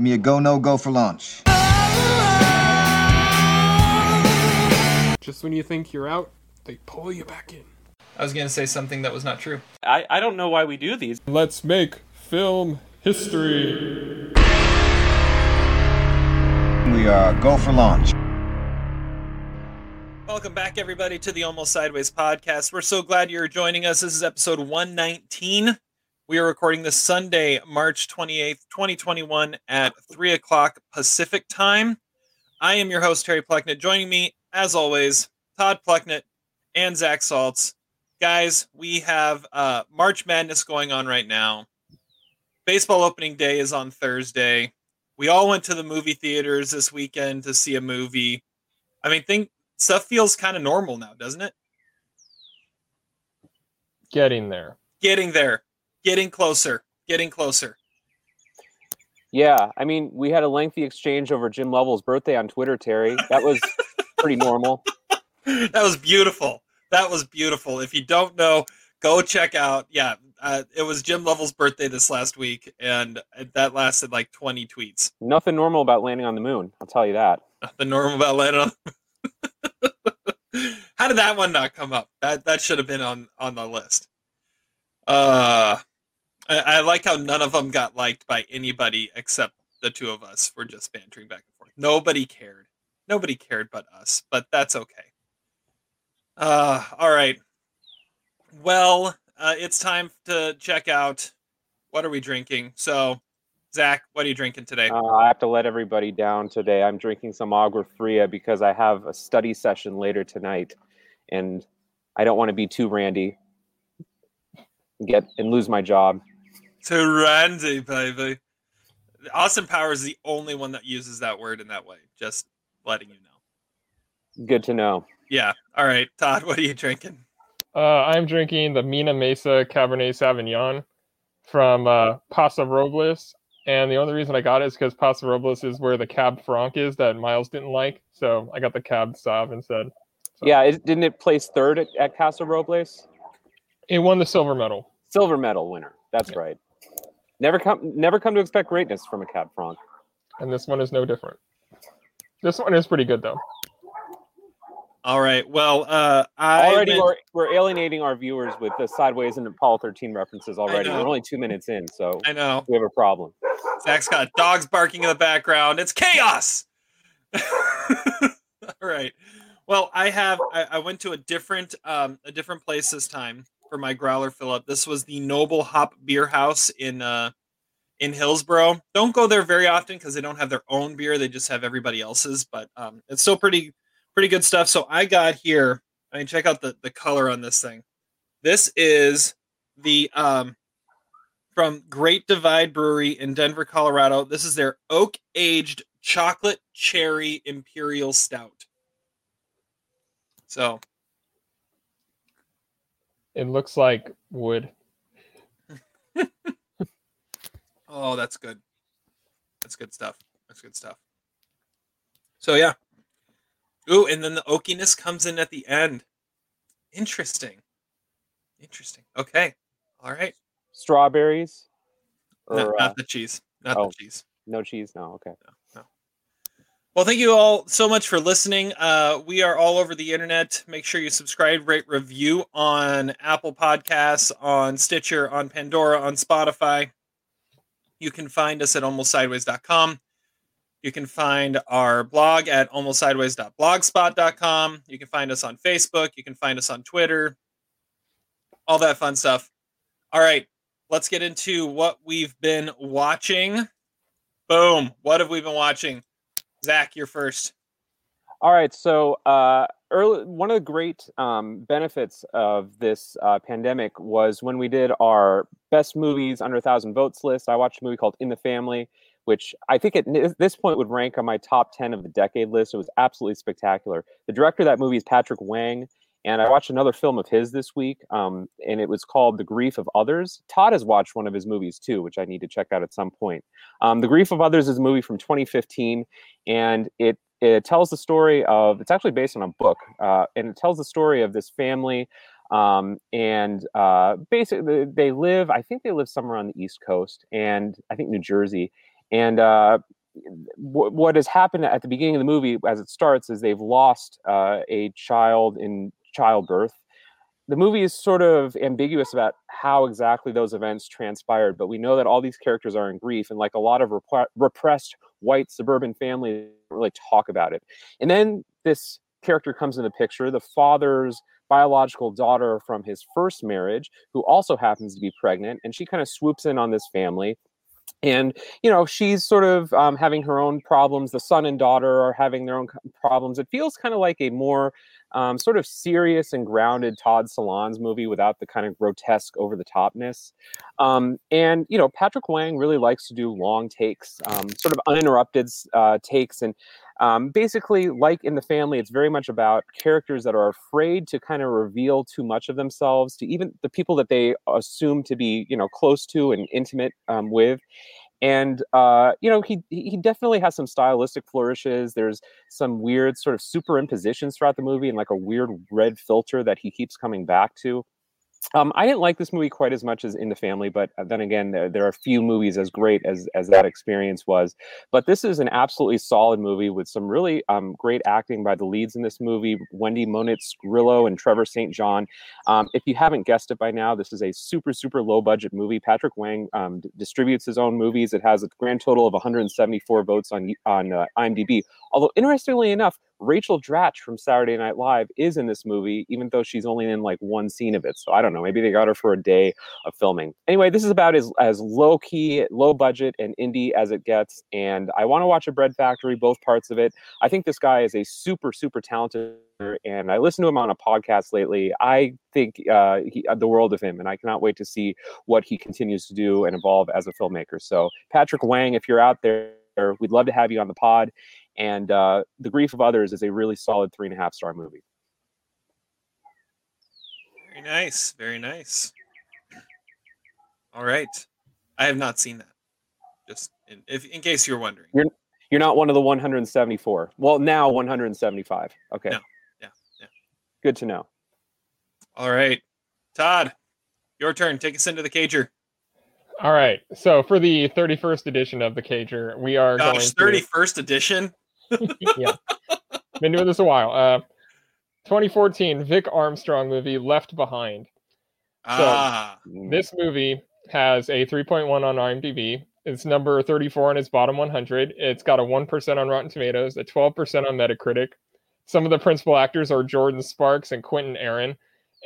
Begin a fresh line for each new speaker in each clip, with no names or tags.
Give me a go, no go for launch.
Just when you think you're out, they pull you back in.
I was going to say something that was not true.
I, I don't know why we do these.
Let's make film history.
We are go for launch.
Welcome back, everybody, to the Almost Sideways podcast. We're so glad you're joining us. This is episode 119. We are recording this Sunday, March 28th, 2021, at 3 o'clock Pacific time. I am your host, Terry Plucknett. Joining me, as always, Todd Plucknett and Zach Saltz. Guys, we have uh, March Madness going on right now. Baseball opening day is on Thursday. We all went to the movie theaters this weekend to see a movie. I mean, think stuff feels kind of normal now, doesn't it?
Getting there.
Getting there. Getting closer. Getting closer.
Yeah, I mean, we had a lengthy exchange over Jim Lovell's birthday on Twitter, Terry. That was pretty normal.
that was beautiful. That was beautiful. If you don't know, go check out. Yeah, uh, it was Jim Lovell's birthday this last week, and that lasted like 20 tweets.
Nothing normal about landing on the moon. I'll tell you that.
Nothing normal about landing on. How did that one not come up? That that should have been on on the list. Uh, I, I like how none of them got liked by anybody except the two of us. We're just bantering back and forth. Nobody cared. Nobody cared but us. But that's okay. Uh, all right. Well, uh, it's time to check out what are we drinking. So, Zach, what are you drinking today?
Uh, I have to let everybody down today. I'm drinking some Agua Fria because I have a study session later tonight, and I don't want to be too randy, get and lose my job.
Too randy, baby. Austin Power is the only one that uses that word in that way. Just letting you know.
Good to know.
Yeah. All right, Todd, what are you drinking?
Uh, I'm drinking the Mina Mesa Cabernet Sauvignon from uh, Paso Robles. And the only reason I got it is because Paso Robles is where the Cab Franc is that Miles didn't like. So I got the Cab Sauv instead. So.
Yeah, it, didn't it place third at, at Paso Robles?
It won the silver medal.
Silver medal winner. That's yeah. right. Never come, never come to expect greatness from a Cab Franc.
And this one is no different. This one is pretty good though.
All right. Well, uh, I
already meant... we're, we're alienating our viewers with the sideways and Apollo 13 references already. We're only two minutes in, so
I know
we have a problem.
Zach's got dogs barking in the background. It's chaos. All right. Well, I have. I, I, went to a different um, a different place this time for my growler fill up. This was the Noble Hop Beer House in uh, in Hillsboro. Don't go there very often because they don't have their own beer. They just have everybody else's. But um, it's still pretty pretty good stuff. So I got here. I mean, check out the the color on this thing. This is the um from Great Divide Brewery in Denver, Colorado. This is their oak aged chocolate cherry imperial stout. So
it looks like wood.
oh, that's good. That's good stuff. That's good stuff. So yeah, Ooh, and then the oakiness comes in at the end. Interesting. Interesting. Okay. All right.
Strawberries?
Or, no, not uh, the cheese. Not oh, the cheese.
No cheese? No. Okay. No, no.
Well, thank you all so much for listening. Uh, we are all over the internet. Make sure you subscribe, rate, review on Apple Podcasts, on Stitcher, on Pandora, on Spotify. You can find us at almostsideways.com. You can find our blog at almostsideways.blogspot.com. You can find us on Facebook. You can find us on Twitter. All that fun stuff. All right, let's get into what we've been watching. Boom. What have we been watching? Zach, you're first.
All right. So, uh, early, one of the great um, benefits of this uh, pandemic was when we did our best movies under a thousand votes list. I watched a movie called In the Family which I think at this point would rank on my top 10 of the decade list. It was absolutely spectacular. The director of that movie is Patrick Wang. And I watched another film of his this week, um, and it was called The Grief of Others. Todd has watched one of his movies too, which I need to check out at some point. Um, the Grief of Others is a movie from 2015, and it it tells the story of it's actually based on a book, uh, and it tells the story of this family um, and uh, basically they live i think they live somewhere on the east coast and i think new jersey And uh, what has happened at the beginning of the movie, as it starts, is they've lost uh, a child in childbirth. The movie is sort of ambiguous about how exactly those events transpired, but we know that all these characters are in grief, and like a lot of rep- repressed white suburban families, really talk about it. And then this character comes in the picture, the father's biological daughter from his first marriage, who also happens to be pregnant, and she kind of swoops in on this family and you know she's sort of um, having her own problems the son and daughter are having their own problems it feels kind of like a more um, sort of serious and grounded todd solondz movie without the kind of grotesque over the topness um, and you know patrick wang really likes to do long takes um, sort of uninterrupted uh, takes and um, basically, like in the family, it's very much about characters that are afraid to kind of reveal too much of themselves to even the people that they assume to be, you know, close to and intimate um, with. And uh, you know, he he definitely has some stylistic flourishes. There's some weird sort of superimpositions throughout the movie, and like a weird red filter that he keeps coming back to. Um, I didn't like this movie quite as much as In the Family, but uh, then again, there, there, are few movies as great as as that experience was. But this is an absolutely solid movie with some really um, great acting by the leads in this movie: Wendy Moniz Grillo and Trevor St. John. Um, if you haven't guessed it by now, this is a super super low budget movie. Patrick Wang um, d- distributes his own movies. It has a grand total of 174 votes on on uh, IMDb. Although interestingly enough, Rachel Dratch from Saturday Night Live is in this movie, even though she's only in like one scene of it. So I don't know. Maybe they got her for a day of filming. Anyway, this is about as, as low key, low budget, and indie as it gets. And I want to watch a Bread Factory, both parts of it. I think this guy is a super, super talented and I listened to him on a podcast lately. I think uh, he, uh, the world of him, and I cannot wait to see what he continues to do and evolve as a filmmaker. So, Patrick Wang, if you're out there, we'd love to have you on the pod. And uh, The Grief of Others is a really solid three and a half star movie.
Very nice. Very nice. All right. I have not seen that. Just in, if, in case you're wondering.
You're, you're not one of the 174. Well, now 175. Okay.
No. Yeah. Yeah.
Good to know.
All right. Todd, your turn. Take us into the cager.
All right. So for the 31st edition of the Cager, we are
Gosh,
going
to 31st edition.
yeah. Been doing this a while. Uh 2014 Vic Armstrong movie Left Behind.
ah.
This movie has a 3.1 on IMDb. It's number 34 on its bottom 100. It's got a 1% on Rotten Tomatoes, a 12% on Metacritic. Some of the principal actors are Jordin Sparks and Quinton Aaron.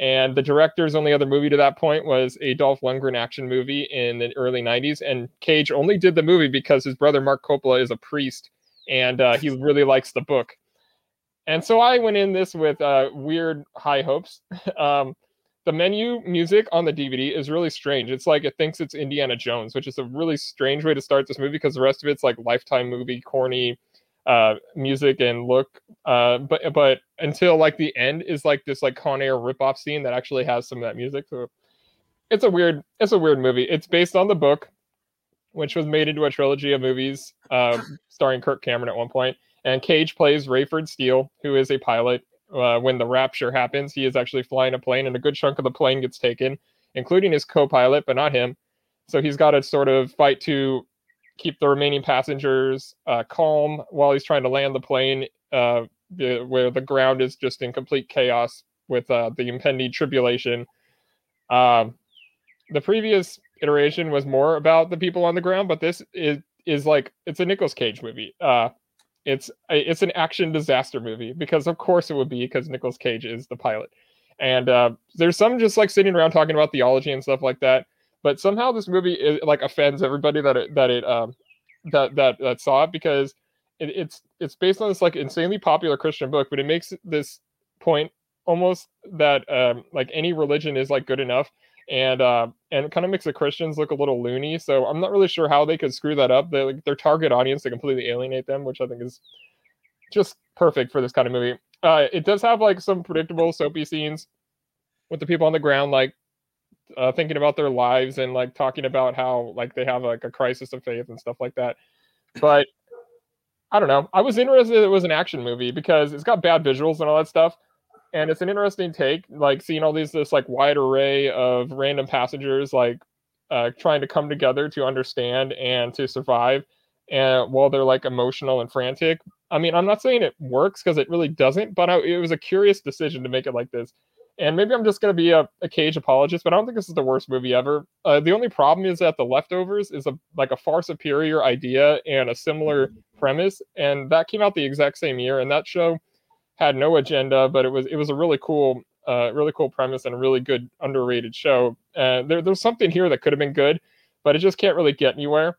And the director's only other movie to that point was a Dolph Lundgren action movie in the early 90s. And Cage only did the movie because his brother Mark Coppola is a priest and uh, he really likes the book. And so I went in this with uh, weird high hopes. um, the menu music on the DVD is really strange. It's like it thinks it's Indiana Jones, which is a really strange way to start this movie because the rest of it's like Lifetime movie, corny uh, music and look. Uh, but but until like the end is like this like Con Air ripoff scene that actually has some of that music. So it's a weird it's a weird movie. It's based on the book, which was made into a trilogy of movies uh, starring Kirk Cameron at one point. And Cage plays Rayford Steele, who is a pilot. Uh, when the rapture happens, he is actually flying a plane, and a good chunk of the plane gets taken, including his co-pilot, but not him. So he's got to sort of fight to keep the remaining passengers uh, calm while he's trying to land the plane, uh, where the ground is just in complete chaos with uh, the impending tribulation. Um, the previous iteration was more about the people on the ground, but this is is like it's a Nicolas Cage movie. Uh, it's it's an action disaster movie because of course it would be because Nicolas Cage is the pilot. And uh, there's some just like sitting around talking about theology and stuff like that. But somehow this movie like offends everybody that it that it um that that that saw it because it, it's it's based on this like insanely popular Christian book, but it makes this point almost that um like any religion is like good enough and uh, and it kind of makes the Christians look a little loony. So I'm not really sure how they could screw that up. They, like, their target audience to completely alienate them, which I think is just perfect for this kind of movie. Uh, it does have like some predictable soapy scenes with the people on the ground, like uh, thinking about their lives and like talking about how like they have like a crisis of faith and stuff like that. But I don't know. I was interested it was an action movie because it's got bad visuals and all that stuff and it's an interesting take like seeing all these this like wide array of random passengers like uh, trying to come together to understand and to survive and while they're like emotional and frantic. I mean, I'm not saying it works because it really doesn't, but I, it was a curious decision to make it like this. And maybe I'm just gonna be a, a Cage apologist, but I don't think this is the worst movie ever. Uh, the only problem is that The Leftovers is a like a far superior idea and a similar premise, and that came out the exact same year. And that show had no agenda, but it was it was a really cool, uh, really cool premise and a really good underrated show. Uh, there, there's something here that could have been good, but it just can't really get anywhere.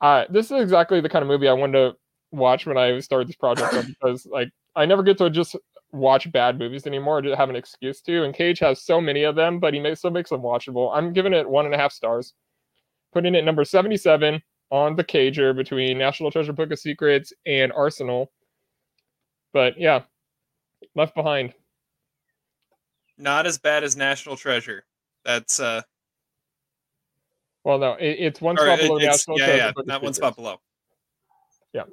Uh, this is exactly the kind of movie I wanted to watch when I started this project because like I never get to just watch bad movies anymore to have an excuse to. And Cage has so many of them, but he makes, still makes them watchable. I'm giving it one and a half stars, putting it number 77 on the Cager between National Treasure Book of Secrets and Arsenal. But yeah, Left Behind.
Not as bad as National Treasure. That's uh.
Well, no, it, it's one spot below National
yeah,
Treasure.
yeah, not one spot below.
Yeah.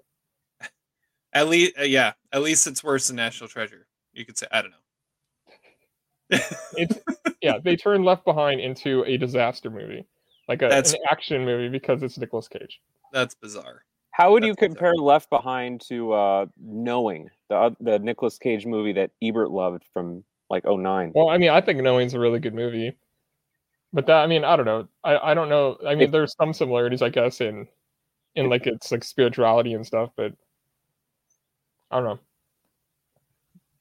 At least, yeah, at least it's worse than National Treasure. You could say, I don't know.
It's yeah, they turn Left Behind into a disaster movie, like a,
That's-
an action movie because it's Nicolas Cage.
That's bizarre.
How would you
That's
compare Left Behind to uh, Knowing, the oth- the Nicolas Cage movie that Ebert loved from like 09?
Well, I mean, I think Knowing's a really good movie, but that I mean, I don't know. I I don't know. I mean,
It-
there's some similarities, I guess, in in like its like spirituality and stuff, but I don't know.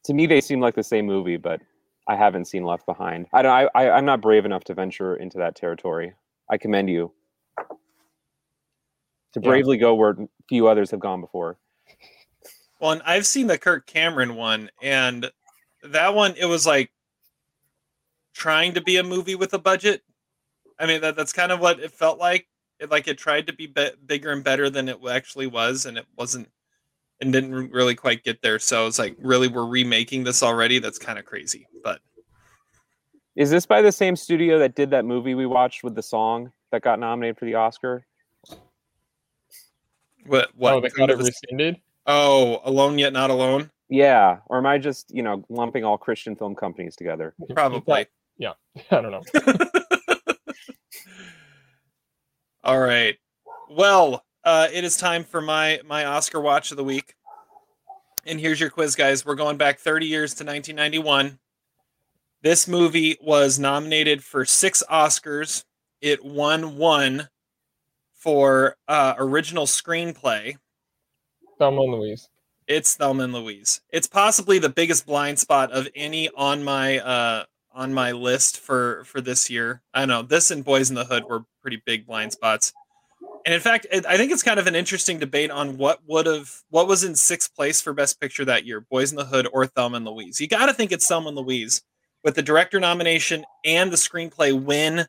To me, they seem like the same movie, but I haven't seen Left Behind. I don't. I, I I'm not brave enough to venture into that territory. I commend you to
Yeah.
bravely go where few others have gone before.
Well, and I've seen the Kirk Cameron one, and that one it was like trying to be a movie with a budget. I mean, that that's kind of what it felt like. It like it tried to be, be- bigger and better than it actually was, and it wasn't, and didn't really quite get there. So it's like, really, we're remaking this already. That's kind of crazy. But
Is this by the same studio that did that movie we watched with the song that got nominated for the Oscar?
what? What?
oh, they got it rescinded.
oh, alone yet not alone.
Yeah, or am I just you know lumping all Christian film companies together?
Probably.
Yeah, I don't know.
All right. Well, uh, it is time for my my Oscar watch of the week. And here's your quiz, guys. We're going back 30 years to 1991. This movie was nominated for six Oscars. It won one for uh, original screenplay.
Thelma and Louise.
It's Thelma and Louise. It's possibly the biggest blind spot of any on my uh, on my list for for this year. I don't know this and Boys in the Hood were pretty big blind spots. And in fact, I think it's kind of an interesting debate on what would have what was in sixth place for Best Picture that year, Boys in the Hood or Thelma and Louise. You got to think it's Thelma and Louise with the director nomination and the screenplay win,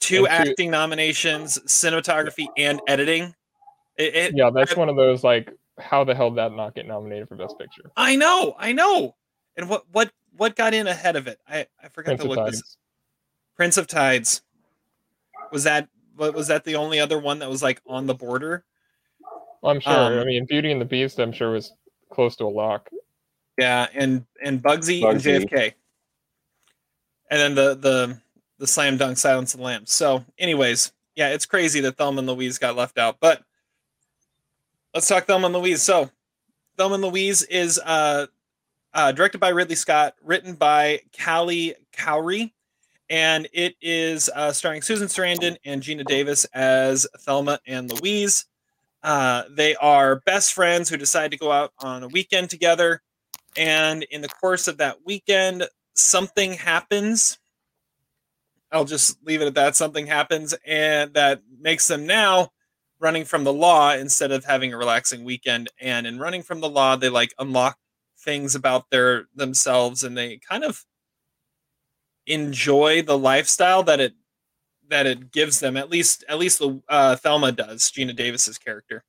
two
And two-
acting nominations, cinematography and editing. It, it,
Yeah, that's one of those like, how the hell did that not get nominated for Best Picture?
I know, I know. And what what what got in ahead of it? I I forgot
Prince
to look this. Prince of Tides. Was that what was that the only other one that was like on the border?
Well, I'm sure.
Um,
I mean, Beauty and the Beast, I'm sure was close to a lock.
Yeah, and and Bugsy,
Bugsy.
and JFK. And then the the the slam dunk Silence of the Lambs. So, anyways, yeah, it's crazy that Thelma and Louise got left out. But let's talk Thelma and Louise. So, Thelma and Louise is uh, uh, directed by Ridley Scott, written by Callie Khouri, and it is uh, starring Susan Sarandon and Geena Davis as Thelma and Louise. Uh, they are best friends who decide to go out on a weekend together, and in the course of that weekend, something happens. I'll just leave it at that. Something happens, and that makes them now running from the law instead of having a relaxing weekend. And in running from the law, they like unlock things about their themselves, and they kind of enjoy the lifestyle that it that it gives them. At least, at least the uh, Thelma does. Geena Davis's character.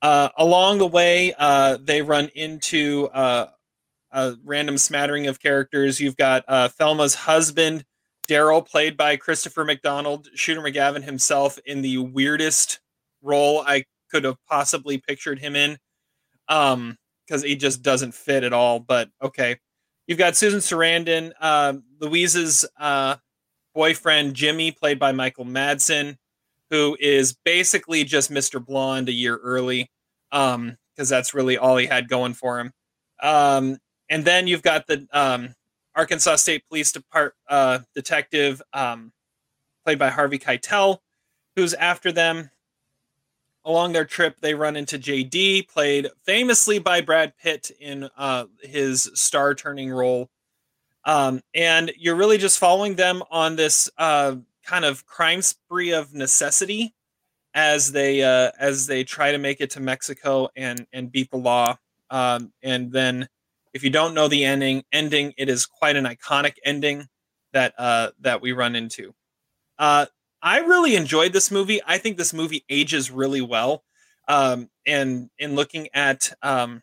Uh, along the way, uh, they run into uh, a random smattering of characters. You've got uh, Thelma's husband, Daryl, played by Christopher McDonald, Shooter McGavin himself, in the weirdest role I could have possibly pictured him in, um, because he just doesn't fit at all. But okay, you've got Susan Sarandon, uh, Louise's uh, boyfriend Jimmy, played by Michael Madsen, who is basically just Mr. Blonde a year early, um, because that's really all he had going for him. Um, and then you've got the um, Arkansas State Police Department uh, detective, um, played by Harvey Keitel, who's after them. Along their trip, they run into JD, played famously by Brad Pitt in uh, his star turning role. Um, and you're really just following them on this uh, kind of crime spree of necessity as they uh, as they try to make it to Mexico and and beat the law. Um, and then, if you don't know the ending, ending it is quite an iconic ending that uh, that we run into. Uh, I really enjoyed this movie. I think this movie ages really well. Um, and in looking at um,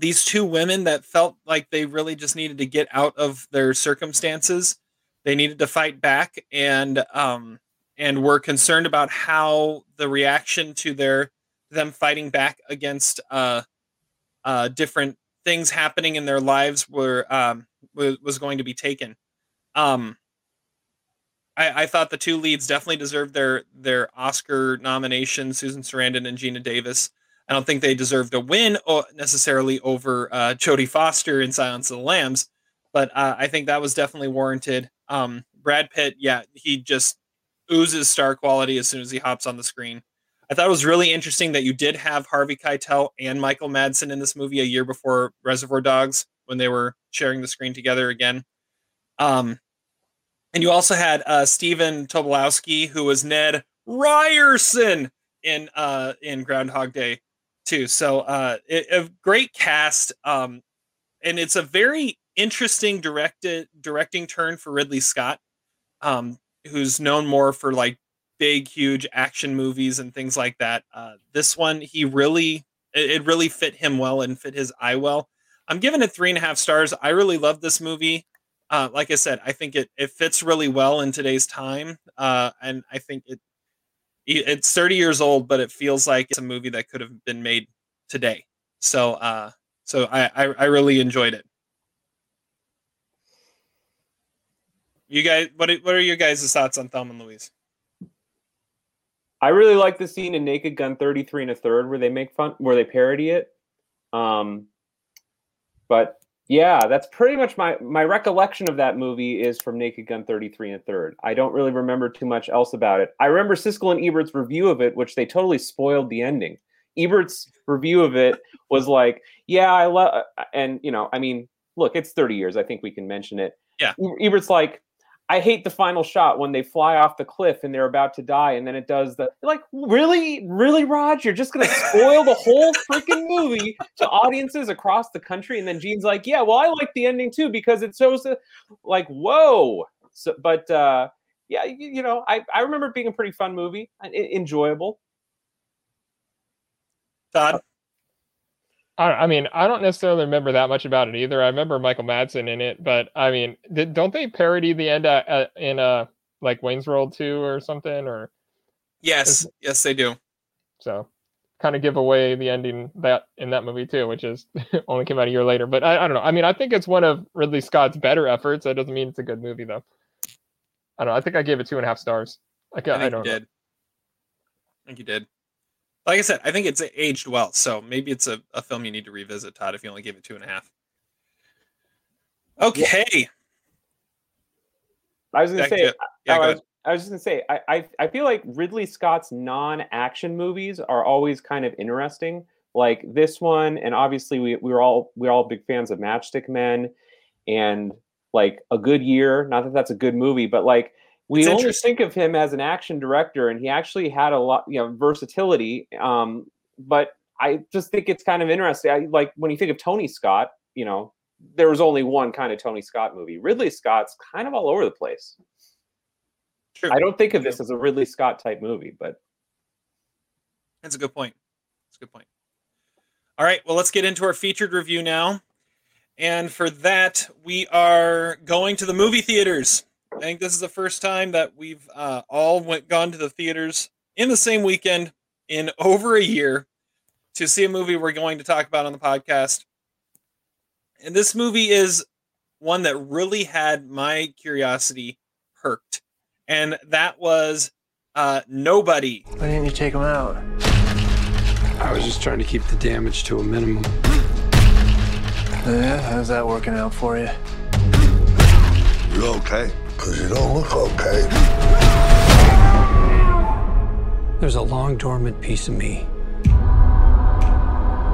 these two women that felt like they really just needed to get out of their circumstances, they needed to fight back, and um, and were concerned about how the reaction to their them fighting back against uh, uh, different things happening in their lives were um, was, going to be taken. Um, I, I thought the two leads definitely deserved their their Oscar nomination, Susan Sarandon and Geena Davis. I don't think they deserved a win necessarily over uh, Foster in Silence of the Lambs, but uh, I think that was definitely warranted. Um, Brad Pitt, yeah, he just oozes star quality as soon as he hops on the screen. I thought it was really interesting that you did have Harvey Keitel and Michael Madsen in this movie a year before Reservoir Dogs when they were sharing the screen together again. Um, and you also had uh, Stephen Tobolowsky, who was Ned Ryerson in uh, in Groundhog Day, too. So uh, it, a great cast, um, and it's a very interesting directed directing turn for Ridley Scott, um, who's known more for like big, huge action movies and things like that. Uh, this one, he really it, it really fit him well and fit his eye well. I'm giving it three and a half stars. I really love this movie uh, like I said, I think it, it fits really well in today's time. Uh, and I think it it's 30 years old, but it feels like it's a movie that could have been made today. So uh, so I, I, I really enjoyed it. You guys, what are, what are your guys' thoughts on Thelma and Louise?
I really like the scene in Naked Gun 33 and a third where they make fun, where they parody it. Um, but yeah, that's pretty much my my recollection of that movie is from Naked Gun 33 and third. I don't really remember too much else about it. I remember Siskel and Ebert's review of it, which they totally spoiled the ending. Ebert's review of it was like, "Yeah, I love," and you know, I mean, look, it's 30 years. I think we can mention it.
Yeah,
Ebert's like, I hate the final shot when they fly off the cliff and they're about to die, and then it does the like, really, really, Rod, you're just gonna spoil the whole freaking movie to audiences across the country. And then Gene's like, yeah, well, I like the ending too because it shows the like, whoa. So, but uh, yeah, you, you know, I I remember it being a pretty fun movie, enjoyable.
Todd.
I, mean, I don't necessarily remember that much about it either. I remember Michael Madsen in it, but I mean, did, don't they parody the end at, at, in a uh, like Wayne's World 2 or something? Or
yes, yes, they do.
So, kind of give away the ending that in that movie too, which is only came out a year later. But I, I don't know. I mean, I think it's one of Ridley Scott's better efforts. That doesn't mean it's a good movie though. I don't know. I think I gave it two and a half stars. Like, I, I, I don't
you did. I think you did like I said, I think it's aged well. So maybe it's a, a film you need to revisit, Todd, if you only gave it two and a half. Okay.
I was gonna Back say, to, uh, yeah, I, was, I was just gonna say, I, I I feel like Ridley Scott's non-action movies are always kind of interesting. Like this one, and obviously we we were all we are all big fans of Matchstick Men, and like a good year. Not that that's a good movie, but like we only think of him as an action director, and he actually had a lot, you know, versatility. Um, but I just think it's kind of interesting. I, like when you think of Tony Scott, you know, there was only one kind of Tony Scott movie. Ridley Scott's kind of all over the place. True. I don't think of this as a Ridley Scott type movie, but
that's a good point. That's a good point. All right, well, let's get into our featured review now. And for that, we are going to the movie theaters. I think this is the first time that we've uh, all went gone to the theaters in the same weekend in over a year to see a movie we're going to talk about on the podcast. And this movie is one that really had my curiosity perked, and that was Uh, nobody.
Why didn't you take him out?
I was just trying to keep the damage to a minimum.
Yeah, how's that working out for you?
You okay? Because you don't look okay.
There's a long dormant piece of me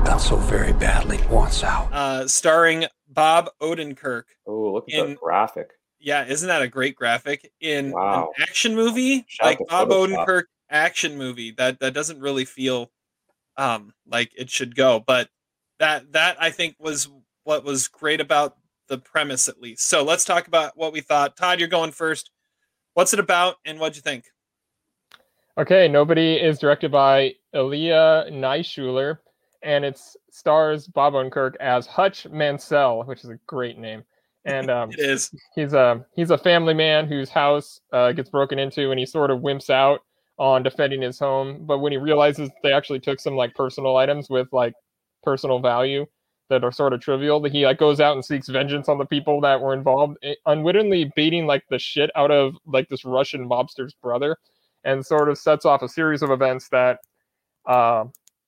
that so very badly wants out.
Uh, starring Bob Odenkirk.
Oh, look at
In-
the graphic.
Yeah, isn't that a great graphic in
Wow.
an action movie
Shout
like Bob
Photoshop.
Odenkirk action movie? That that doesn't really feel um like it should go, but that that I think was what was great about the premise at least. So let's talk about what we thought. Todd, you're going first. What's it about, and what'd you think?
Okay, Nobody is directed by Ilya Naishuller, and it stars Bob Odenkirk as Hutch Mansell, which is a great name. And um,
It is.
he's a he's a family man whose house uh, gets broken into, and he sort of wimps out on defending his home. But when he realizes they actually took some like personal items with like personal value that are sort of trivial, that he like goes out and seeks vengeance on the people that were involved, eh, unwittingly beating like the shit out of like this Russian mobster's brother, and sort of sets off a series of events that uh,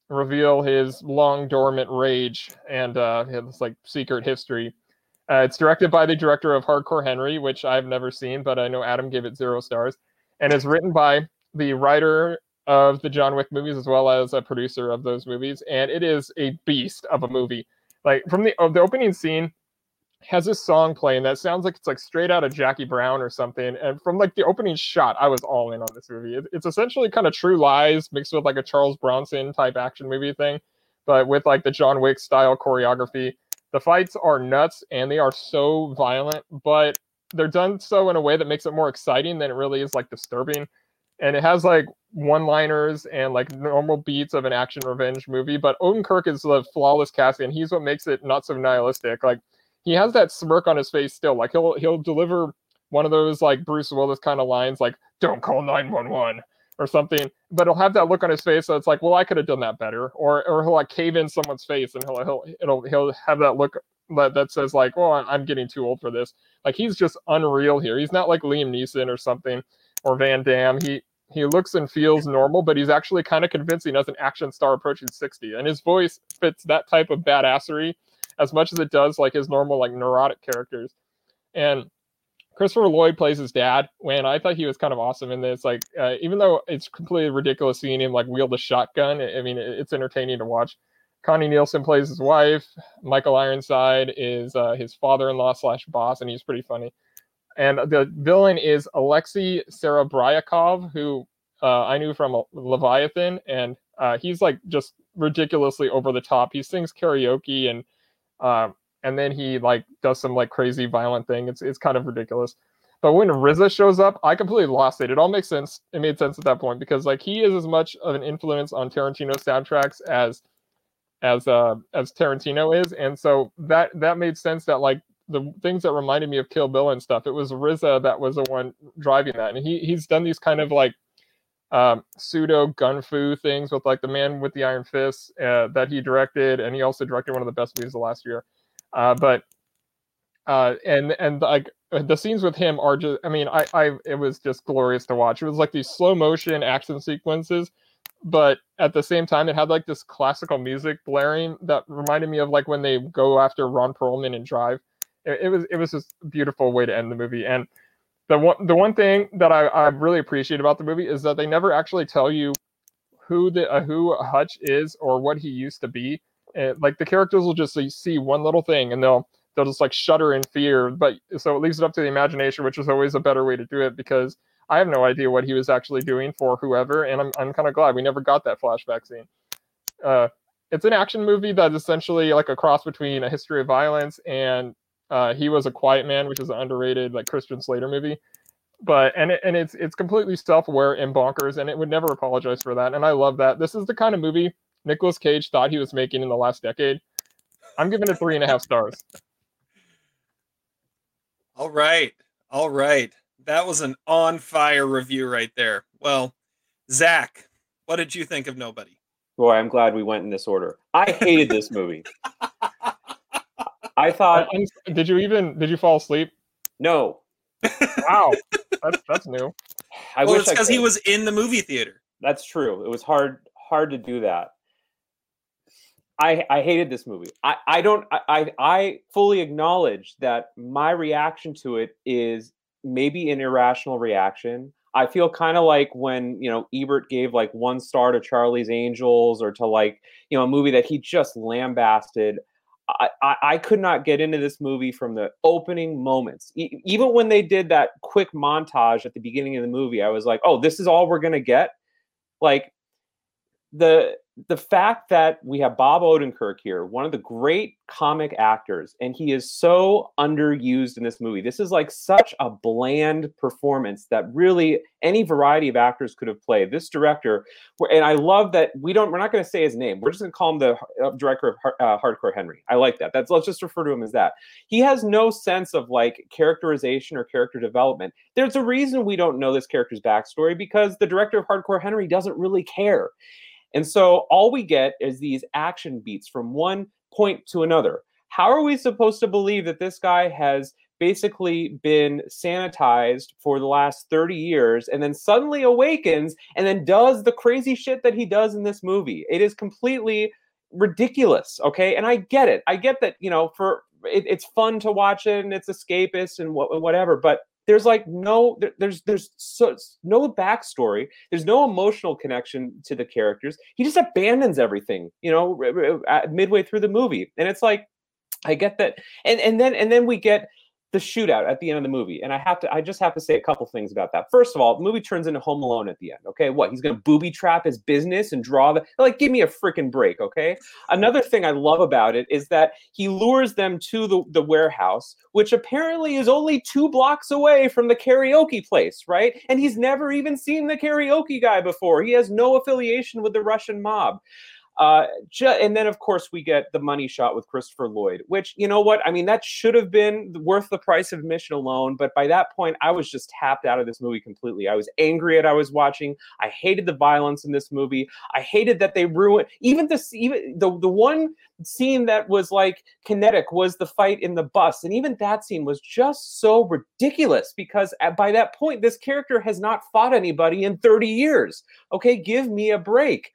reveal his long dormant rage and uh, his like secret history. Uh, it's directed by the director of Hardcore Henry, which I've never seen, but I know Adam gave it zero stars, and it's written by the writer of the John Wick movies as well as a producer of those movies, and it is a beast of a movie. Like from the the opening scene has this song playing that sounds like it's like straight out of Jackie Brown or something, and from like the opening shot, I was all in on this movie. It, it's essentially kind of True Lies mixed with like a Charles Bronson type action movie thing, but with like the John Wick style choreography. The fights are nuts and they are so violent, but they're done so in a way that makes it more exciting than it really is like disturbing. And it has like one-liners and like normal beats of an action revenge movie, but Odenkirk is the flawless casting, and he's what makes it not so nihilistic. Like he has that smirk on his face still. Like he'll he'll deliver one of those like Bruce Willis kind of lines, like "Don't call 911" or something, but he'll have that look on his face. So it's like, well, I could have done that better, or or he'll like cave in someone's face, and he'll he'll it'll he'll have that look that, that says like, well, I'm getting too old for this. Like he's just unreal here. He's not like Liam Neeson or something or Van Damme. He he looks and feels normal, but he's actually kind of convincing as an action star approaching 60. And his voice fits that type of badassery as much as it does like his normal like neurotic characters. And Christopher Lloyd plays his dad. When I thought he was kind of awesome in this, like uh, even though it's completely ridiculous seeing him like wield a shotgun, I I mean it's entertaining to watch. Connie Nielsen plays his wife. Michael Ironside is uh, his father-in-law slash boss, and he's pretty funny. And the villain is Alexei Serebryakov, who uh, I knew from Leviathan, and uh, he's like just ridiculously over the top. He sings karaoke and uh, and then he like does some like crazy violent thing. It's it's kind of ridiculous. But when RZA shows up, I completely lost it. It all makes sense. It made sense at that point because like he is as much of an influence on Tarantino soundtracks as as uh as Tarantino is, and so that that made sense that like the things that reminded me of Kill Bill and stuff, it was RZA that was the one driving that, and he he's done these kind of like um, pseudo gun fu things with like the Man with the Iron Fist uh, that he directed, and he also directed one of the best movies of last year. Uh, but uh, and and like the scenes with him are just, I mean, I I it was just glorious to watch. It was like these slow motion action sequences, but at the same time, it had like this classical music blaring that reminded me of like when they go after Ron Perlman and Drive. It, it was it was just a beautiful way to end the movie and the one the one thing that I, I really appreciate about the movie is that they never actually tell you who the uh, who Hutch is or what he used to be. Uh, like the characters will just see, see one little thing and they'll they'll just like shudder in fear. But so it leaves it up to the imagination, which is always a better way to do it because I have no idea what he was actually doing for whoever, and I'm I'm kind of glad we never got that flashback scene. Uh, it's an action movie that's essentially like a cross between a history of violence and uh, he was a quiet man, which is an underrated like Christian Slater movie. But and it, and it's it's completely self-aware and bonkers, and it would never apologize for that. And I love that. This is the kind of movie Nicolas Cage thought he was making in the last decade. I'm giving it three and a half stars.
All right. All right. That was an on fire review right there. Well, Zach, what did you think of Nobody?
Boy, I'm glad we went in this order. I hated this movie. I thought
did you even did you fall asleep?
no.
Wow, that's that's new.
I
well, it's because he was in the movie theater.
That's true. It was hard hard to do that. I I hated this movie. I I don't I I, I fully acknowledge that my reaction to it is maybe an irrational reaction. I feel kind of like when you know Ebert gave like one star to Charlie's Angels or to like you know a movie that he just lambasted. I, I, could not get into this movie from the opening moments. E- even when they did that quick montage at the beginning of the movie, I was like, "Oh, this is all we're gonna get." Like the the fact that we have Bob Odenkirk here, one of the great comic actors, and he is so underused in this movie. This is like such a bland performance that really any variety of actors could have played. This director, and I love that we don't. We're not going to say his name. We're just going to call him the uh, director of uh, Hardcore Henry. I like that. That's let's just refer to him as that. He has no sense of like characterization or character development. There's a reason we don't know this character's backstory because the director of Hardcore Henry doesn't really care. And so all we get is these action beats from one point to another. How are we supposed to believe that this guy has basically been sanitized for the last 30 years and then suddenly awakens and then does the crazy shit that he does in this movie? It is completely ridiculous. Okay. And I get it. I get that, you know, for it, it's fun to watch it and it's escapist and wh- whatever, but there's like no there, there's there's so, no backstory. There's no emotional connection to the characters. He just abandons everything you know midway through the movie. And it's like i get that. And and then and then we get the shootout at the end of the movie. And i have to i just have to say a couple things about that. First of all the movie turns into home alone at the end okay? What he's gonna booby trap his business and draw the like give me a freaking break okay? Another thing i love about it is that he lures them to the, the warehouse which apparently is only two blocks away from the karaoke place right? And he's never even seen the karaoke guy before. He has no affiliation with the russian mob uh, ju- and then, of course, we get the money shot with Christopher Lloyd, which, you know what? I mean, that should have been worth the price of admission alone. But by that point, I was just tapped out of this movie completely. I was angry at I was watching. I hated the violence in this movie. I hated that they ruined even this, even the, the one scene that was like kinetic was the fight in the bus. And even that scene was just so ridiculous because at, by that point, this character has not fought anybody in 30 years. Okay, give me a break.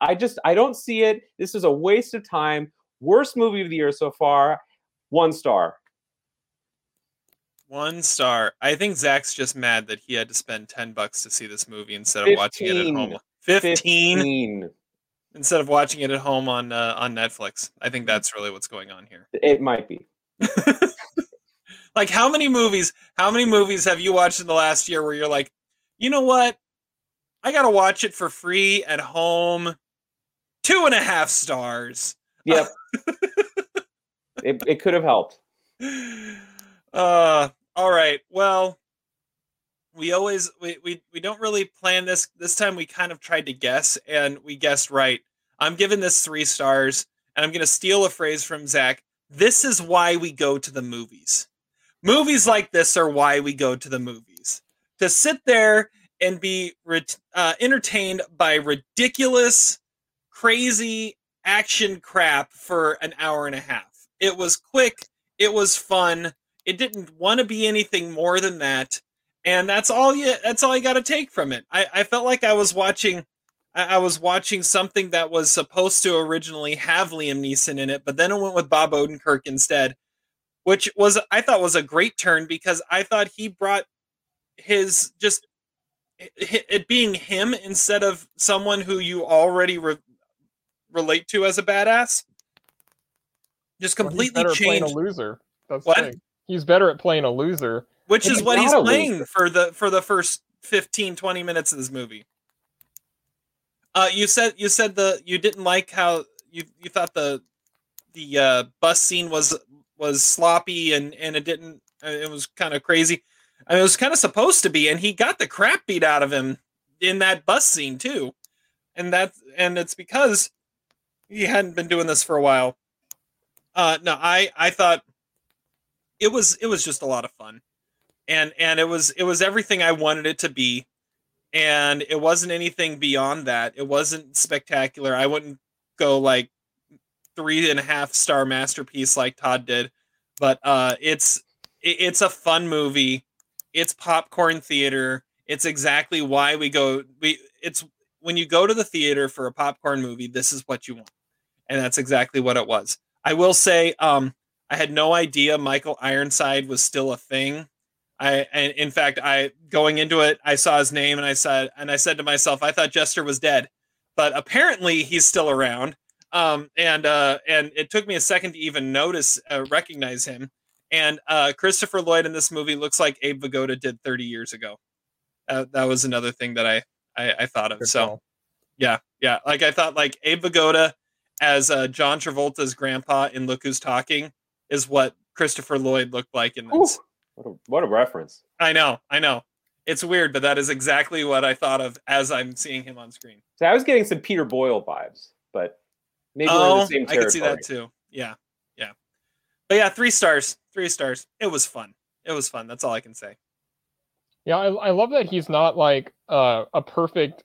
I just I don't see it. This is a waste of time. Worst movie of the year so far. One star.
One star. I think Zach's just mad that he had to spend ten bucks to see this movie instead of watching it at home. 15,
15.
instead of watching it at home on uh, on Netflix. I think that's really what's going on here.
It might be.
Like how many movies? How many movies have you watched in the last year where you're like, you know what? I gotta watch it for free at home. Two and a half stars.
Yep. it, it could have helped.
Uh, all right. Well, we always we, we we don't really plan this. This time we kind of tried to guess, and we guessed right. I'm giving this three stars, and I'm gonna steal a phrase from Zach. This is why we go to the movies. Movies like this are why we go to the movies to sit there and be ret- uh, entertained by ridiculous, crazy action crap for an hour and a half. It was quick. It was fun. It didn't want to be anything more than that, and that's all you. That's all you got to take from it. I, I felt like I was watching. I, I was watching something that was supposed to originally have Liam Neeson in it, but then it went with Bob Odenkirk instead, which was I thought was a great turn because I thought he brought his just it, it being him instead of someone who you already re- relate to as a badass just
Well, he's
completely
playing
changed
a loser. That's
What?
thing. He's better at playing a loser.
which is
he's
what he's playing
loser.
for the for the first 15 20 minutes of this movie uh you said you said the you didn't like how you you thought the the uh bus scene was was sloppy and and it didn't uh, it was kind of crazy I mean, it was kind of supposed to be and he got the crap beat out of him in that bus scene too. And that and it's because he hadn't been doing this for a while. Uh no i i thought it was it was just a lot of fun. And and it was it was everything i wanted it to be. And it wasn't anything beyond that. It wasn't spectacular. I wouldn't go like three and a half star masterpiece like todd did. But uh it's it, it's a fun movie it's popcorn theater It's exactly why we go. We it's when you go to the theater for a popcorn movie, this is what you want, and that's exactly what it was. I will say, um, I had no idea Michael Ironside was still a thing. I and in fact, I going into it, I saw his name and I said and I said to myself, I thought Jester was dead, but apparently he's still around. Um, and uh, and it took me a second to even notice, uh, recognize him. And uh, Christopher Lloyd in this movie looks like Abe Vigoda did 30 years ago. Uh, that was another thing that I I, I thought of.
Good
So
call.
yeah, yeah, like I thought, like Abe Vigoda as uh, John Travolta's grandpa in Look Who's Talking is what Christopher Lloyd looked like in this.
Ooh, what a what a reference.
I know, I know. It's weird, but that is exactly what I thought of as I'm seeing him on screen.
So I was getting some Peter Boyle vibes, but maybe we're in
oh,
the same
I
territory.
could see that too. Yeah, yeah. But yeah, three stars, three stars. It was fun. It was fun. That's all I can say.
Yeah, I, I love that he's not like uh, a perfect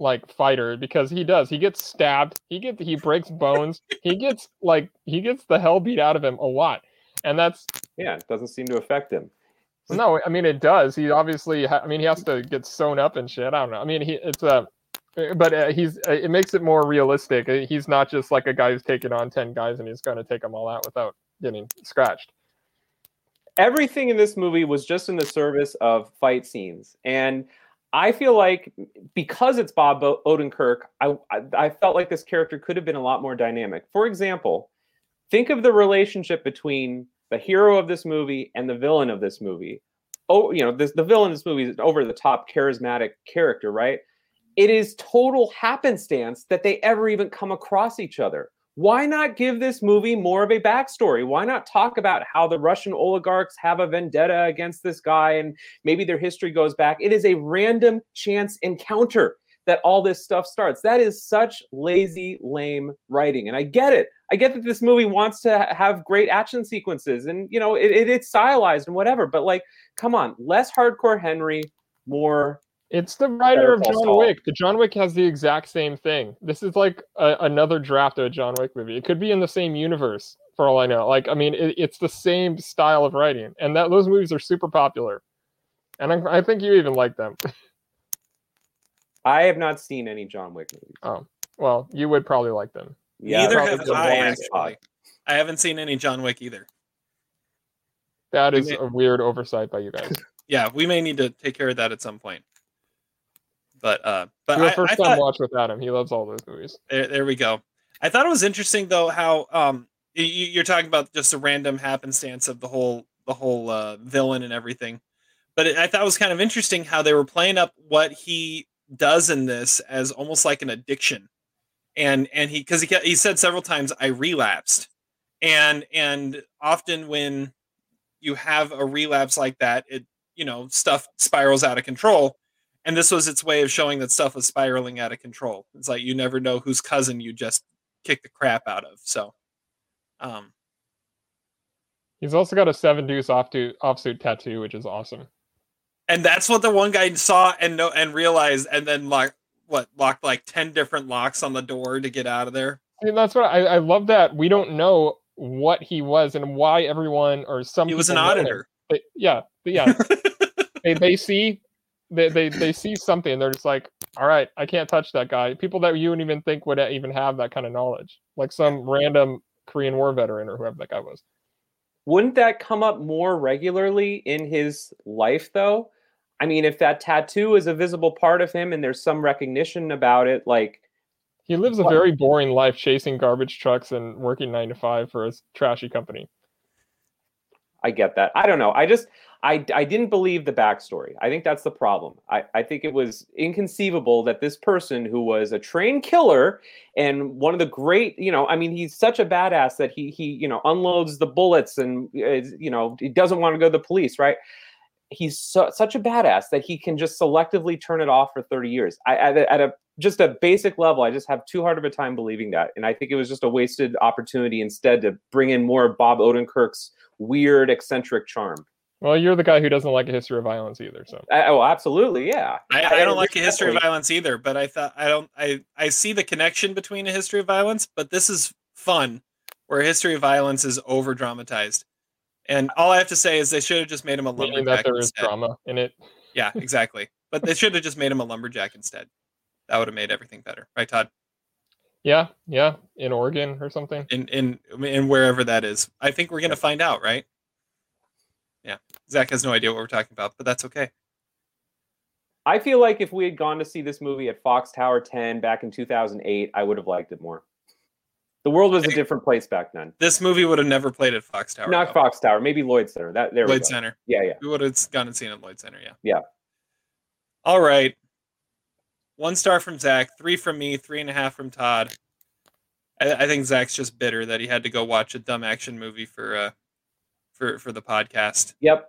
like fighter because he does. He gets stabbed. He gets he breaks bones. he gets like he gets the hell beat out of him a lot, and that's
Yeah, it doesn't seem to affect him.
no. I mean, it does. He obviously. Ha- I mean, he has to get sewn up and shit. I don't know. I mean, he it's a. but uh, he's uh, it makes it more realistic. Uh, He's not just like a guy who's taking on ten guys and he's going to take them all out without getting scratched.
Everything in this movie was just in the service of fight scenes. And i feel like because it's bob odenkirk I, I i felt like this character could have been a lot more dynamic. For example think of the relationship between the hero of this movie and the villain of this movie. Oh you know this the villain of this movie is over the top charismatic character right? It is total happenstance that they ever even come across each other why not give this movie more of a backstory? Why not talk about how the Russian oligarchs have a vendetta against this guy and maybe their history goes back? It is a random chance encounter that all this stuff starts. That is such lazy, lame writing. And I get it. I get that this movie wants to have great action sequences and, you know, it, it- it's stylized and whatever. But, like, come on, less hardcore Henry, more
It's the writer of John
Saul.
Wick. The John Wick has the exact same thing. This is like a, another draft of a John Wick movie. It could be in the same universe for all I know. Like, I mean, it, it's the same style of writing, and that those movies are super popular. And I, I think you even like them.
I have not seen any John Wick movies.
Oh, well, you would probably like them.
Neither have
the
I actually. I haven't seen any John Wick either.
That is
may-
a weird oversight by you guys.
Yeah, we may need to take care of that at some point. But uh, but
first
I
time
thought,
watch with Adam. He loves all those movies.
There, there we go. I thought it was interesting though how um y- y- you're talking about just a random happenstance of the whole the whole uh, villain and everything, but it, I thought it was kind of interesting how they were playing up what he does in this as almost like an addiction, and and he because he he said several times I relapsed, and and often when you have a relapse like that, it you know stuff spirals out of control and this was its way of showing that stuff was spiraling out of control. It's like you never know whose cousin you just kicked the crap out of. So, um,
He's also got a seven deuce off to offsuit tattoo, which is awesome.
and that's what the one guy saw and no and realized, and then like what locked like ten different locks on the door to get out of there.
I mean, that's what I, I love that we don't know what he was and why everyone or some
He was an
people know him.
auditor.
They- yeah, but yeah. they they see they, they they see something and they're just like, all right, I can't touch that guy. People that you wouldn't even think would even have that kind of knowledge, like some random Korean War veteran or whoever that guy was.
Wouldn't that come up more regularly in his life, though? I mean, if that tattoo is a visible part of him and there's some recognition about it, like,
He lives a
What?
very boring life, chasing garbage trucks and working nine to five for a trashy company.
I get that. I don't know. I just, I, I didn't believe the backstory. I think that's the problem. I, I think it was inconceivable that this person who was a trained killer and one of the great, you know, I mean, he's such a badass that he, he, you know, unloads the bullets and, uh, you know, he doesn't want to go to the police, right? He's so, such a badass that he can just selectively turn it off for 30 years. I, at, a, at a just a basic level, I just have too hard of a time believing that. And I think it was just a wasted opportunity instead to bring in more Bob Odenkirk's weird, eccentric charm.
Well, you're the guy who doesn't like a history of violence either, so
Uh, oh, absolutely, yeah.
I, I don't like a history of violence either, but I thought I don't I I see the connection between a history of violence, but this is fun where a history of violence is over dramatized. And all I have to say is they should have just made him a
meaning
lumberjack
that there is
instead.
drama in it.
Yeah, exactly. But they should have just made him a lumberjack instead. That would have made everything better, right, Todd?
Yeah, yeah, in Oregon or something.
In in in wherever that is. I think we're gonna find out, right? Yeah. Zach has no idea what we're talking about, but that's okay.
I feel like if we had gone to see this movie at Fox Tower 10 back in 2008, I would have liked it more. The world was a different place back then.
This movie would have never played at Fox Tower.
Not
though.
Fox Tower, maybe Lloyd Center. That there we
Lloyd
go.
Center.
Yeah, yeah.
We would have gone and seen it at Lloyd Center, yeah.
Yeah.
All right. One star from Zach, three from me, three and a half from Todd. I, I think Zach's just bitter that he had to go watch a dumb action movie for uh for for the podcast.
Yep.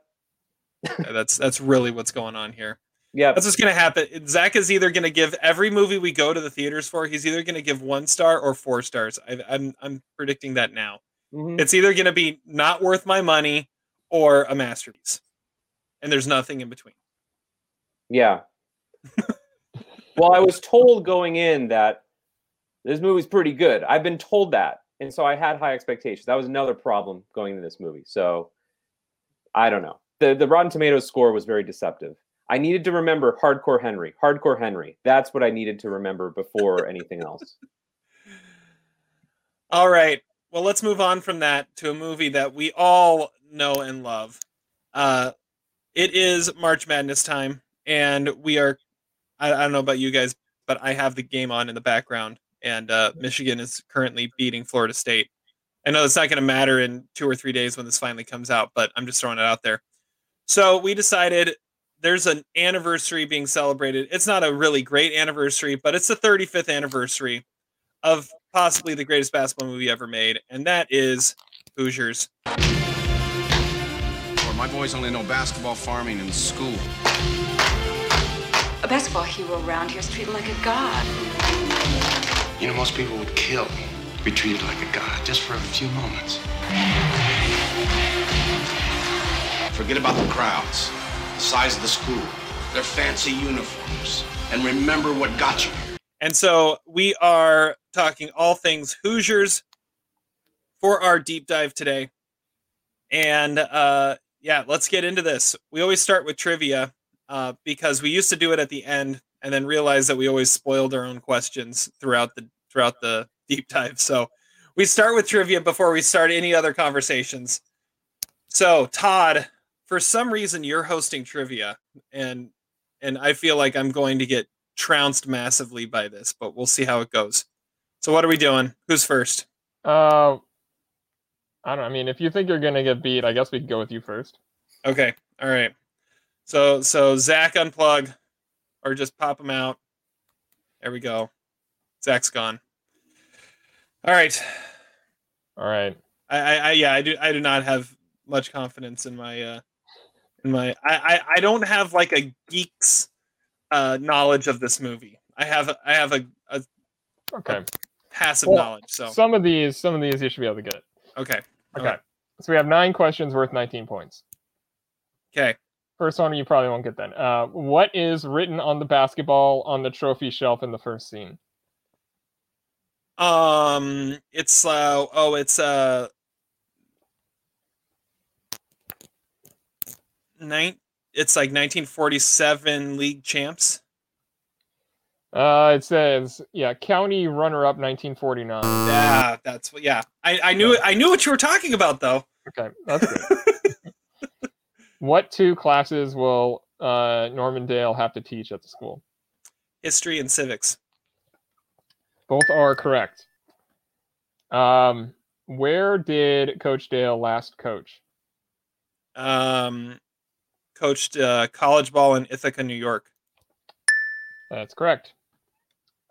That's that's really what's going on here.
Yeah,
That's what's gonna happen. Zach is either gonna give every movie we go to the theaters for. He's either gonna give one star or four stars. I, I'm I'm predicting that now.
Mhm.
It's either gonna be not worth my money or a masterpiece, and there's nothing in between.
Yeah. well, I was told going in that this movie's pretty good. I've been told that. And so I had high expectations. That was another problem going into this movie. So I don't know. The the Rotten Tomatoes score was very deceptive. I needed to remember Hardcore Henry. Hardcore Henry. That's what I needed to remember before anything else.
All right. Well, let's move on from that to a movie that we all know and love. Uh, it is March Madness time, and we are. I, I don't know about you guys, but I have the game on in the background, and uh, Michigan is currently beating Florida State. I know it's not going to matter in two or three days when this finally comes out, but I'm just throwing it out there. So we decided there's an anniversary being celebrated. It's not a really great anniversary, but it's the 35th anniversary of possibly the greatest basketball movie ever made, and that is Hoosiers.
My boys only know basketball, farming, and school.
A basketball hero around here is treated like a god.
You know, most people would kill, to be treated like a god just for a few moments.
Forget about the crowds, the size of the school, their fancy uniforms, and remember what got you here.
And so we are talking all things Hoosiers for our deep dive today. And uh, yeah, let's get into this. We always start with trivia uh, because we used to do it at the end and then realized that we always spoiled our own questions throughout the throughout the deep dive. So we start with trivia before we start any other conversations. So Todd, for some reason you're hosting trivia and and I feel like I'm going to get trounced massively by this, but we'll see how it goes. So what are we doing? Who's first?
Uh, I don't. I mean, if you think you're gonna get beat, I guess we could go with you first.
Okay. All right. So so Zach unplug or just pop him out. There we go. Zach's gone. All right.
All right.
I, I, I yeah, I do I do not have much confidence in my uh in my I, I, I don't have like a geek's uh knowledge of this movie. I have I have a, a
Okay.
passive
Well,
knowledge. So
Some of these, some of these, you should be able to get.
okay.
Okay. So we have nine questions worth 19 points.
Okay.
First one you probably won't get then. Uh, what is written on the basketball on the trophy shelf in the first scene?
Um, it's uh oh, it's uh nine. It's like 1947 league champs.
Uh, it says, yeah, county runner-up 1949.
Yeah, that's what. Yeah, I I knew I knew what you were talking about though.
Okay, that's good. what two classes will uh, Norman Dale have to teach at the school?
History and civics.
Both are correct. Um, where did Coach Dale last coach?
Um, coached uh, college ball in Ithaca, New York.
That's correct.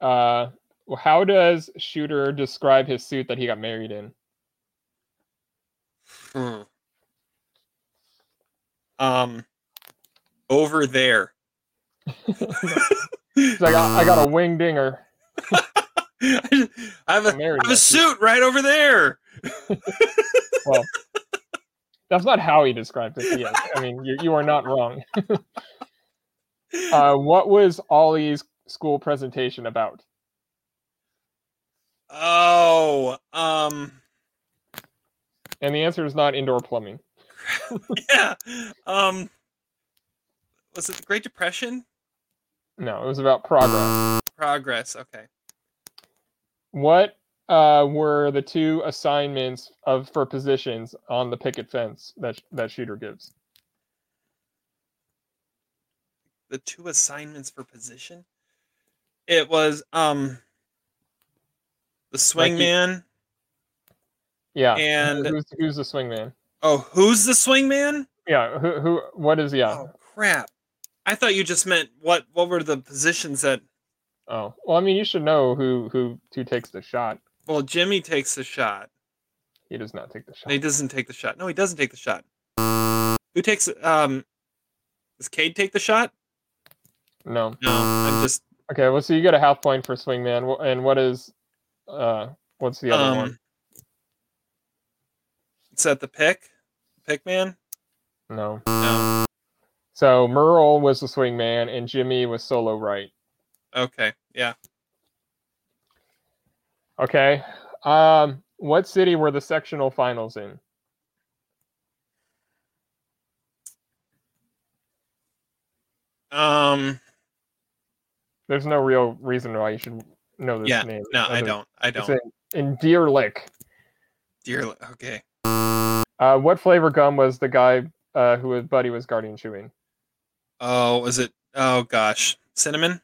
Uh, well, how does Shooter describe his suit that he got married in?
Hmm. Um, over there.
He's like, I, I got a wing dinger.
I have a, have a
suit.
right over there.
Well, that's not how he described it. Yes, I mean you you are not wrong. uh, what was Ollie's school presentation about?
Oh, um,
And the answer is not indoor plumbing.
yeah. Um, was it the Great Depression?
No, it was about progress.
Progress. Okay.
What uh, were the two assignments of for positions on the picket fence that that shooter gives?
The two assignments for position. It was um the
Like he-
swingman.
Yeah.
And-
who's, who's the swingman?
Oh, who's the swingman?
Yeah. Who? Who? What is? Yeah.
Oh crap! I thought you just meant what? What were the positions that?
Oh. Well, I mean, you should know who who who takes the shot.
Well, Jimmy takes the shot.
He does not take the shot.
He doesn't take the shot. No, he doesn't take the shot. Who takes? Um, does Cade take the shot?
No.
No, I'm just.
Okay. Well, so you get a half point for swingman, and what is? Uh, what's the other
Um,
one?
It's at the pick. Pick man.
No.
No.
So Merle was the swing man and Jimmy was solo right.
Okay. Yeah.
Okay. Um, what city were the sectional finals in?
Um.
There's no real reason why you should know this
Yeah.
name.
No, I don't. I don't.
in, in Deer Lick.
Dear. Okay.
Uh, what flavor gum was the guy uh, who his buddy was guardian chewing?
Oh, was it? Oh gosh, cinnamon.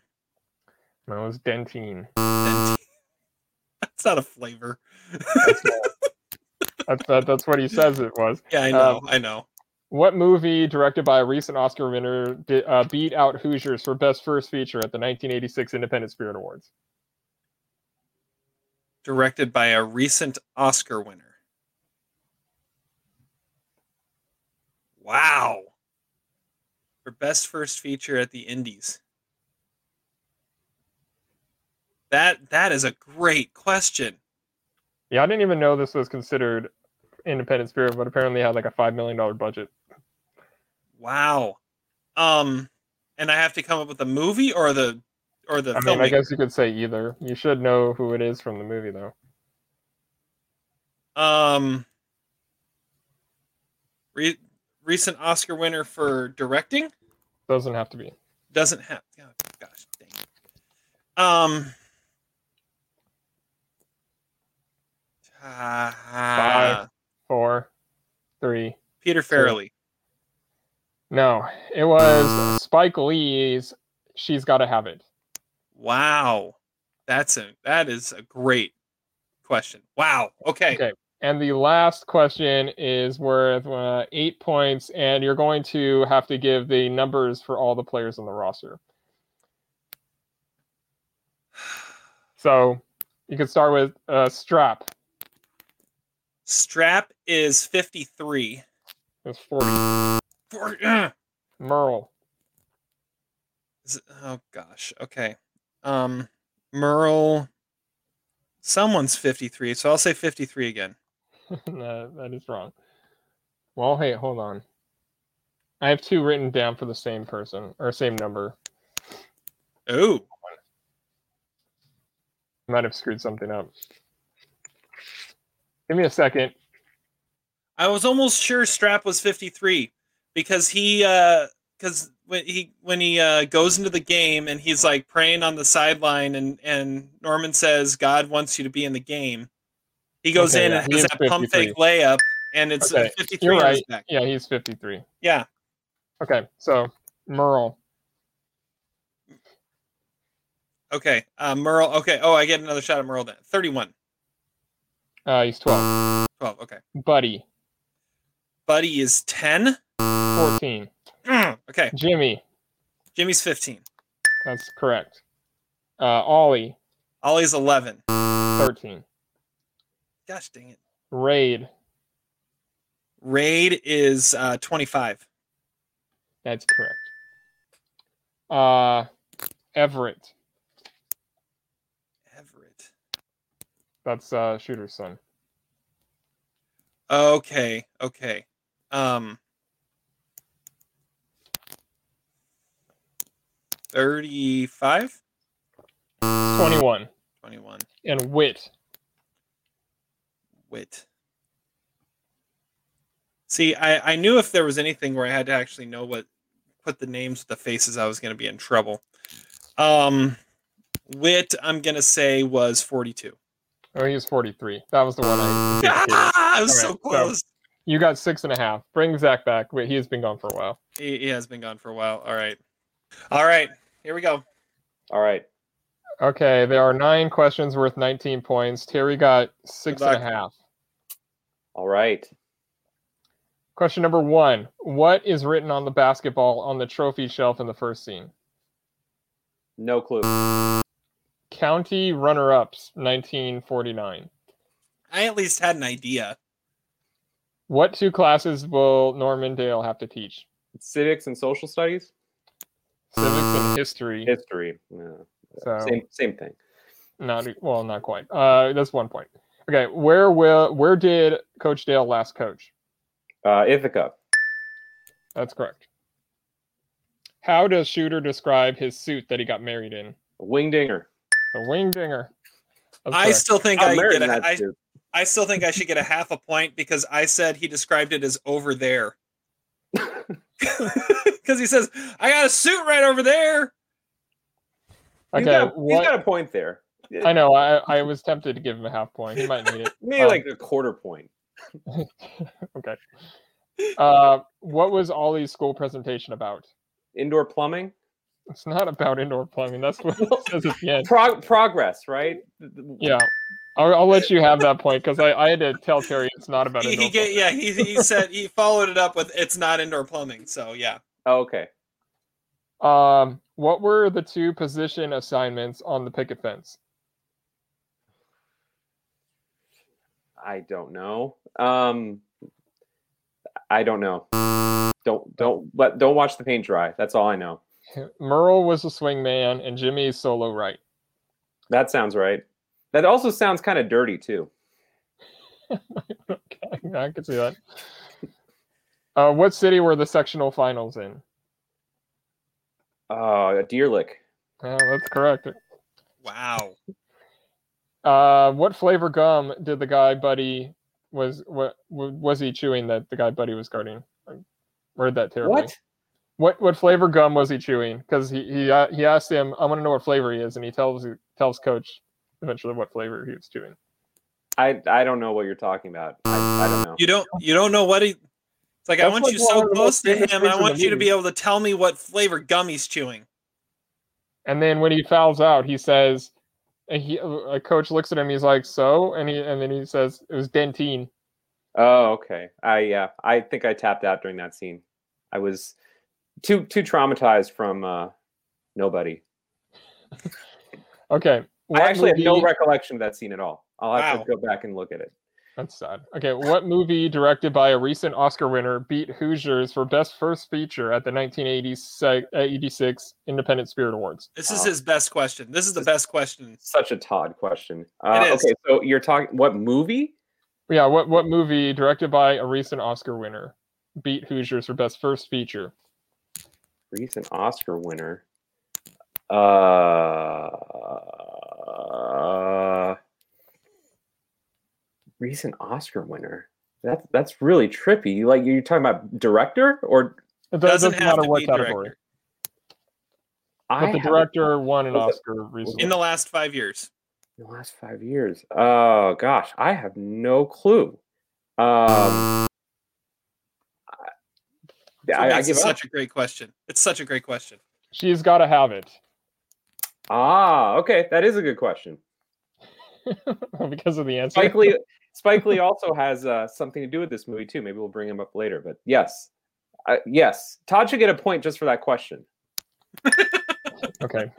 No, it was Dentyne.
Dent- That's not a flavor.
That's, that, that's what he says it was.
Yeah, I know.
Um,
I know.
What movie directed by a recent Oscar winner did, uh, beat out Hoosiers for Best First Feature at the 1986 Independent Spirit Awards?
Directed by a recent Oscar winner. Wow. For best first feature at the Indies. That that is a great question.
Yeah, I didn't even know this was considered Independent Spirit, but apparently had like a five million dollar budget.
Wow. Um and I have to come up with a movie or the or the
I mean, I guess you could say either. You should know who it is from the movie, though.
Um re- recent Oscar winner for directing?
Doesn't have to be.
Doesn't have. Oh, gosh, dang. it. Um.
Five. Four, three.
Peter Farrelly.
No, it was Spike Lee's "She's Gotta Have It."
Wow, that's a that is a great question. Wow. Okay.
Okay. And the last question is worth uh, eight points, and you're going to have to give the numbers for all the players on the roster. So you can start with uh, Strap.
Strap is fifty three.
It's 40.
For, uh,
Merle.
is it- oh gosh. Okay. Um, Merle. Someone's fifty three, so I'll say fifty three again.
that, that is wrong. Well, hey, hold on. I have two written down for the same person or same number.
Oh,
I might have screwed something up. Give me a second.
I was almost sure Strap was 53 because he uh cuz when he when he uh goes into the game and he's like praying on the sideline and and Norman says God wants you to be in the game. He goes
Okay,
in
yeah,
and
he
has that pump fake layup and it's
Okay,
53
You're right. Yeah, he's 53.
Yeah.
Okay, so Merle.
Okay. Uh Merle. Okay. Oh, I get another shot at Merle then. 31.
Uh, he's 12.
12. Okay.
Buddy,
Buddy is 10.
14.
Mm, Okay.
Jimmy,
Jimmy's 15.
that's correct. Uh, Ollie,
Ollie's 11.
13.
Gosh dang it.
Raid,
Raid is uh 25.
that's correct. Uh, Everett,
Everett.
that's uh, Shooter's son.
Okay, okay. Um 35?
21.
21.
And Wit,
Wit. See, I, I knew if there was anything where I had to actually know what put the names with the faces, I was going to be in trouble. Um, Wit, I'm gonna say was 42.
Oh, he was 43. That was the one I.
Ah, I was
All
so
right, so-
close.
You got six and a half. Bring Zach back. Wait, he has been gone for a while.
He, he has been gone for a while. All right, all right. Here we go.
All right.
Okay, there are nine questions worth 19 points. Terry got six and a
luck.
half.
All right.
Question number one What is written on the basketball on the trophy shelf in the first scene?
No clue.
County runner ups, 1949.
I at least had an idea.
What two classes will Norman Dale have to teach?
Civics and social studies.
Civics and history.
History. No.
So
Same same thing.
not well, not quite. Uh, that's one point. Okay, where will where did Coach Dale last coach?
Uh, Ithaca.
That's correct. How does Shooter describe his suit that he got married in?
Wingdinger.
A wingdinger. That's
I
correct.
still think
I'm
I get
in
a,
that
I. I still think I should get a half a point because I said he described it as over there. Because he says, I got a suit right over there.
He's
okay.
got, he's
what,
got a point there.
I know. I I was tempted to give him a half point. He might need it.
Maybe
Um,
like a quarter point.
okay. Uh, what was Ollie's school presentation about?
Indoor plumbing.
It's not about indoor plumbing. That's what it says at the end.
Prog- progress, right?
Yeah. I'll, I'll let you have that point because I, I had to tell Terry it's not about
He,
indoor
he get, yeah, he, he said he followed it up with it's not indoor plumbing. So yeah.
Oh, okay.
Um, what were the two position assignments on the picket fence?
I don't know. Um, I don't know. Don't don't let don't watch the paint dry. That's all I know.
Merle was a swingman and Jimmy's solo right.
That sounds right. That also sounds kind of dirty too.
okay, I can see that. Uh, what city were the sectional finals in?
Uh, Deer Lick.
Yeah, that's correct.
Wow.
Uh, what flavor gum did the guy Buddy was what was he chewing that the guy Buddy was guarding? I read that terribly.
What?
What what flavor gum was he chewing? Because he he uh, he asked him, "I want to know what flavor he is," and he tells tells Coach eventually what flavor he was chewing.
I I don't know what you're talking about. I, I don't know.
You don't you don't know what he it's like I want
like
you so close to him. I want you to be able to tell me what flavor gum he's chewing.
And then when he fouls out, he says, and he a coach looks at him. He's like, "So," and he and then he says, "It was Dentyne."
Oh, okay. I yeah. I think I tapped out during that scene. I was too too traumatized from uh, nobody.
Okay, what
I actually have no recollection of that scene at all. I'll have
Wow.
to go back and look at it.
That's sad. Okay, what movie directed by a recent Oscar winner beat Hoosiers for Best First Feature at the 1986 Independent Spirit Awards?
This is
Wow.
his best question. This is the best question.
Such a Todd question. Uh,
It is.
Okay, so you're talking what movie?
Yeah, what what movie directed by a recent Oscar winner beat Hoosiers for Best First Feature?
Recent Oscar winner. Uh, recent Oscar winner. That's that's really trippy. Like you're talking about director or
It does-
Doesn't
doesn't
have
matter
to
what
be
category.
director.
But the director won an
Was it-
Oscar recently.
In the last five years.
in the last five years. Oh gosh, I have no clue. Um, I, I, I give
it
up.
such a great question. It's such a great question.
She's got to have it
Ah, okay, that is a good question.
because of the answer.
Spike Lee, Spike Lee also has uh, something to do with this movie too. Maybe we'll bring him up later. But yes, uh, yes, Todd should get a point just for that question.
Okay.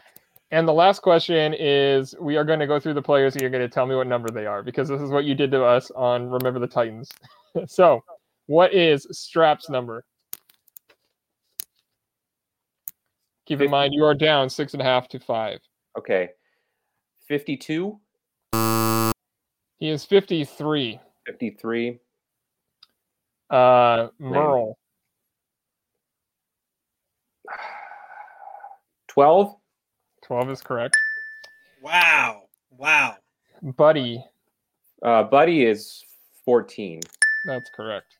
and the last question is we are going to go through the players and you're going to tell me what number they are because this is what you did to us on Remember the Titans. so, what is Strap's number? Keep in mind you are down six and a half to five.
Okay, fifty-two.
He is 53.
53.
Uh, Merle,
12.
12 is correct.
Wow. Wow.
Buddy,
Uh, Buddy is 14.
that's correct.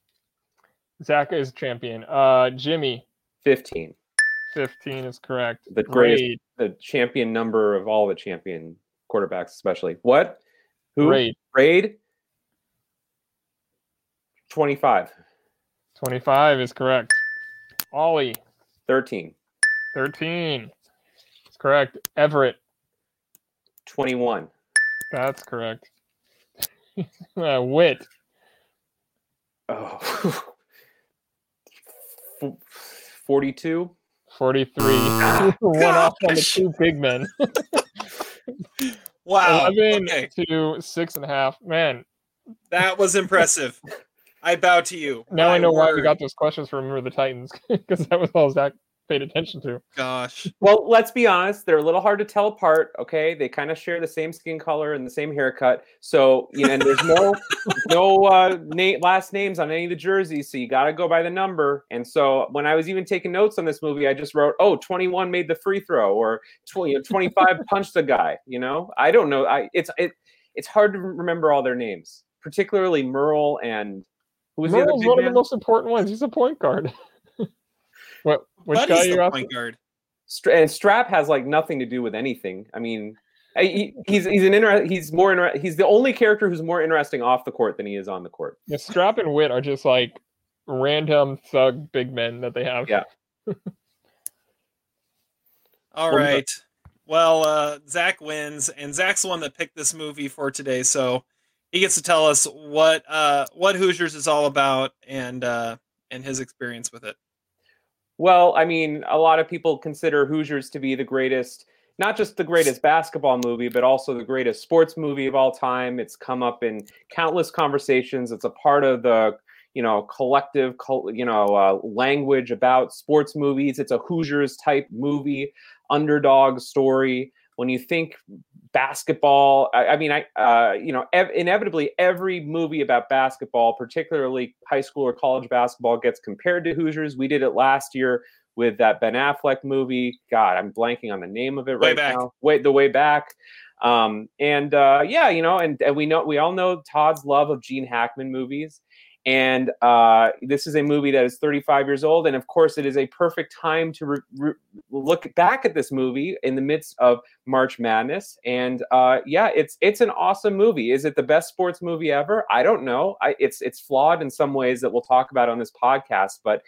Zach is champion. Uh, Jimmy,
15.
15 is correct.
The greatest
Raid,
the champion number of all the champion quarterbacks, especially. What? Who?
Raid.
Raid. Twenty-five.
25 is correct. Ollie,
13.
13. It's correct. Everett,
21.
that's correct. uh, Wit,
Oh. 42.
43. One off on the two big men.
Wow.
11
Okay.
to six and a half. Man,
That was impressive. I bow to you.
now I know why we got those questions from Remember the Titans because that was all Zach paid attention to.
Gosh.
Well, let's be honest, they're a little hard to tell apart. Okay, they kind of share the same skin color and the same haircut. So you know, and there's no no uh, na- last names on any of the jerseys, so you got to go by the number. And so when I was even taking notes on this movie, I just wrote, "Oh, 21 made the free throw," or 20, you 25 punched the guy. You know, I don't know. I it's it it's hard to remember all their names, particularly Merle and who was the other
Merle's
big
one of the most important ones. He's a point guard. what? Which
Buddy's
guy
the
you asking?
point guard.
Stra- and Strap has like nothing to do with anything. I mean, he, he's he's an inter- he's more inter- he's the only character who's more interesting off the court than he is on the court.
The Strap and Wit are just like random thug big men that they have.
Yeah.
All
Well, we got-
right. Well, uh, Zach wins, and Zach's the one that picked this movie for today, so he gets to tell us what uh, what Hoosiers is all about and uh, and his experience with it.
Well, I mean, a lot of people consider Hoosiers to be the greatest, not just the greatest basketball movie, but also the greatest sports movie of all time. It's come up in countless conversations. It's a part of the you know collective you know uh, language about sports movies. It's a Hoosiers type movie, underdog story. When you think basketball, I, I mean, I uh, you know ev- inevitably every movie about basketball, particularly high school or college basketball, gets compared to Hoosiers. We did it last year with that Ben Affleck movie. God, I'm blanking on the name of it right now. Wait, the way back. Um, and uh, yeah, you know, and, and we know we all know Todd's love of Gene Hackman movies. And uh, this is a movie that is 35 years old, and of course, it is a perfect time to re- re- look back at this movie in the midst of March Madness. And uh, yeah, it's it's an awesome movie. Is it the best sports movie ever? I don't know. I, it's it's flawed in some ways that we'll talk about on this podcast. But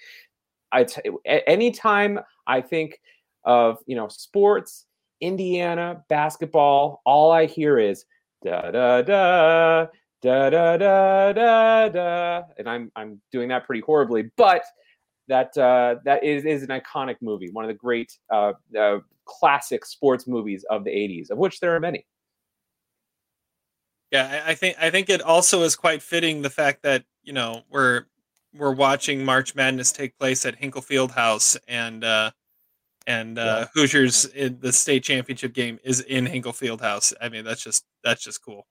I t- anytime I think of you know sports, Indiana basketball, all I hear is da da da da da da da da, and I'm I'm doing that pretty horribly, but that uh, that is is an iconic movie, one of the great uh, uh, classic sports movies of the '80s, of which there are many.
Yeah, I, I think I think it also is quite fitting the fact that you know we're we're watching March Madness take place at Hinkle Field House and uh, and uh, Hoosiers in the state championship game is in Hinkle Field House. I mean, that's just that's just cool.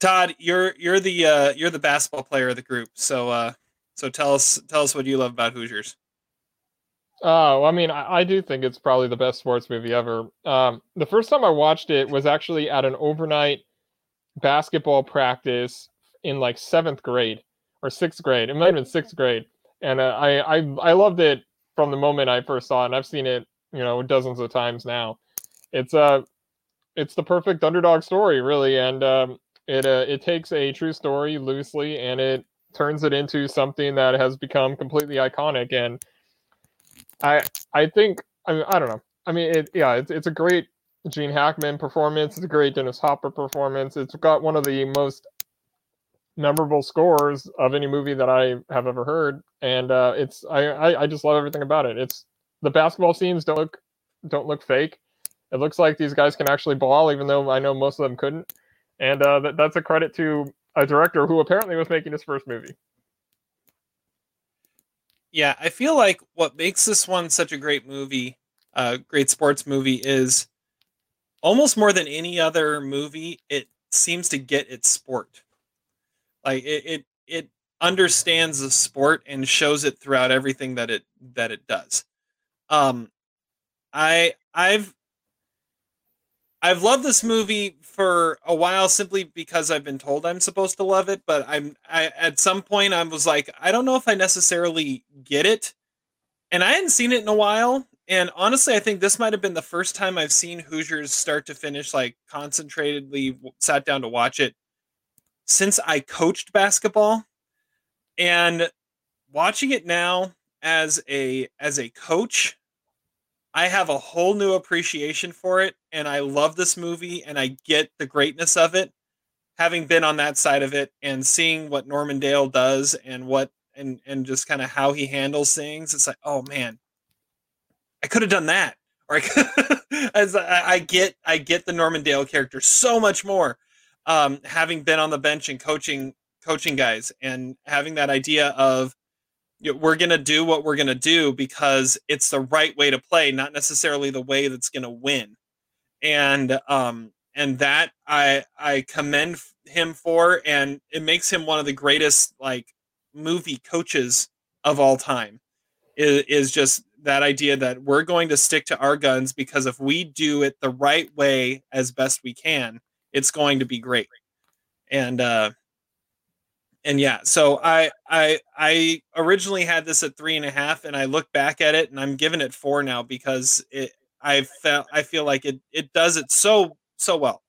Todd, you're you're the uh, you're the basketball player of the group, so uh, so tell us tell us what you love about Hoosiers.
Oh, I mean, I, I do think it's probably the best sports movie ever. Um, the first time I watched it was actually at an overnight basketball practice in like seventh grade or sixth grade. It might have been sixth grade, and uh, I, I I loved it from the moment I first saw it. And I've seen it, you know, dozens of times now. It's uh it's the perfect underdog story, really, and um, it uh, it takes a true story loosely and it turns it into something that has become completely iconic and I I think I mean, I don't know. I mean, it, yeah, it's it's a great Gene Hackman performance. It's a great Dennis Hopper performance. It's got one of the most memorable scores of any movie that I have ever heard, and uh, it's I, I I just love everything about it. It's the basketball scenes don't look don't look fake. It looks like these guys can actually ball, even though I know most of them couldn't. And uh, that, that's a credit to a director who apparently was making his first movie.
Yeah, I feel like what makes this one such a great movie, uh, great sports movie, is almost more than any other movie. It seems to get its sport. Like it, it, it understands the sport and shows it throughout everything that it that it does. Um, I, I've, I've loved this movie for a while simply because I've been told I'm supposed to love it, but I'm I at some point I was like, I don't know if I necessarily get it. And I hadn't seen it in a while, and honestly, I think this might have been the first time I've seen Hoosiers start to finish like concentratedly sat down to watch it since I coached basketball. And watching it now as a as a coach, I have a whole new appreciation for it and I love this movie and I get the greatness of it having been on that side of it and seeing what Norman Dale does and what and and just kind of how he handles things. It's like, oh man, I could have done that. Or I as I, I, get, I get the Norman Dale character so much more, um, having been on the bench and coaching, coaching guys, and having that idea of we're gonna do what we're gonna do because it's the right way to play, not necessarily the way that's gonna win. And um, and that I I commend him for, and it makes him one of the greatest like movie coaches of all time. Is just that idea that we're going to stick to our guns because if we do it the right way as best we can, it's going to be great. And uh and yeah, so I I I originally had this at three and a half, and I look back at it and I'm giving it four now because it I felt I feel like it it does it so so well.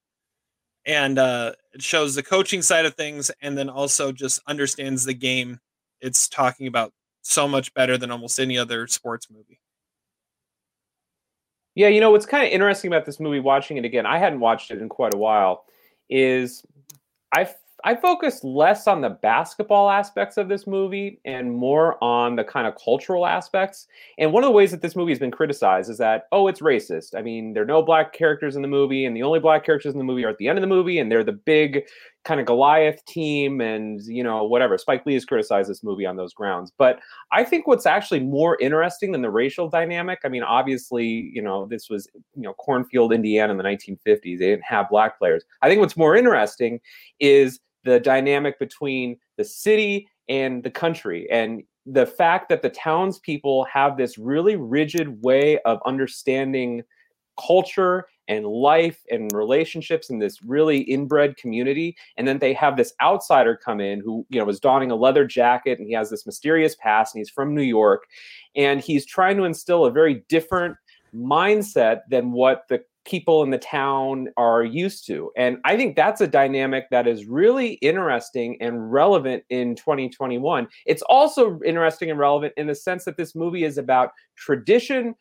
And uh it shows the coaching side of things and then also just understands the game it's talking about so much better than almost any other sports movie.
Yeah, you know what's kind of interesting about this movie, watching it again, I hadn't watched it in quite a while, is I I focused less on the basketball aspects of this movie and more on the kind of cultural aspects. And one of the ways that this movie has been criticized is that, oh, it's racist. I mean, there are no black characters in the movie, and the only black characters in the movie are at the end of the movie, and they're the big kind of Goliath team, and you know, whatever. Spike Lee has criticized this movie on those grounds. But I think what's actually more interesting than the racial dynamic, I mean, obviously, you know, this was, you know, Cornfield, Indiana in the 1950s. They didn't have black players. I think what's more interesting is the dynamic between the city and the country and the fact that the townspeople have this really rigid way of understanding culture and life and relationships in this really inbred community and then they have this outsider come in who you know is donning a leather jacket and he has this mysterious past and he's from new york and he's trying to instill a very different mindset than what the people in the town are used to. And I think that's a dynamic that is really interesting and relevant in 2021. It's also interesting and relevant in the sense that this movie is about tradition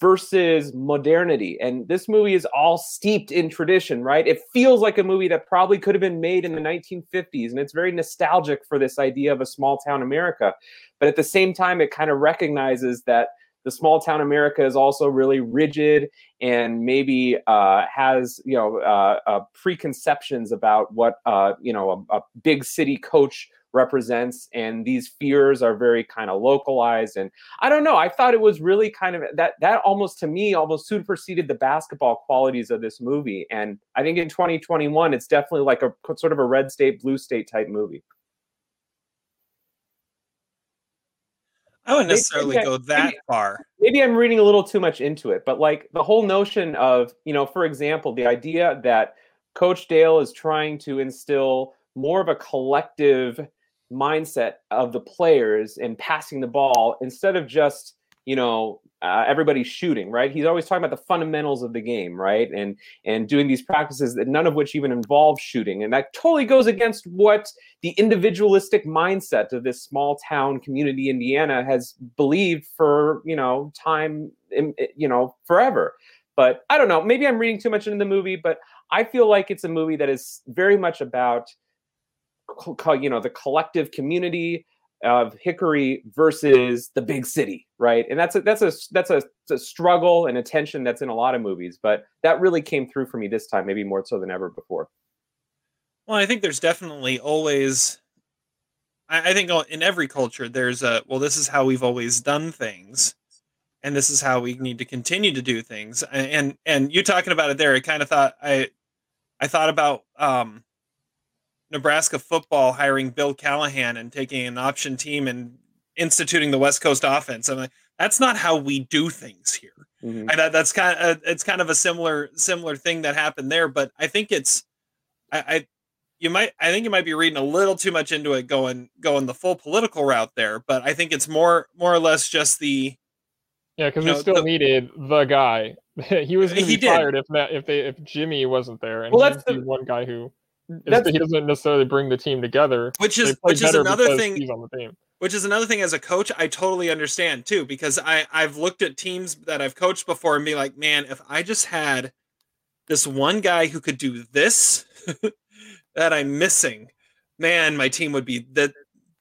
versus modernity. And this movie is all steeped in tradition, right? It feels like a movie that probably could have been made in the 1950s. And it's very nostalgic for this idea of a small town America. But at the same time, it kind of recognizes that the small town America is also really rigid and maybe uh, has you know uh, uh, preconceptions about what uh, you know a, a, big city coach represents and these fears are very kind of localized and i don't know i thought it was really kind of that that almost to me almost superseded the basketball qualities of this movie and i think in 2021 it's definitely like a sort of a red state blue state type movie
I wouldn't necessarily maybe, go that
maybe,
far.
Maybe I'm reading a little too much into it, but like the whole notion of, you know, for example, the idea that Coach Dale is trying to instill more of a collective mindset of the players and passing the ball instead of just you know uh, everybody's shooting right? He's always talking about the fundamentals of the game right? And and doing these practices that none of which even involve shooting. And that totally goes against what the individualistic mindset of this small town community indiana has believed for you know time you know forever. But i don't know. Maybe i'm reading too much into the movie but i feel like it's a movie that is very much about you know the collective community of Hickory versus the big city, right? And that's a that's a that's a, a, struggle and a tension that's in a lot of movies, but that really came through for me this time, maybe more so than ever before.
Well, I think there's definitely always, I, I think in every culture there's a well, this is how we've always done things, and this is how we need to continue to do things. And and you talking about it there, I kind of thought I, I thought about um Nebraska football hiring Bill Callahan and taking an option team and instituting the West Coast offense. I'm like, that's not how we do things here. Mm-hmm. And that, that's kind of it's kind of a similar similar thing that happened there. But I think it's I, I you might I think you might be reading a little too much into it going going the full political route there. But I think it's more more or less just the
Yeah, because
You
they
know,
still
the-
needed the guy. he was going to
He
be
did.
fired if that if they if Jimmy wasn't there, and
Well,
he's
that's
the,
the-
one guy who is,
That's
he doesn't necessarily bring the team together.
Which is which is another thing
He's on the team.
which is another thing as a coach I totally understand too because I I've looked at teams that I've coached before and be like, man, if I just had this one guy who could do this that I'm missing, man, my team would be that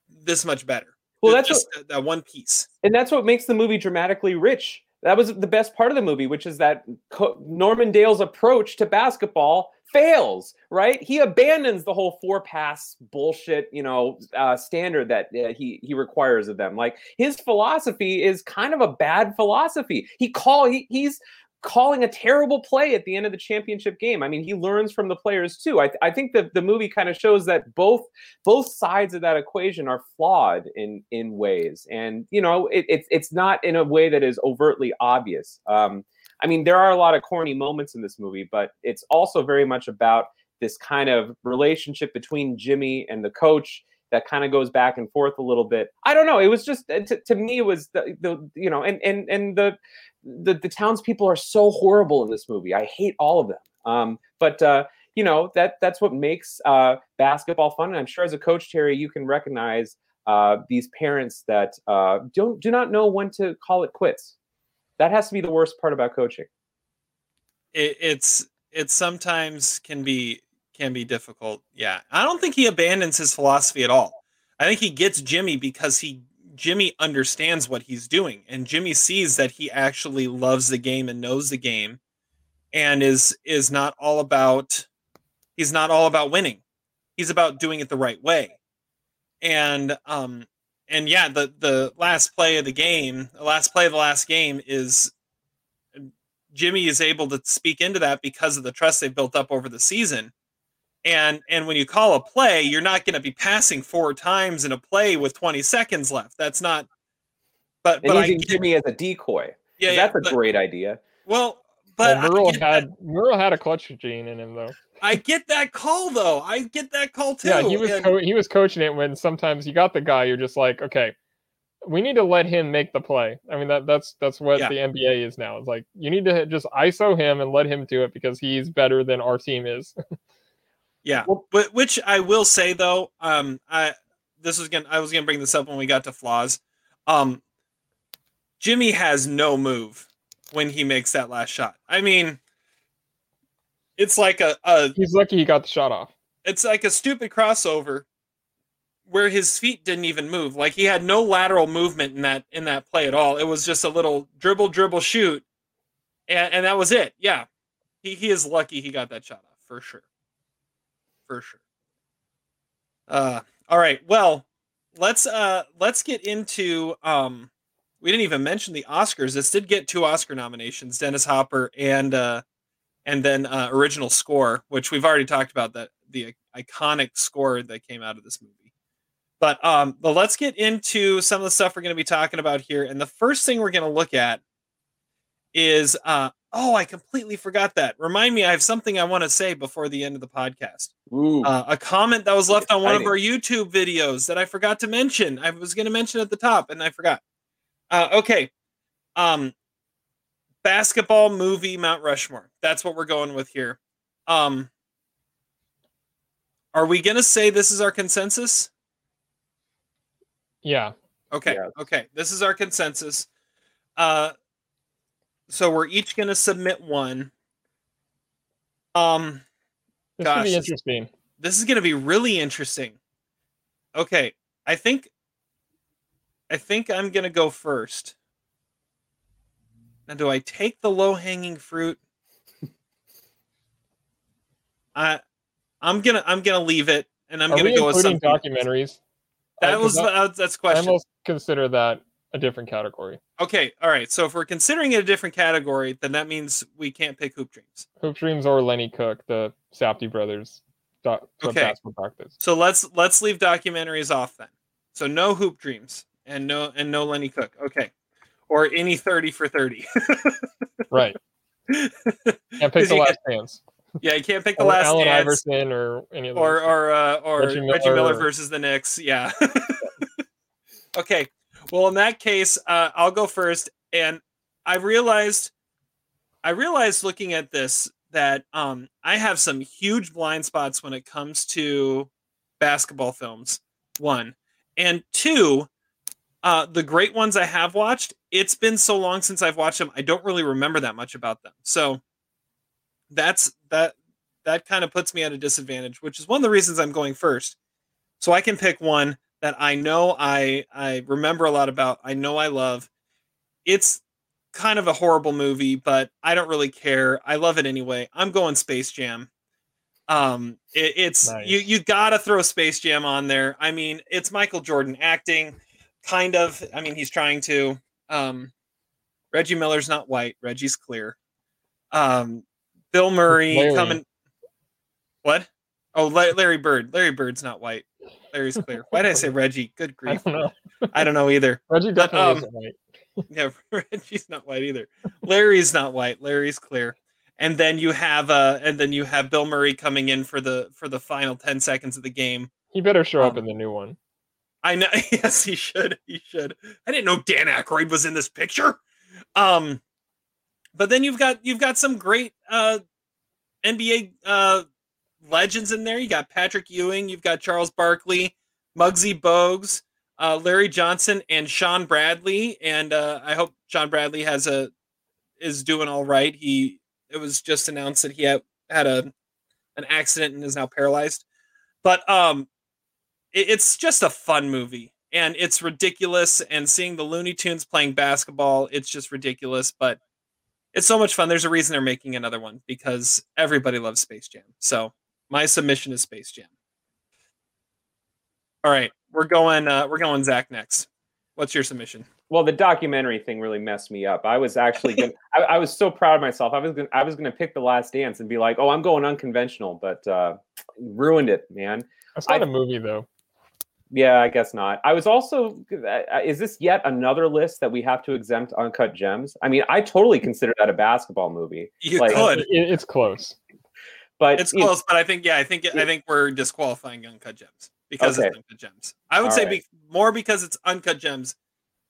this much better.
Well, that's
just that- that one piece.
and that's what makes the movie dramatically rich. That was the best part of the movie, which is that Co- Norman Dale's approach to basketball fails. Right? He abandons the whole four pass bullshit, you know, uh, standard that uh, he he requires of them. Like his philosophy is kind of a bad philosophy. He call he, he's calling a terrible play at the end of the championship game. I mean, he learns from the players too. I, I think that the movie kind of shows that both both sides of that equation are flawed in in ways, and you know, it, it's it's not in a way that is overtly obvious. Um, I mean, there are a lot of corny moments in this movie, but it's also very much about this kind of relationship between Jimmy and the coach that kind of goes back and forth a little bit. I don't know. It was just to, to me, it was the, the you know, and and and the the the townspeople are so horrible in this movie. I hate all of them. Um, but uh, you know that that's what makes uh, basketball fun. And I'm sure as a coach, Terry, you can recognize uh, these parents that uh, don't do not know when to call it quits. That has to be the worst part about coaching.
It, it's it sometimes can be can be difficult. Yeah, I don't think he abandons his philosophy at all. I think he gets Jimmy because he Jimmy understands what he's doing, and Jimmy sees that he actually loves the game and knows the game, and is is not all about he's not all about winning. He's about doing it the right way, and um and yeah, the the last play of the game, the last play of the last game is Jimmy is able to speak into that because of the trust they've built up over the season. And and when you call a play, you're not going to be passing four times in a play with 20 seconds left. That's not. But
And
but
using
get-
Jimmy as a decoy.
yeah, yeah
that's a
but-
great idea.
well, but
Well, Merle
get
had Merle had a clutch gene in him though.
I get that call though. I get that call too.
Yeah, he was
and-
co- he was coaching it when sometimes you got the guy you're just like, okay, we need to let him make the play. I mean that that's that's what
Yeah.
the NBA is now. It's like you need to just ISO him and let him do it because he's better than our team is.
Yeah, but which I will say though, um, I this was gonna I was gonna bring this up when we got to flaws. Um, Jimmy has no move when he makes that last shot. I mean, it's like a, a
he's lucky he got the shot off.
it's like a stupid crossover where his feet didn't even move. Like he had no lateral movement in that in that play at all. It was just a little dribble, dribble, shoot, and, and that was it. Yeah, he he is lucky he got that shot off for sure, for sure. Uh, all right. Well, let's uh let's get into um. We didn't even mention the Oscars. This did get two Oscar nominations: Dennis Hopper and uh, and then uh, original score, which we've already talked about that the iconic score that came out of this movie. But um, but let's get into some of the stuff we're going to be talking about here. And the first thing we're going to look at is uh, oh, I completely forgot that. Remind me, I have something I want to say before the end of the podcast.
Ooh.
Uh, a comment that was left on one of our YouTube videos that I forgot to mention. I was going to mention at the top and I forgot. Uh, okay. Um, basketball movie Mount Rushmore. That's what we're going with here. Um, are we going to say this is our consensus?
Yeah.
Okay.
Yes.
Okay. This is our consensus. Uh, so we're each going to submit one. Um,
This
Gosh,
could be interesting.
this is going to be really interesting. Okay, I think I think I'm going to go first. Now do I take the low-hanging fruit? I I'm going to I'm to leave it and I'm
Are
to go with something.
documentaries?
That was
that-
uh, that's
I
question.
almost consider that a different category.
Okay, all right. So if we're considering it a different category, then that means we can't pick Hoop Dreams.
Hoop Dreams or Lenny Cooke, the Safdie brothers, doc,
Okay. So let's let's leave documentaries off then. So no Hoop Dreams and no and no Lenny Cooke. Okay. Or any 30 for 30.
Right. Can't pick the last dance.
Yeah, you can't pick the
Or
last
Allen
dance
Iverson or any of those.
or or uh, or Reggie
Reggie
Miller,
Miller.
versus the Knicks. Yeah. okay. Well, in that case, uh, I'll go first, and I realized I realized looking at this that um I have some huge blind spots when it comes to basketball films. One. And two, uh the great ones I have watched, it's been so long since I've watched them, I don't really remember that much about them. So that's that that kind of puts me at a disadvantage, which is one of the reasons I'm going first. So I can pick one that I know I I remember a lot about, I know I love. It's kind of a horrible movie, but I don't really care. I love it anyway. I'm going Space Jam. Um, it, it's
Nice.
you you gotta throw Space Jam on there. I mean, it's Michael Jordan acting, kind of. I mean, he's trying to. Um, Reggie Miller's not white. Reggie's clear. Um, Bill Murray
Larry.
coming. What? Oh, Larry Bird. Larry Bird's not white. Larry's clear. Why did I say Reggie? Good
I
grief.
don't know.
I don't know either.
Reggie definitely
um,
isn't white.
Yeah, Reggie's not white either. Larry's not white. Larry's clear. And then you have uh and then you have Bill Murray coming in for the for the final 10 seconds of the game.
He better show up
um,
in the new one.
I know yes, he should. He should. I didn't know Dan Aykroyd was in this picture. Um but then you've got you've got some great uh NBA uh legends in there. You got Patrick Ewing, you've got Charles Barkley, Muggsy Bogues, uh, Larry Johnson, and Shawn Bradley. And uh, I hope Shawn Bradley has a is doing all right. He it was just announced that he had had a an accident and is now paralyzed. But um, it- it's just a fun movie and it's ridiculous. And seeing the Looney Tunes playing basketball, it's just ridiculous. But it's so much fun. There's a reason they're making another one because everybody loves Space Jam. So my submission is Space Jam. All right, we're going. Uh, we're going Zach next. What's your submission?
Well, the documentary thing really messed me up. I was actually gonna, I, I was so proud of myself. I was gonna I was gonna pick the last dance and be like, oh, I'm going unconventional, but uh ruined it, man.
That's not
I-
a movie though.
Yeah, I guess not. I was also uh, is this yet another list that we have to exempt uncut gems? I mean, I totally consider that a basketball movie.
You
Like-
could.
It's close.
But
It's
you know,
close, but I think yeah, I think I think we're disqualifying uncut gems because
Okay.
it's uncut gems. I would
All
say
right.
be, more because it's uncut gems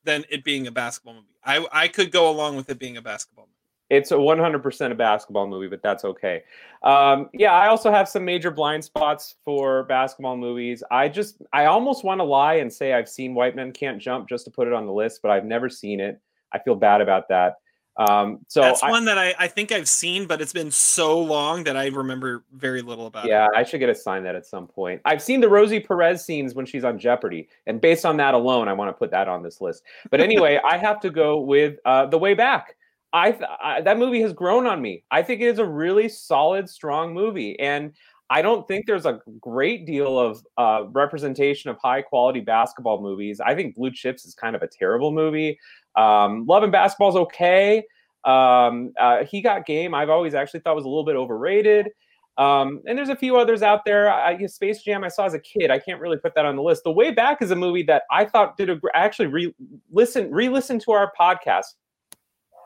than it being a basketball movie. I I could go along with it being a basketball movie.
It's a 100% a basketball movie, but that's okay. Um, yeah, I also have some major blind spots for basketball movies. I just, I almost want to lie and say I've seen White Men Can't Jump just to put it on the list, but I've never seen it. I feel bad about that. Um, so
That's
I,
one that I, I think I've seen, but it's been so long that I remember very little about
yeah,
it.
I should get assigned that at some point. I've seen the Rosie Perez scenes when she's on Jeopardy, and based on that alone, I want to put that on this list. But anyway, I have to go with uh, The Way Back. I, th- I that movie has grown on me. I think it is a really solid, strong movie, and I don't think there's a great deal of uh, representation of high quality basketball movies. I think Blue Chips is kind of a terrible movie. Um, Love and Basketball is okay. Um, uh, he Got Game, I've always actually thought was a little bit overrated. Um, and there's a few others out there. I, Space Jam I saw as a kid. I can't really put that on the list. The Way Back is a movie that I thought did a I actually re listen re-listen to our podcast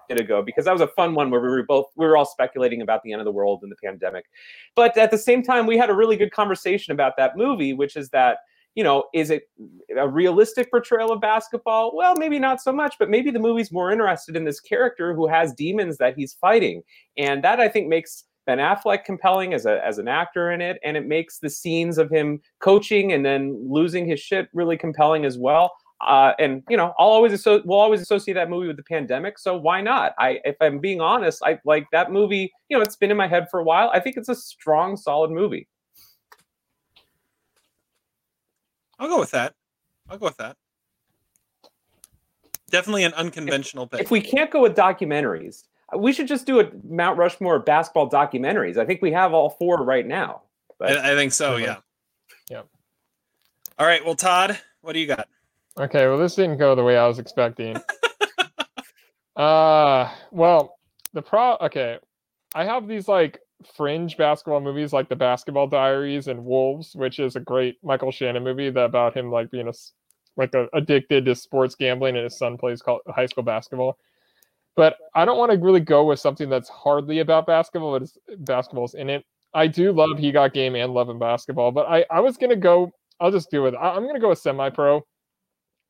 minute ago because that was a fun one where we were both we were all speculating about the end of the world and the pandemic. But at the same time, we had a really good conversation about that movie, which is that you know, is it a realistic portrayal of basketball? Well, maybe not so much, but maybe the movie's more interested in this character who has demons that he's fighting, and that I think makes Ben Affleck compelling as a as an actor in it, and it makes the scenes of him coaching and then losing his shit really compelling as well. Uh, and you know, I'll always asso- we'll always associate that movie with the pandemic, so why not? I, if I'm being honest, I like that movie. You know, it's been in my head for a while. I think it's a strong, solid movie.
I'll go with that. I'll go with that. Definitely an unconventional pick.
If we can't go with documentaries, we should just do a Mount Rushmore basketball documentaries. I think we have all four right now. But
I, I think so. Yeah.
Yep.
All right. Well, Todd, what do you got?
Okay, well, this didn't go the way I was expecting. uh, well, the pro. Okay, I have these like fringe basketball movies, like the Basketball Diaries and Wolves, which is a great Michael Shannon movie that about him like being a like a, addicted to sports gambling, and his son plays called high school basketball. But I don't want to really go with something that's hardly about basketball, but it's, basketball's in it. I do love He Got Game and Love and Basketball, but I I was gonna go. I'll just do it. I, I'm gonna go with semi pro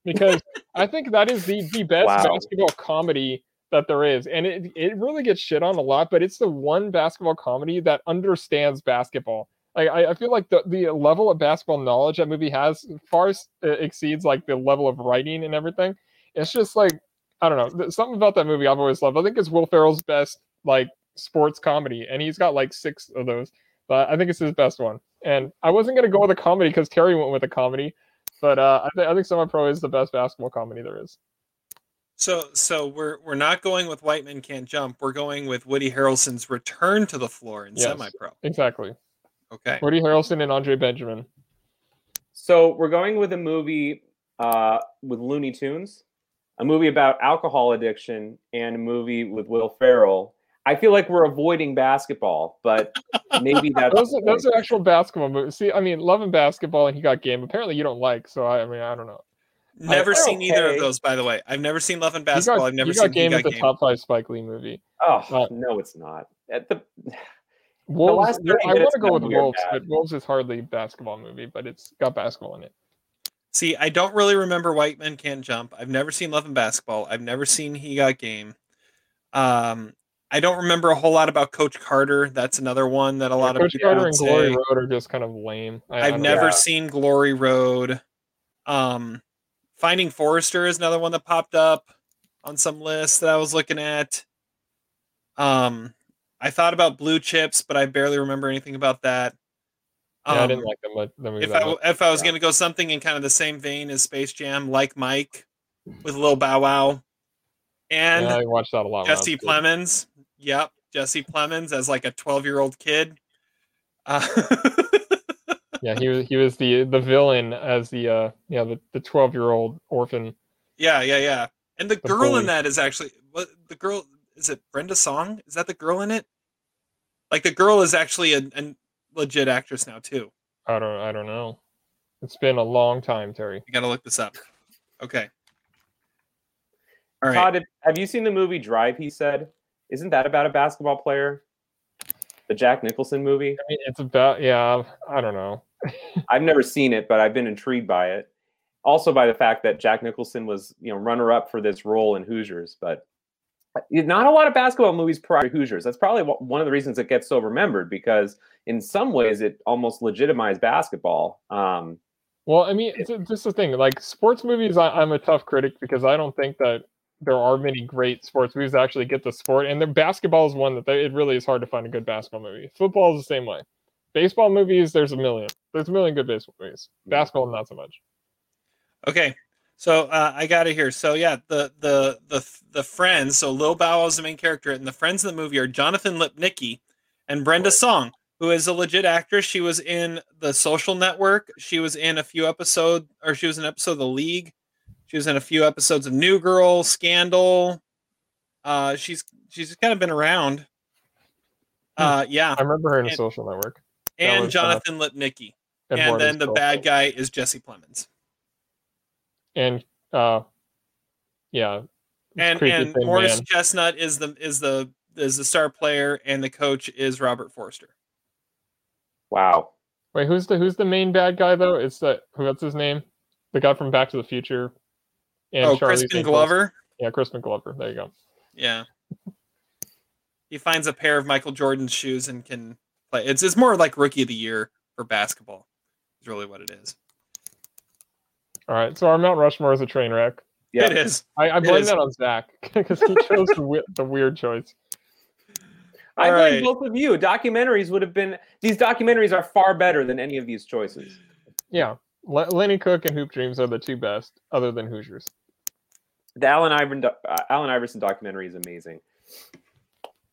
because I think that is the the best
Wow.
basketball comedy that there is, and it it really gets shit on a lot. But it's the one basketball comedy that understands basketball. Like I, I feel like the the level of basketball knowledge that movie has far exceeds like the level of writing and everything. It's just like I don't know something about that movie I've always loved. I think it's Will Ferrell's best like sports comedy, and he's got like six of those. But I think it's his best one. And I wasn't gonna go with a comedy because Terry went with a comedy, but uh, I, th- I think Semi Pro is the best basketball comedy there is.
So so we're we're not going with White Men Can't Jump. We're going with Woody Harrelson's return to the floor in
Yes.
semi pro.
Exactly.
Okay.
Woody Harrelson and Andre Benjamin.
So we're going with a movie uh, with Looney Tunes, a movie about alcohol addiction, and a movie with Will Ferrell. I feel like we're avoiding basketball, but maybe that's
Those are, those are actual basketball movies. See, I mean, loving basketball and he got game. Apparently, you don't like. So I, I mean, I don't know.
Never
they're
seen either of those, by the way. I've never seen Love and Basketball.
got,
I've never
he
seen
got game
He Got
the
Game.
top five Spike Lee movie.
Oh
Uh,
no, it's not. At the
Wolves.
last
I want to go with Wolves,
bad.
but Wolves is hardly a basketball movie, but it's got basketball in it.
See, I don't really remember White Men Can't Jump. I've never seen Love and Basketball. I've never seen He Got Game. Um, I don't remember a whole lot about Coach Carter. That's another one that a lot of
Coach
people
Carter
would
and
say.
Glory Road are just kind of lame. I, don't
never
know.
seen Glory Road. Um, Finding Forrester is another one that popped up on some list that I was looking at. Um, I thought about Blue Chips, but I barely remember anything about that.
Yeah, I
Um,
didn't like them. the movie.
if I
much.
if I was
Yeah.
gonna go something in kind of the same vein as Space Jam, like Mike with Lil Bow Wow, and
yeah, I watched that a lot.
Jesse. Plemons. Yep, Jesse Plemons as like a twelve year old kid. Uh,
Yeah, he was he was the the villain as the uh yeah the the twelve year old orphan.
yeah, yeah, yeah. And the
The
girl
bully.
in that is actually what the girl is it Brenda Song? Is that the girl in it? Like the girl is actually a, a legit actress now too.
I don't I don't know. It's been a long time, Terry.
You got to look this up. Okay. All right.
Todd, have- have you seen the movie Drive? He said, "Isn't that about a basketball player?" The Jack Nicholson movie.
I mean, it's about yeah. I don't know.
I've never seen it, but I've been intrigued by it. Also by the fact that Jack Nicholson was, you know, runner up for this role in Hoosiers, but not a lot of basketball movies prior to Hoosiers. That's probably one of the reasons it gets so remembered because in some ways it almost legitimized basketball. Um,
Well, I mean, just the thing. Like sports movies, I, I'm a tough critic because I don't think that there are many great sports movies that actually get the sport. And the basketball is one that they, it really is hard to find a good basketball movie. Football is the same way. Baseball movies, there's a million. There's a million good baseball movies. Basketball, not so much.
Okay. So uh, I got it here. So yeah, the the the the friends. So Lil Bow is the main character, and the friends in the movie are Jonathan Lipnicki and Brenda Song, who is a legit actress. She was in The Social Network. She was in a few episodes, or she was in an episode of The League. She was in a few episodes of New Girl, Scandal. Uh, she's she's kind of been around. Uh, yeah,
I remember her in a social network. that
and
was, uh,
Jonathan Lipnicki, and
Eduardo's
then the bad guy is Jesse Plemons.
And uh, yeah.
and
creepy
and Morris
man.
Chestnut is the is the is the star player, and the coach is Robert Forster.
wow.
Wait, who's the who's the main bad guy though? It's that who? What's his name? The guy from Back to the Future. And
oh,
Charlie's
Crispin
Angels.
Glover.
Yeah, Crispin Glover. There you go.
Yeah, he finds a pair of Michael Jordan's shoes and can play. It's it's more like rookie of the year for basketball. Is really what it is.
All right, so our Mount Rushmore is a train wreck.
Yeah.
It is.
I, I
It
blame
is.
that on Zach because he chose the, we- the weird choice.
I
All
blame
right.
both of you. Documentaries would have been these documentaries are far better than any of these choices.
Yeah, Le- Lenny Cooke and Hoop Dreams are the two best, other than Hoosiers.
The Allen Iverson, uh, Allen Iverson documentary is amazing.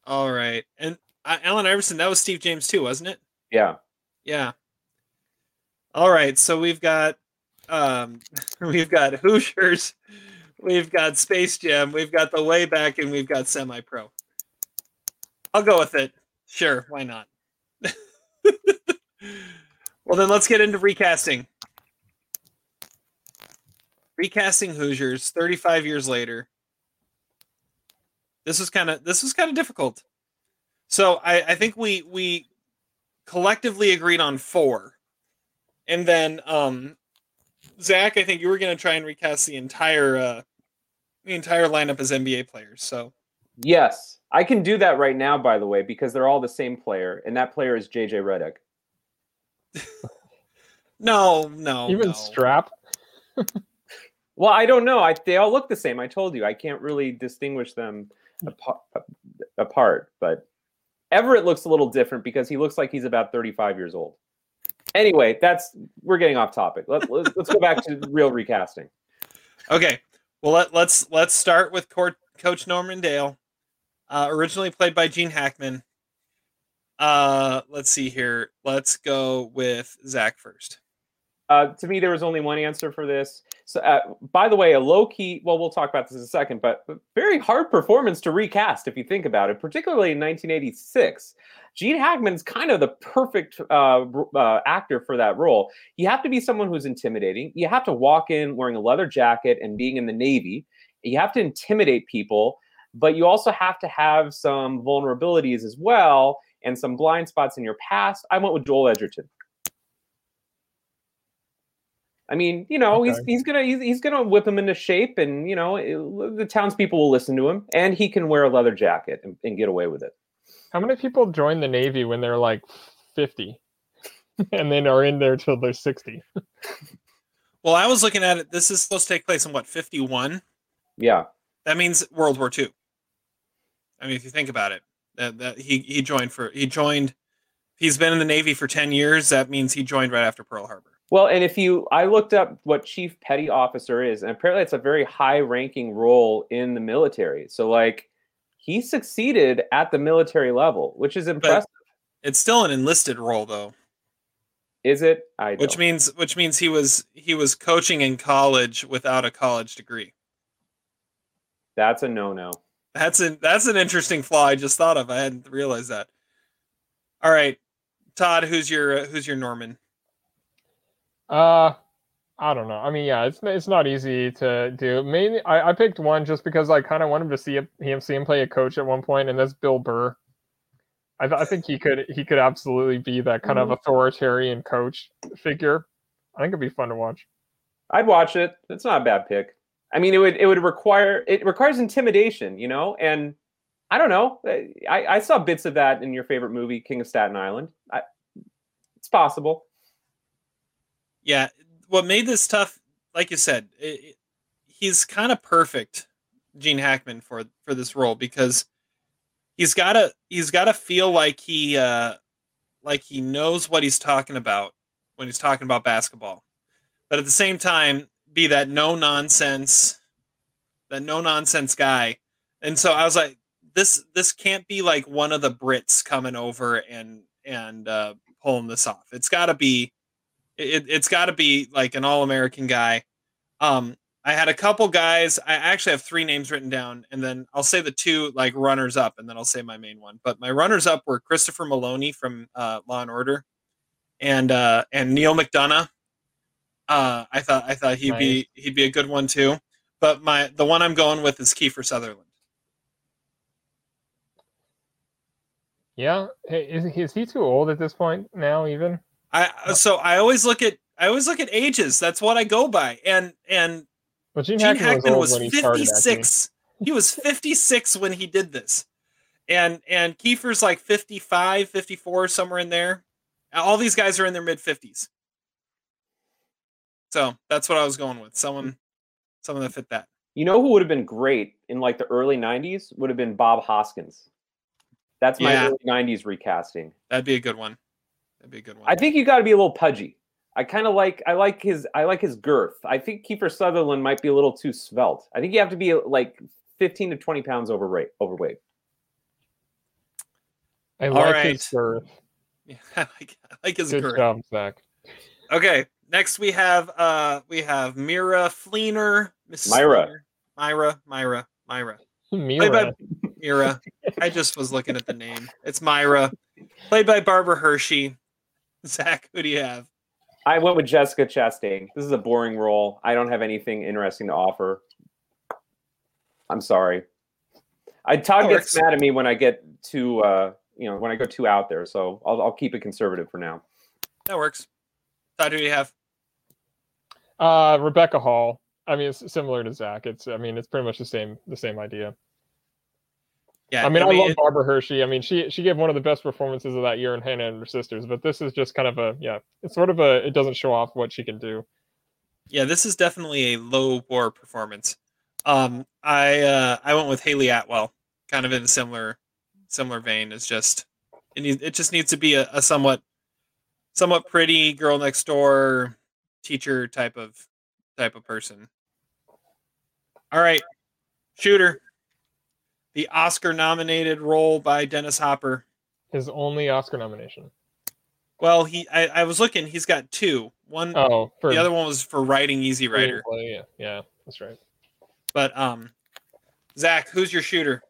All right, and uh, Allen Iverson. That was Steve James too, wasn't it?
Yeah.
Yeah. All right, so we've got um we've got Hoosiers, we've got Space Jam, we've got the way back, and we've got semi pro. I'll go with it. Sure, why not? well then let's get into recasting. Recasting Hoosiers 35 years later. This was kind of this was kind of difficult. So I, I think we we collectively agreed on four. And then um Zach, I think you were gonna try and recast the entire uh the entire lineup as NBA players. So
Yes, I can do that right now. By the way, because they're all the same player, and that player is JJ Redick.
No, no.
Even
no.
Strap.
Well, I don't know. I, they all look the same. I told you I can't really distinguish them apart, apart. But Everett looks a little different because he looks like he's about 35 years old. Anyway, that's we're getting off topic. Let, let's let's go back to real recasting.
Okay. Well, let, let's let's start with Court, Coach Norman Dale, uh, originally played by Gene Hackman. Uh, let's see here. Let's go with Zach first.
Uh, to me, there was only one answer for this. So, uh, by the way, a low key. Well, we'll talk about this in a second, but very hard performance to recast if you think about it, particularly in 1986. Gene Hackman's kind of the perfect uh, uh, actor for that role. You have to be someone who's intimidating. You have to walk in wearing a leather jacket and being in the Navy. You have to intimidate people, but you also have to have some vulnerabilities as well and some blind spots in your past. I went with Joel Edgerton. I mean, you know, he's
Okay.
he's gonna he's, he's gonna whip him into shape, and you know, it- the townspeople will listen to him, and he can wear a leather jacket and, and get away with it.
How many people join the Navy when they're like 50 and then are in there till they're 60?
Well, I was looking at it. This is supposed to take place in what 51.
Yeah,
That means World War II. I mean, if you think about it, that, that he he joined for he joined. He's been in the Navy for 10 years. That means he joined right after Pearl Harbor.
Well, and if you, I looked up what chief petty officer is, and apparently it's a very high ranking role in the military. So, like, he succeeded at the military level, which is impressive.
It's still an enlisted role though,
is it? I
which
don't.
means which means he was he was coaching in college without a college degree.
That's a no no.
That's an that's an interesting flaw I just thought of. I hadn't realized that. All right, Todd, who's your uh, who's your Norman?
Uh, I don't know. I mean, yeah, it's it's not easy to do. Mainly, I, I picked one just because I kind of wanted to see him, see him play a coach at one point, and that's Bill Burr. I, th- I think he could he could absolutely be that kind of authoritarian coach figure. I think it'd be fun to watch.
I'd watch it. It's not a bad pick. I mean, it would it would require it requires intimidation, you know, and I don't know. I, I saw bits of that in your favorite movie, King of Staten Island. I, it's possible.
Yeah, what made this tough, like you said, it, it- he's kind of perfect, Gene Hackman for for this role because he's got to he's got to feel like he uh like he knows what he's talking about when he's talking about basketball, but at the same time be that no nonsense, that no nonsense guy. And so I was like, this this can't be like one of the Brits coming over and and uh, pulling this off. It's got to be it, it's got to be like an all-american guy. Um i had a couple guys i actually have three names written down and then i'll say the two like runners up and then i'll say my main one. But my runners up were christopher meloni from uh, law and order and uh and neal mcdonough. Uh i thought i thought he'd be he'd be a good one too. But my the one i'm going with is kiefer sutherland.
Yeah, hey, is is he too old at this point now? Even
i so i always look at i always look at ages that's what i go by and and
but Gene,
Gene
Hackman,
Hackman
was,
was
old when he
56. He was 56 when he did this. And and Kiefer's like 55, 54, somewhere in there. All these guys are in their mid 50s. So that's what I was going with. Someone someone that fit that.
You know who would have been great in like the early '90s would have been Bob Hoskins. That's my
Yeah.
early '90s recasting.
That'd be a good one. That'd be a good one.
I think you got to be a little pudgy. I kind of like I like his I like his girth. I think Kiefer Sutherland might be a little too svelte. I think you have to be like 15 to 20 pounds overweight. Overweight.
I
All
like
right.
his girth.
Yeah, I like, I like his
Good
girth.
job, Zach.
Okay, next we have uh we have Mira Fleener, Miss
Myra.
Fleener. Myra, Myra, Myra.
Mira.
by- Mira. I just was looking at the name. It's Myra, played by Barbara Hershey. Zach, who do you have?
I went with Jessica Chastain. This is a boring role. I don't have anything interesting to offer. I'm sorry. I Todd
That
gets mad at me when I get too uh you know when I go too out there, so I'll I'll keep it conservative for now.
That works. Todd, who do you have?
Uh, Rebecca Hall. I mean, it's similar to Zach. It's I mean, it's pretty much the same the same idea.
Yeah,
I mean, I, love
it-
Barbara Hershey. I mean, she she gave one of the best performances of that year in Hannah and her sisters. But this is just kind of a yeah, it's sort of a it doesn't show off what she can do.
yeah, this is definitely a low bore performance. Um, I uh, I went with Hayley Atwell, kind of in a similar similar vein. It's just it need, it just needs to be a, a somewhat somewhat pretty girl next door teacher type of type of person. All right, shooter. The Oscar nominated role by Dennis Hopper.
His only Oscar nomination.
Well, he I, I was looking. He's got two. One
Oh, for
the other one was for writing Easy Rider.
screenplay, Yeah, yeah, that's right.
But um, Zach, who's your shooter?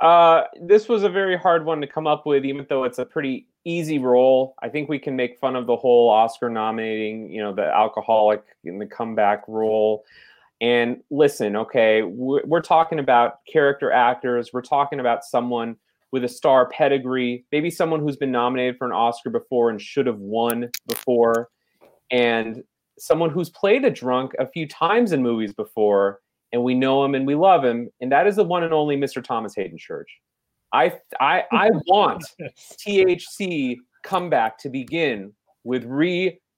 Uh, this was a very hard one to come up with, even though it's a pretty easy role. I think we can make fun of the whole Oscar nominating, you know, the alcoholic in the comeback role. And listen, okay, we're, we're talking about character actors. We're talking about someone with a star pedigree, maybe someone who's been nominated for an Oscar before and should have won before, and someone who's played a drunk a few times in movies before and we know him and we love him, and that is the one and only Mr. Thomas Hayden Church. I I I want THC comeback to begin with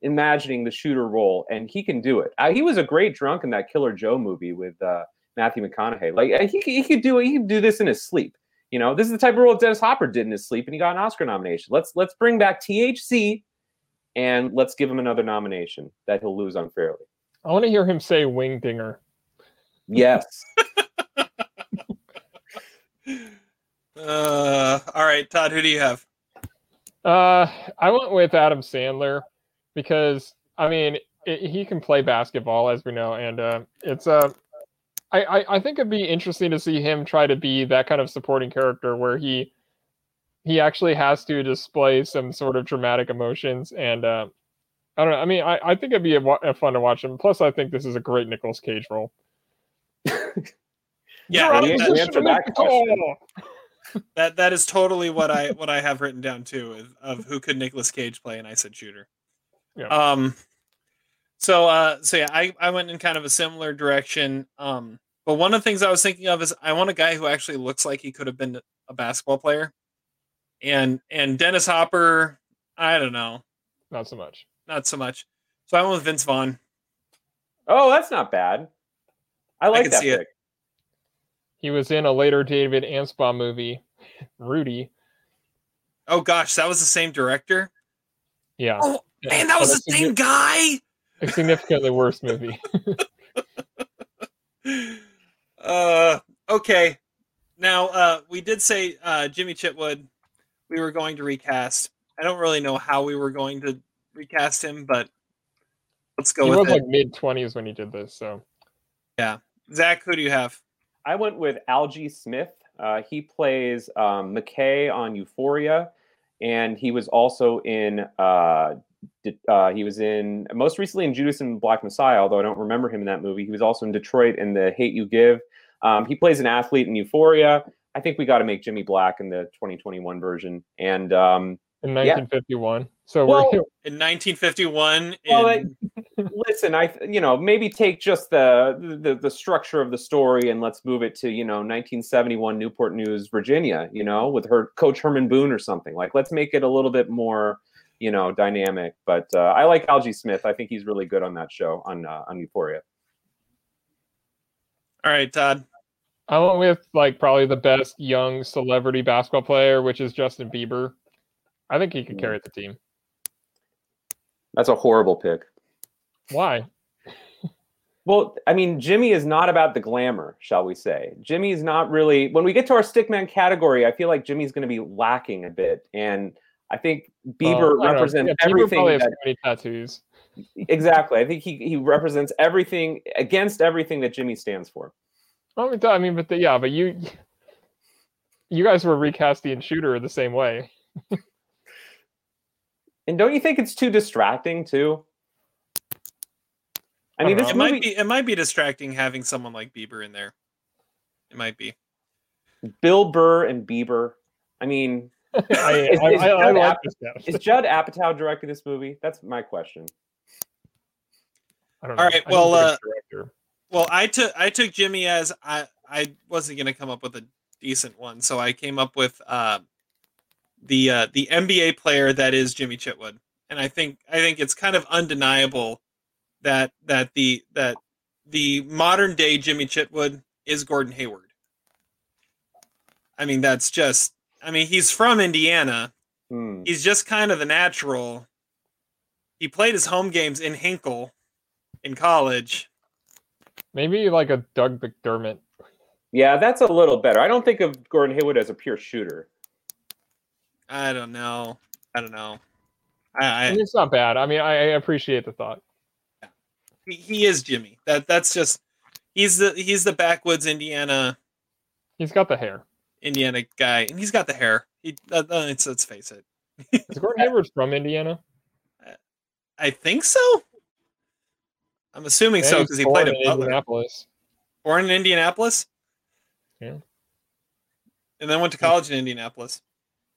reimagining the shooter role, and he can do it. Uh, he was a great drunk in that Killer Joe movie with uh, Matthew McConaughey. Like he, he could do it. He could do this in his sleep. You know, this is the type of role Dennis Hopper did in his sleep, and he got an Oscar nomination. Let's let's bring back THC, and let's give him another nomination that he'll lose unfairly.
I want to hear him say "wing dinger."
Yes.
Uh, all right, Todd, who do you have?
Uh, I went with Adam Sandler because I mean it, he can play basketball as we know, and uh, it's uh, I, I I think it'd be interesting to see him try to be that kind of supporting character where he he actually has to display some sort of dramatic emotions, and uh, I don't know. I mean, I, I think it'd be a, a fun to watch him. Plus, I think this is a great Nicolas Cage role.
Yeah,
we-
that-
we answered that question.
that that is totally what I what I have written down too of, of who could Nicolas Cage play, and I said shooter.
Yeah.
Um. So uh so yeah, I I went in kind of a similar direction. Um. But one of the things I was thinking of is I want a guy who actually looks like he could have been a basketball player. And and Dennis Hopper, I don't know,
Not so much.
not so much. So I went with Vince Vaughn.
Oh, that's not bad. I like
can
that
see it.
pick.
He was in a later David Anspaugh movie, Rudy.
Oh gosh, that was the same director.
Yeah.
Oh man, that was the same guy.
A significantly worse movie.
uh okay now uh we did say uh jimmy chitwood we were going to recast i don't really know how we were going to recast him but let's go
he
with
was like mid twenties when he did this, so
yeah zach who do you have
I went with Algee Smith. Uh, he plays um, McKay on Euphoria, and he was also in. Uh, De- uh, he was in most recently in Judas and Black Messiah, although I don't remember him in that movie. He was also in Detroit in The Hate You Give. Um, he plays an athlete in Euphoria. I think we got to make Jimmy Black in the 2021 version. And um,
in
Yeah.
1951. So
Well,
we're
in 1951
Well,
in,
listen, I you know maybe take just the, the the structure of the story and let's move it to you know 1971 Newport News, Virginia. You know, with her coach Herman Boone or something. Like, let's make it a little bit more you know dynamic. But uh, I like Algee Smith. I think he's really good on that show on uh, on Euphoria.
all right todd
I went with like probably the best young celebrity basketball player, which is Justin Bieber. I think he could
Mm.
carry the team.
That's a horrible pick.
Why?
Well, I mean, Jimmy is not about the glamour, shall we say? Jimmy's not really. When we get to our stickman category, I feel like Jimmy's going to be lacking a bit, and I think Bieber
Well, I
represents
Yeah, Bieber
everything
probably has
that
many tattoos.
exactly. I think he he represents everything against everything that Jimmy stands for.
I mean, I mean, but the, yeah, but you, you guys were recasting Shooter the same way.
And don't you think it's too distracting too? I mean,
I don't
this
it
movie,
might be it might be distracting having someone like bieber in there it might be
Bill Burr and Bieber. I mean,
I, I,
Is- is
I, I
Judd
like
Ap-
this guy.
is Judd Apatow directing this movie? That's my question.
I don't
All
know.
right,
I
well, uh, well i took i took jimmy as i i wasn't going to come up with a decent one. So I came up with uh, the uh, the NBA player that is Jimmy Chitwood, and I think I think it's kind of undeniable that that the that the modern day Jimmy Chitwood is Gordon Hayward. I mean, that's just. I mean, he's from Indiana.
Hmm.
He's just kind of the natural. He played his home games in Hinkle in college.
Maybe like a Doug McDermott.
Yeah, that's a little better. I don't think of Gordon Hayward as a pure shooter.
I don't know. I don't know. I, I
it's not bad. I mean, I, I appreciate the thought.
he, he is Jimmy. That that's just he's the he's the backwoods Indiana
He's got the hair.
Indiana guy, and he's got the hair. He uh, uh, let's let's face it.
Is Gordon Hayward from Indiana?
I think so. I'm assuming so because he played at
in
Butler.
Indianapolis.
Born in Indianapolis.
Yeah.
And then went to college in Indianapolis.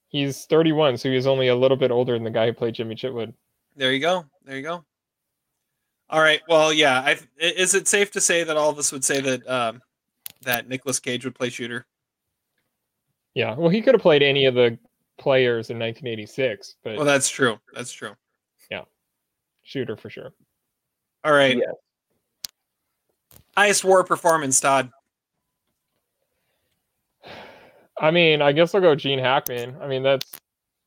He's 31, so he's only a little bit older than the guy who played Jimmy Chitwood.
There you go. There you go. All right. Well, yeah. I, is it safe to say that all of us would say that um, that Nicolas Cage would play shooter?
Yeah, well, he could have played any of the players in 1986, but
Well, that's true. That's true. Yeah.
Shooter for sure.
All right.
Yes.
Highest war performance, Todd.
I mean, I guess I'll go Gene Hackman. I mean, that's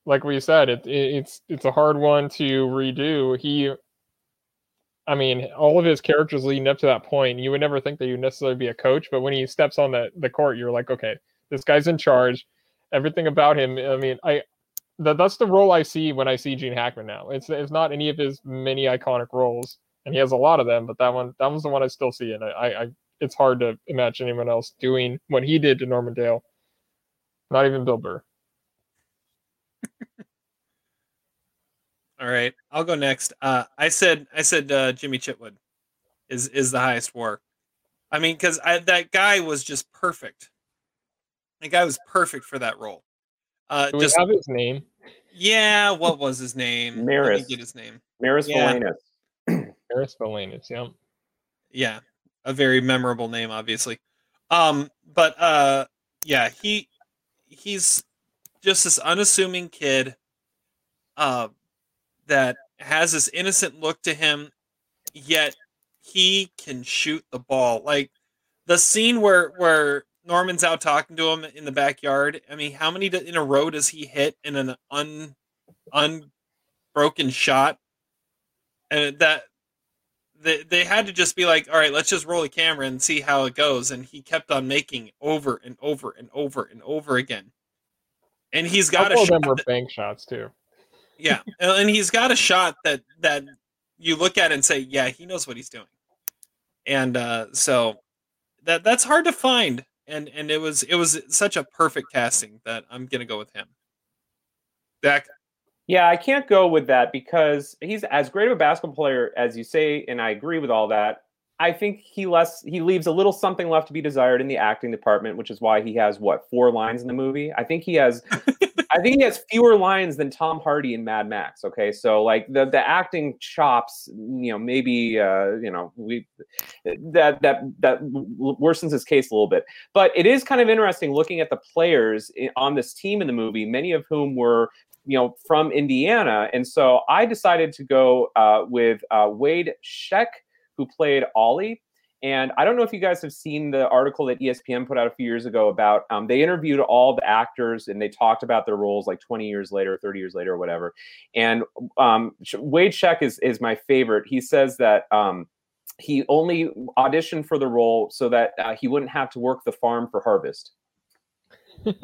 like we said, it, it, it's it's a hard one to redo. He, I mean, all of his characters leading up to that point, you would never think that you'd necessarily be a coach, but when he steps on the the court, you're like, okay, this guy's in charge. Everything about him. I mean, I that that's the role I see when I see Gene Hackman now. It's it's not any of his many iconic roles, and he has a lot of them, but that one that was the one I still see, and I, I, I it's hard to imagine anyone else doing what he did to Norman Dale. Not even Bill Burr.
All right, I'll go next. Uh, I said I said uh, Jimmy Chitwood is is the highest war. I mean, because that guy was just perfect. That guy was perfect for that role. Uh,
Do we
just
have his name?
yeah, what was his name? Let me
Maris.
get his name.
Maris
Yeah.
Valanis.
Harris Belanis, yeah.
Yeah, a very memorable name, obviously. Um, but uh, yeah, he he's just this unassuming kid, uh, that has this innocent look to him, yet he can shoot the ball. Like the scene where where Norman's out talking to him in the backyard. I mean, how many in a row does he hit in an un unbroken shot? And that they they had to just be like, all right, let's just roll a camera and see how it goes. And he kept on making over and over and over and over again. And he's
A
got a
couple of
shot
them were
that-
bank shots too.
yeah, and and he's got a shot that that you look at and say, yeah, he knows what he's doing. And uh, so that that's hard to find, and and it was it was such a perfect casting that I'm gonna go with him. Back,
Yeah, I can't go with that because he's as great of a basketball player as you say, and I agree with all that. I think he less he leaves a little something left to be desired in the acting department, which is why he has what four lines in the movie. I think he has, I think he has fewer lines than Tom Hardy in Mad Max. Okay, so like the the acting chops, you know, maybe uh, you know we that that that worsens his case a little bit. But it is kind of interesting looking at the players on this team in the movie, many of whom were you know from Indiana, and so I decided to go uh, with uh, Wade Schenck, who played Ollie. And I don't know if you guys have seen the article that ESPN put out a few years ago about um, they interviewed all the actors and they talked about their roles like 20 years later, 30 years later, or whatever. And um, Wade Schenck is is my favorite. He says that. Um, he only auditioned for the role so that uh, he wouldn't have to work the farm for harvest.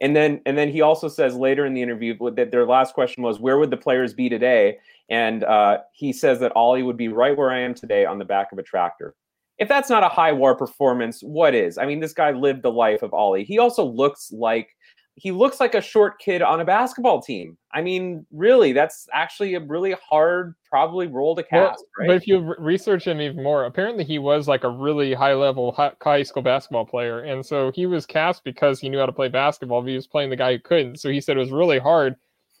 and then and then he also says later in the interview that their last question was where would the players be today and uh, he says that ollie would be right where i am today on the back of a tractor if that's not a high war performance what is i mean this guy lived the life of ollie he also looks like he looks like a short kid on a basketball team i mean really that's actually a really hard probably role to
Well,
cast right
But if you research him even more, apparently he was like a really high level high school basketball player. And so he was cast because he knew how to play basketball. But he was playing the guy who couldn't. So he said it was really hard.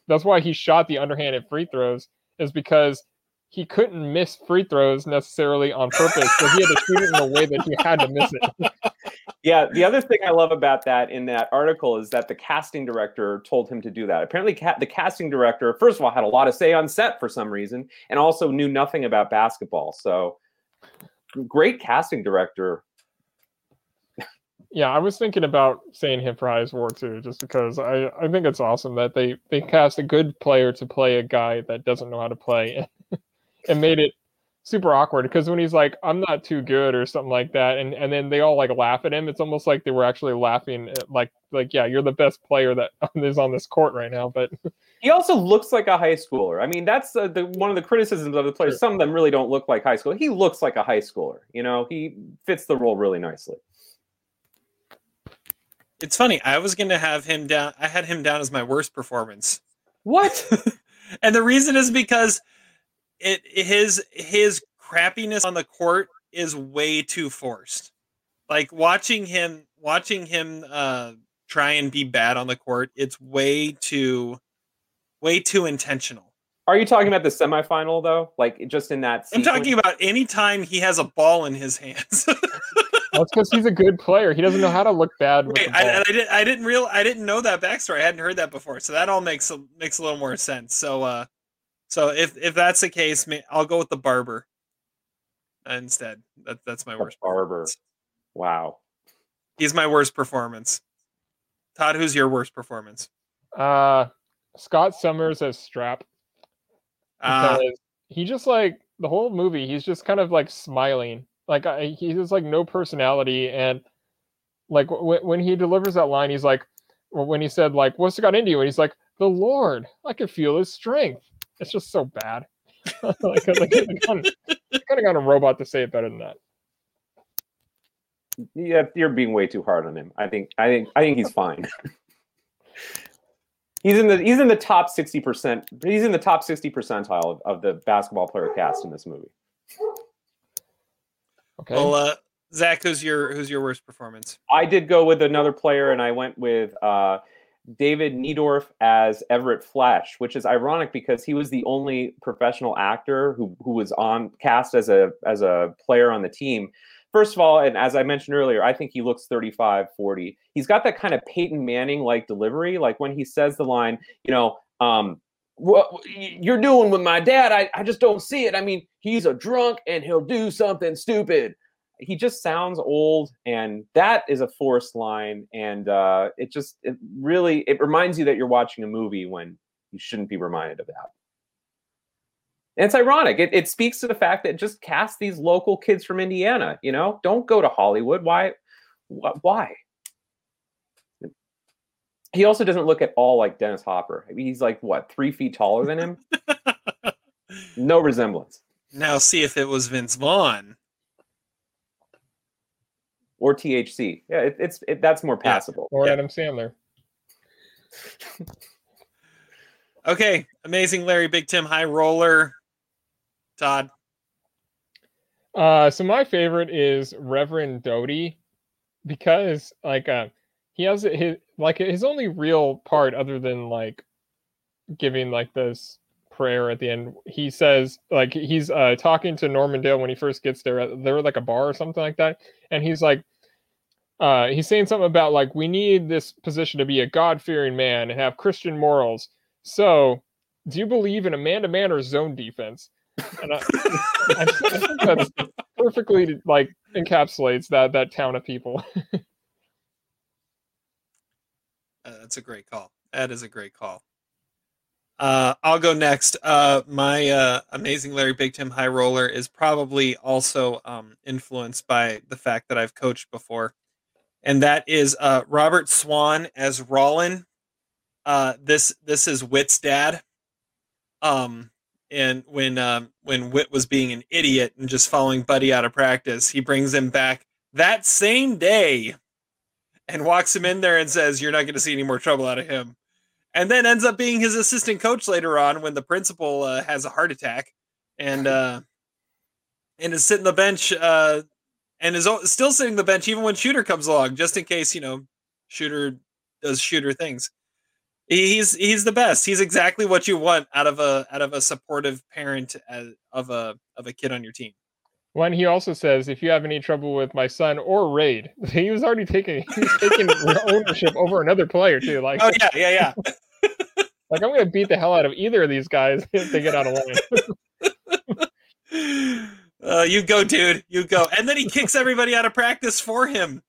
That's why he shot the underhanded free throws, is because he couldn't miss free throws necessarily on purpose. So he had to shoot it in a way that he had to miss it.
Yeah, the other thing I love about that in that article is that the casting director told him to do that. Apparently, ca- the casting director, first of all, had a lot of say on set for some reason, and also knew nothing about basketball. So, great casting director.
Yeah, I was thinking about saying him for highest war too, just because I, I think it's awesome that they they cast a good player to play a guy that doesn't know how to play, and made it super awkward. Because when he's like, "I'm not too good" or something like that, and and then they all like laugh at him, it's almost like they were actually laughing, at, like like yeah, you're the best player that is on this court right now. But
He also looks like a high schooler. I mean, that's uh, the one of the criticisms of the players. Some of them really don't look like high school. He looks like a high schooler. You know, he fits the role really nicely.
It's funny. I was going to have him down. I had him down as my worst performance.
What?
and the reason is because it his his crappiness on the court is way too forced. Like watching him watching him uh try and be bad on the court, it's way too way too intentional.
Are you talking about the semifinal though? Like just in that?
I'm talking about any time he has a ball in his hands.
that's because he's a good player. He doesn't know how to look bad with
Wait,
the
I,
ball.
and I didn't I didn't real I didn't know that backstory. I hadn't heard that before, so that all makes a, makes a little more sense. So uh, so if if that's the case, I'll go with the barber instead. That that's my
The
worst.
barber. Wow.
He's my worst performance. Todd, who's your worst performance?
Uh, Scott Summers as Strap
Uh,
he just like the whole movie. He's just kind of like smiling, like I, he has like no personality, and like w- when he delivers that line, he's like, when he said like, "What's got into you?" and he's like, "The Lord, I can feel His strength." It's just so bad. like, like, kind of got a robot to say it better than that.
Yeah, you're being way too hard on him. I think. I think. I think he's fine. he's in the. He's in the top sixty percent. He's in the top sixty percentile of, of the basketball player cast in this movie.
Okay.
well, uh, Zach, who's your who's your worst performance?
I did go with another player, and I went with uh, David Neidorf as Everett Flatch, which is ironic because he was the only professional actor who who was on cast as a as a player on the team. First of all, and as I mentioned earlier, I think he looks 35, 40. He's got that kind of Peyton Manning like delivery. Like when he says the line, you know, um, what you're doing with my dad, I, I just don't see it. I mean, he's a drunk and he'll do something stupid. He just sounds old and that is a forced line and uh, it just it really it reminds you that you're watching a movie when you shouldn't be reminded of that. And it's ironic. It, it speaks to the fact that just cast these local kids from indiana you know? Don't go to hollywood. Why why he also doesn't look at all like dennis hopper I mean, he's like what three feet taller than him no resemblance
Now see if it was Vince Vaughn.
or thc yeah it, it's it, that's more passable
or
yeah.
Adam Sandler.
Okay, amazing Larry Big Tim High Roller. Todd.
Uh, so my favorite is Reverend Doty because like uh, he has his like his only real part other than like giving like this prayer at the end. He says like he's uh talking to Norman Dale when he first gets there. They're like a bar or something like that, and he's like. Uh, he's saying something about like we need this position to be a God-fearing man and have Christian morals. So, do you believe in a man-to-man or zone defense? And I, I, I think that's perfectly like encapsulates that that town of people.
Uh, that's a great call. That is a great call. Uh, I'll go next. Uh, my uh, amazing Larry Big Tim High Roller is probably also um, influenced by the fact that I've coached before, and that is uh, Robert Swan as Rollin. Uh, this this is Whit's dad. Um, and when um, when Whit was being an idiot and just following Buddy out of practice, he brings him back that same day and walks him in there and says, "You're not going to see any more trouble out of him." And then ends up being his assistant coach later on when the principal uh, has a heart attack and uh, and is sitting the bench uh, and is still sitting the bench even when Shooter comes along, just in case you know Shooter does Shooter things. He's he's the best. He's exactly what you want out of a out of a supportive parent as, of a of a kid on your team.
When he also says, if you have any trouble with my son or Rade, he was already taking he was taking ownership over another player too. Like,
Oh yeah, yeah, yeah.
like I'm gonna beat the hell out of either of these guys if they get out of line.
Uh, you go, dude. You go. And then he kicks everybody out of practice for him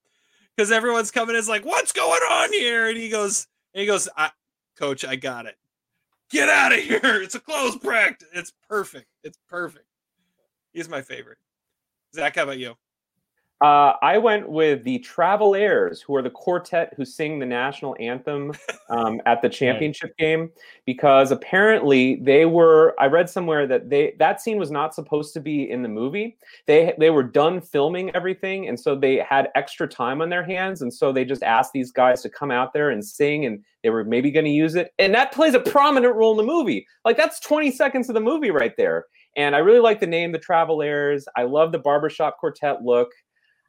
because everyone's coming. Is like, what's going on here? And he goes, and he goes, I, Coach, I got it. Get out of here. It's a closed practice. It's perfect. It's perfect. He's my favorite. Zach, how about you?
Uh, I went with the Travelers, who are the quartet who sing the national anthem um, at the championship game, because apparently they were. I read somewhere that they that scene was not supposed to be in the movie. They they were done filming everything, and so they had extra time on their hands, and so they just asked these guys to come out there and sing, and they were maybe going to use it, and that plays a prominent role in the movie. Like that's twenty seconds of the movie right there. And I really like the name, the Travelers. I love the barbershop quartet look.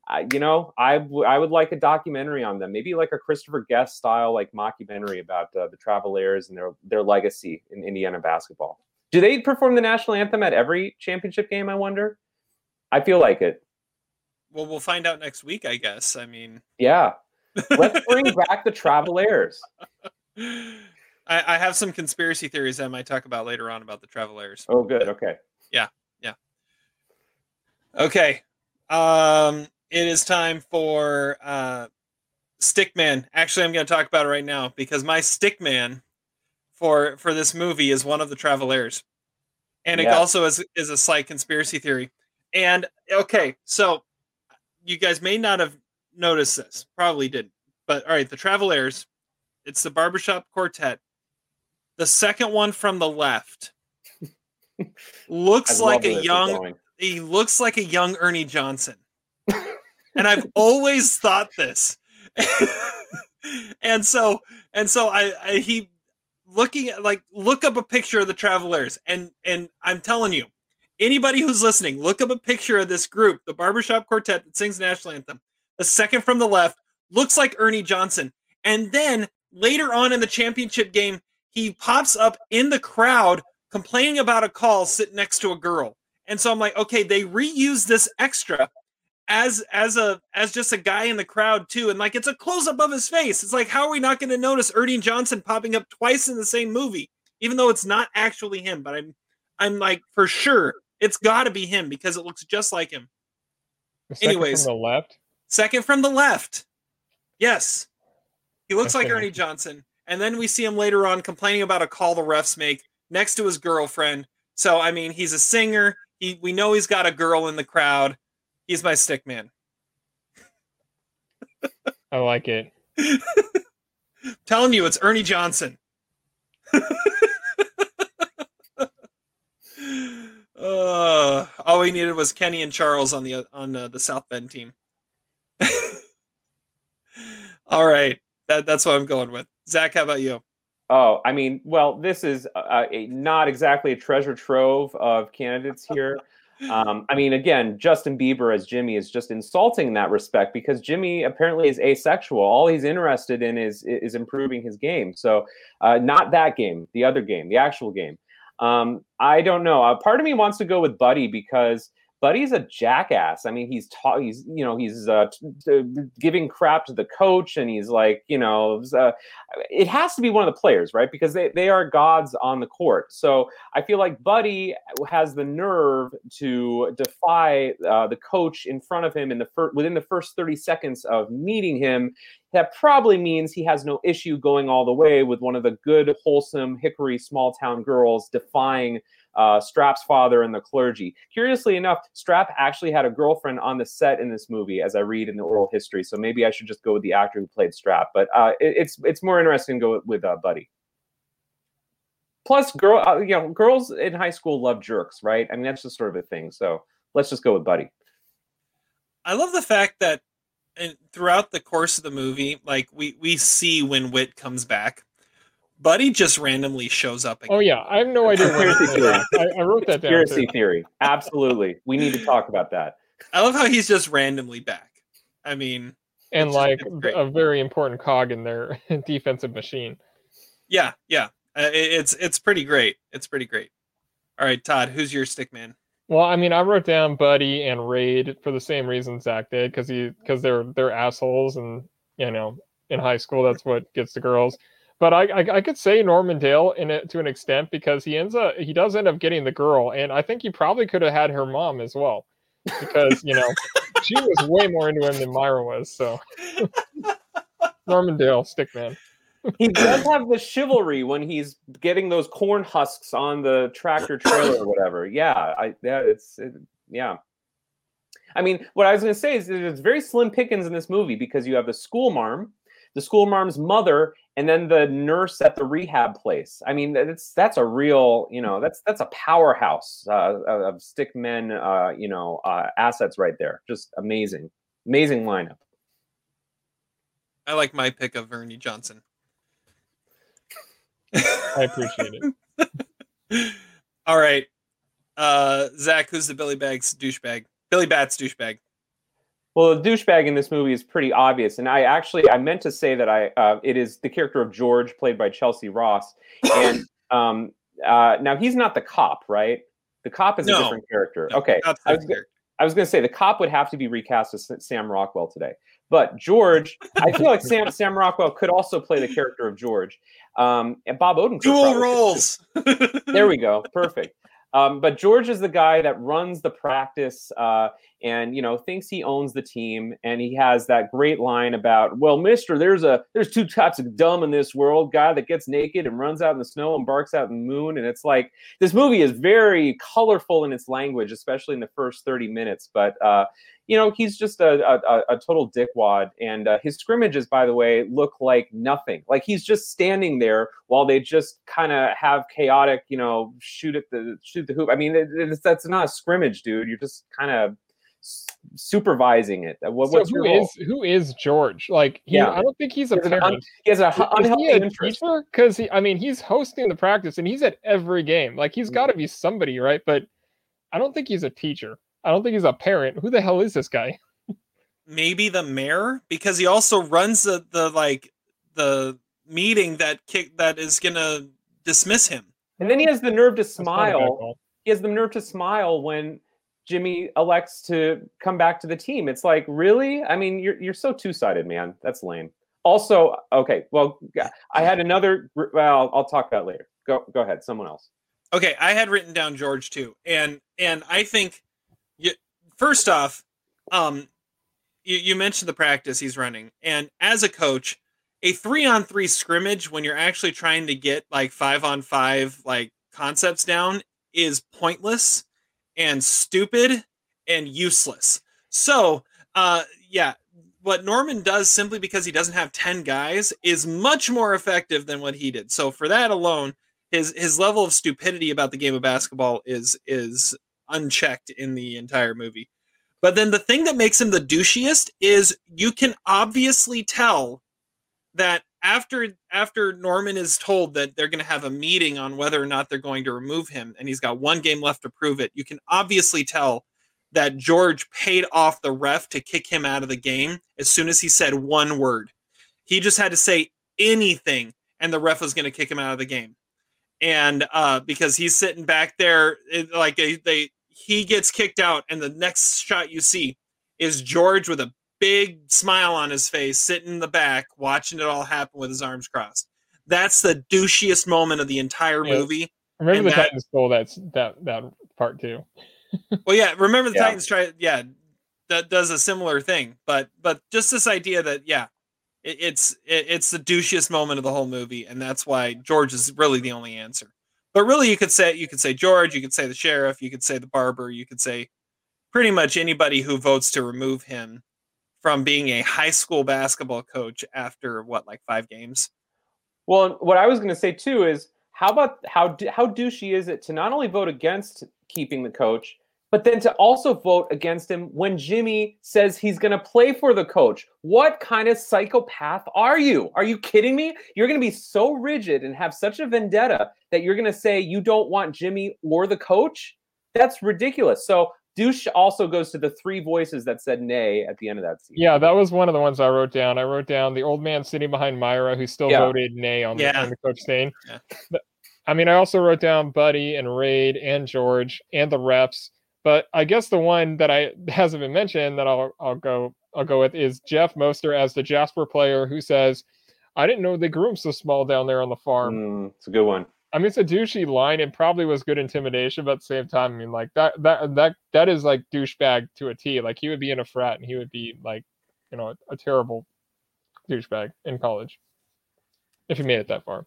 I, you know, I, w- I would like a documentary on them, maybe like a Christopher Guest style like mockumentary about uh, the Travelers and their their legacy in Indiana basketball. Do they perform the national anthem at every championship game? I wonder. I feel like it.
Well, we'll find out next week, I guess. I mean,
Yeah, let's bring back the Travelers.
I, I have some conspiracy theories I might talk about later on about the Travelers.
Oh, good. Okay.
Okay. Um, it is time for uh, Stickman. Actually, I'm going to talk about it right now because my Stickman for for this movie is one of the Travelers, and it also is is a slight conspiracy theory. And okay, so you guys may not have noticed this, probably didn't, but all right, the Travelers. It's the barbershop quartet. The second one from the left looks like a young he looks like a young Ernie Johnson. and I've always thought this. and so and so I, I he looking at like look up a picture of the travelers and and I'm telling you anybody who's listening look up a picture of this group the barbershop quartet that sings national anthem the second from the left looks like Ernie Johnson and then later on in the championship game he pops up in the crowd complaining about a call sitting next to a girl and so I'm like, okay, they reuse this extra as as a as just a guy in the crowd too, and like it's a close up of his face. It's like, how are we not going to notice Ernie Johnson popping up twice in the same movie, even though it's not actually him? But I'm I'm like for sure it's got to be him because it looks just like him.
Second
Anyways.
from the left.
Second from the left, yes, he looks like Ernie Johnson, and then we see him later on complaining about a call the refs make next to his girlfriend. So I mean, he's a singer. He we know he's got a girl in the crowd. He's my stick man.
I like it.
telling you, it's Ernie Johnson. uh, all we needed was Kenny and Charles on the on uh, the South Bend team. all right, that that's what I'm going with. Zach, how about you?
Oh, I mean, well, this is uh, a, not exactly a treasure trove of candidates here. Um, I mean, again, Justin Bieber as Jimmy is just insulting in that respect because Jimmy apparently is asexual. All he's interested in is is improving his game. So, uh, not that game, the other game, the actual game. Um, I don't know. Uh, part of me wants to go with Buddy because Buddy's a jackass. I mean, he's ta- he's you know he's uh, t- t- giving crap to the coach, and he's like you know uh, it has to be one of the players, right? Because they, they are gods on the court. So I feel like Buddy has the nerve to defy uh, the coach in front of him in the fir- within the first 30 seconds of meeting him. That probably means he has no issue going all the way with one of the good, wholesome Hickory small town girls defying uh, Strap's father and the clergy. Curiously enough, Strap actually had a girlfriend on the set in this movie, as I read in the oral history. So maybe I should just go with the actor who played Strap. But uh, it- it's it's more interesting to go with, uh, Buddy. Plus, girl, uh, you know, girls in high school love jerks, right? I mean, that's just sort of a thing. So let's just go with Buddy.
I love the fact that and throughout the course of the movie, like we we see when Whit comes back, Buddy just randomly shows up again.
Oh yeah, I have no idea.
Conspiracy
it is. I, I wrote that down.
Conspiracy theory. Absolutely. We need to talk about that.
I love how he's just randomly back. I mean,
And
It's
like
it's
a very important cog in their defensive machine.
yeah, yeah, uh, it- it's it's pretty great. It's pretty great. All right, Todd, who's your stick man?
Well, I mean, I wrote down Buddy and Rade for the same reason Zach did, because he because they're they're assholes, and you know, in high school that's what gets the girls. But I I, I could say Norman Dale in it to an extent because he ends up he does end up getting the girl, and I think he probably could have had her mom as well, because you know she was way more into him than Myra was. So Norman Dale, stickman.
he does have the chivalry when he's getting those corn husks on the tractor trailer or whatever. Yeah, I yeah, it's it, yeah. I mean, what I was going to say is that it's very slim pickings in this movie because you have the school marm, the school marm's mother, and then the nurse at the rehab place. I mean, that's that's a real, you know, that's that's a powerhouse uh, of stick men, uh, you know, uh, assets right there. Just amazing, amazing lineup.
I like my pick of Ernie Johnson.
I appreciate
it. All right. Uh Zach, who's the Billy Bags douchebag? Billy Bats douchebag.
Well, the douchebag in this movie is pretty obvious, and I actually I meant to say that I uh, it is the character of George, played by Chelsea Ross, and um, uh, now he's not the cop, right? The cop is
No.
a different character.
No,
okay, I was,
character.
I was going to say the cop would have to be recast as Sam Rockwell today, but George, I feel like Sam Sam Rockwell could also play the character of George. Um, and Bob Odenkirk
Dual
probably could too.
roles.
there we go perfect um, but george is the guy that runs the practice uh, and you know thinks he owns the team and he has that great line about well mister there's a there's two types of dumb in this world guy that gets naked and runs out in the snow and barks out in the moon and it's like this movie is very colorful in its language especially in the first 30 minutes but uh, you know he's just a, a, a total dickwad and uh, his scrimmages by the way look like nothing like he's just standing there while they just kind of have chaotic you know shoot at the shoot the hoop i mean it, it's, that's not a scrimmage dude you're just kind of supervising it what,
So
what's
who is who is George? Like, he,
Yeah.
I don't think he's a
He has un- he has a
Is-
hu-
he
unhealthy
a
interest.
teacher? Because he, I mean, he's hosting the practice and he's at every game. Like, he's got to be somebody, right? But I don't think he's a teacher. I don't think he's a parent. Who the hell is this guy?
Maybe the mayor because he also runs the, the like the meeting that kick that is gonna dismiss him.
And then he has the nerve to
not a bad
smile. He has the nerve to smile when Jimmy elects to come back to the team. It's like, really? I mean, you're you're so two sided, man. That's lame. Also, okay, well, I had another. Well, I'll talk about it later. Go go ahead. Someone else.
Okay, I had written down George too, and and I think, you, first off, um, you, you mentioned the practice he's running, and as a coach, a three on three scrimmage when you're actually trying to get like five on five like concepts down is pointless and stupid and useless. So, uh, yeah, what Norman does simply because he doesn't have 10 guys is much more effective than what he did. So for that alone, his his level of stupidity about the game of basketball is is unchecked in the entire movie. But then the thing that makes him the douchiest is you can obviously tell that after after Norman is told that they're going to have a meeting on whether or not they're going to remove him and he's got one game left to prove it, you can obviously tell that George paid off the ref to kick him out of the game as soon as he said one word. He just had to say anything and the ref was going to kick him out of the game. And uh because he's sitting back there it, like they, they he gets kicked out and the next shot you see is George with a big smile on his face, sitting in the back, watching it all happen with his arms crossed. That's the douchiest moment of the entire
Yeah.
movie.
Remember
And
the
that-
Titans stole that that that part too.
Well, yeah, remember the
Yeah.
Titans try, yeah, that does a similar thing. But but just this idea that yeah, it, it's it, it's the douchiest moment of the whole movie, and that's why George is really the only answer. But really, you could say you could say George, you could say the sheriff, you could say the barber, you could say pretty much anybody who votes to remove him from being a high school basketball coach after what like five games.
Well, what I was going to say too is how about how how douchey is it to not only vote against keeping the coach, but then to also vote against him when Jimmy says he's going to play for the coach? What kind of psychopath are you? Are you kidding me? You're going to be so rigid and have such a vendetta that you're going to say you don't want Jimmy or the coach? That's ridiculous. So douche also goes to the three voices that said nay at the end of that scene.
Yeah, that was one of the ones I wrote down. I wrote down the old man sitting behind Myra who still
Yeah.
voted nay on the,
Yeah.
on the coach stain.
Yeah.
I mean, I also wrote down Buddy and Rade and George and the refs. But I guess the one that I hasn't been mentioned that I'll I'll go I'll go with is Jeff Moster as the Jasper player who says, "I didn't know they grew them so small down there on the farm."
Mm, it's a good one.
I mean, it's a douchey line. It probably was good intimidation, but at the same time, I mean, like that that that that is like douchebag to a T. Like he would be in a frat and he would be like, you know, a, a terrible douchebag in college if he made it that far.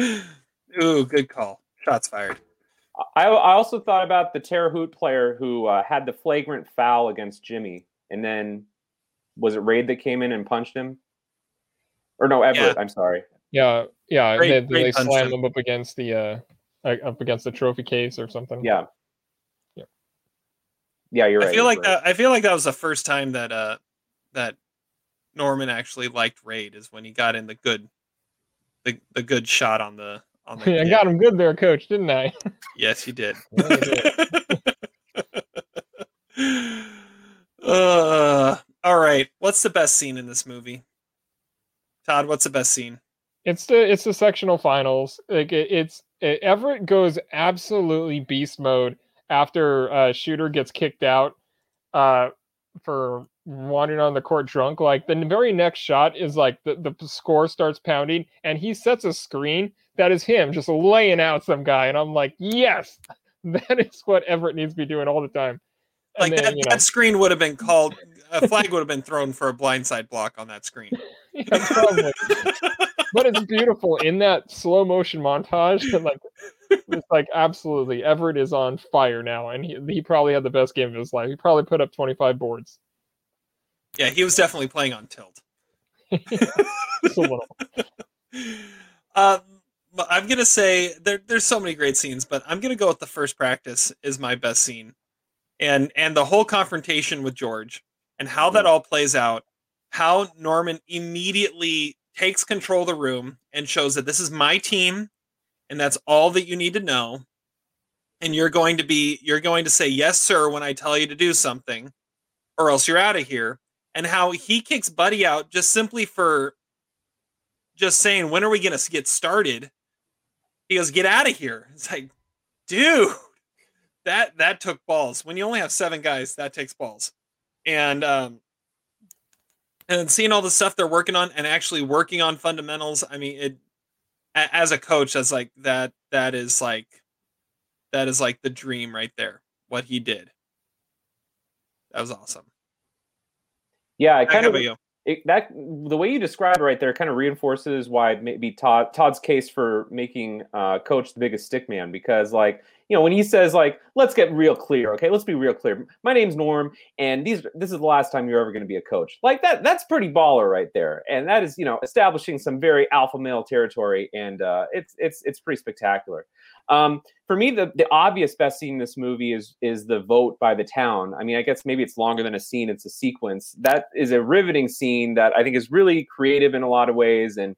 Ooh, good call. Shots fired.
I, I also thought about the Terre Haute player who uh, had the flagrant foul against Jimmy, and then was it Rade that came in and punched him? Or no, Everett.
Yeah.
I'm sorry.
Yeah, yeah.
Great-
they
great
they
punch
slam
him.
him up against the uh up against the trophy case or something.
Yeah.
Yeah.
Yeah, you're right.
I feel like
right.
that. I feel like that was the first time that uh that Norman actually liked Rade is when he got in the good, the the good shot on the on the.
I got him good there, coach, didn't I?
Yes, you did.
Did.
uh, all right. What's the best scene in this movie? Todd, what's the best scene?
it's the it's the sectional finals. Like it, it's it, Everett goes absolutely beast mode after uh, Shooter gets kicked out uh, for wandering on the court drunk. Like the very next shot is like the, the score starts pounding and he sets a screen that is him just laying out some guy, and I'm like, yes, that is what Everett needs to be doing all the time. And
Like
then,
that,
you know,
that screen would have been called. A flag would have been thrown for a blindside block on that screen.
yeah, probably. but it's beautiful in that slow motion montage. and, like it's like absolutely Everett is on fire now, and he he probably had the best game of his life. He probably put up twenty five boards.
yeah, he was definitely playing on tilt.
Just a little.
Um, but I'm gonna say there, there's so many great scenes, but I'm gonna go with the first practice is my best scene, and and the whole confrontation with George and how that all plays out. How Norman immediately takes control of the room and shows that this is my team, and that's all that you need to know. And you're going to be you're going to say yes, sir, when I tell you to do something, or else you're out of here. And how he kicks Buddy out just simply for just saying, when are we going to get started? He goes, get out of here. It's like, dude, that that took balls. When you only have seven guys, that takes balls. And um, and seeing all the stuff they're working on and actually working on fundamentals. I mean, it as a coach, that's like that. That is like that is like the dream right there. What he did. That was awesome.
Yeah, I kind of? It, that the way you describe it right there kind of reinforces why maybe Todd Todd's case for making uh, coach the biggest stick man because like you know when he says like let's get real clear okay let's be real clear my name's Norm and these this is the last time you're ever going to be a coach like that that's pretty baller right there and that is you know establishing some very alpha male territory and uh, it's it's it's pretty spectacular. Um, for me, the, the obvious best scene in this movie is is the vote by the town. I mean, I guess maybe it's longer than a scene; it's a sequence. That is a riveting scene that I think is really creative in a lot of ways, and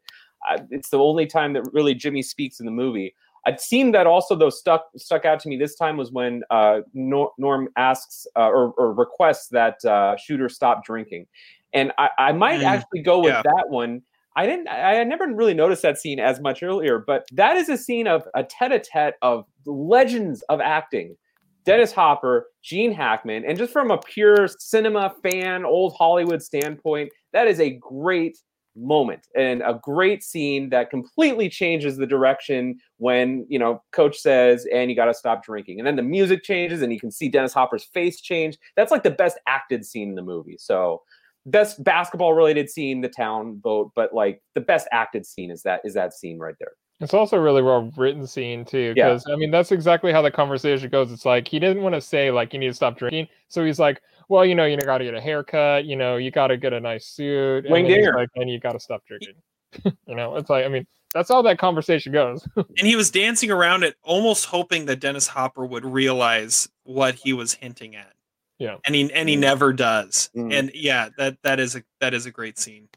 uh, it's the only time that really Jimmy speaks in the movie. A scene that also though stuck stuck out to me this time was when uh, Norm asks uh, or, or requests that uh, Shooter stop drinking, and I, I might
Mm,
actually go with
yeah.
that one. I didn't. I I never really noticed that scene as much earlier, but that is a scene of a tete-a-tete of legends of acting. Dennis Hopper, Gene Hackman, and just from a pure cinema fan, old Hollywood standpoint, that is a great moment. And a great scene that completely changes the direction when you know coach says and you got to stop drinking. And then the music changes and you can see dennis hopper's face change. That's like the best acted scene in the movie. So best basketball related scene the town vote but like the best acted scene is that is that scene right there
It's also a really well written scene too,
Yeah.
because I mean that's exactly how the conversation goes. It's like he didn't want to say like you need to stop drinking, so he's like, well, you know, you got to get a haircut, you know, you got to get a nice suit, and then like, and you got to stop drinking. you know, it's like I mean that's how that conversation goes.
and he was dancing around it, almost hoping that Dennis Hopper would realize what he was hinting at.
Yeah.
and he and he never does.
Mm.
And yeah, that that is a that is a great scene.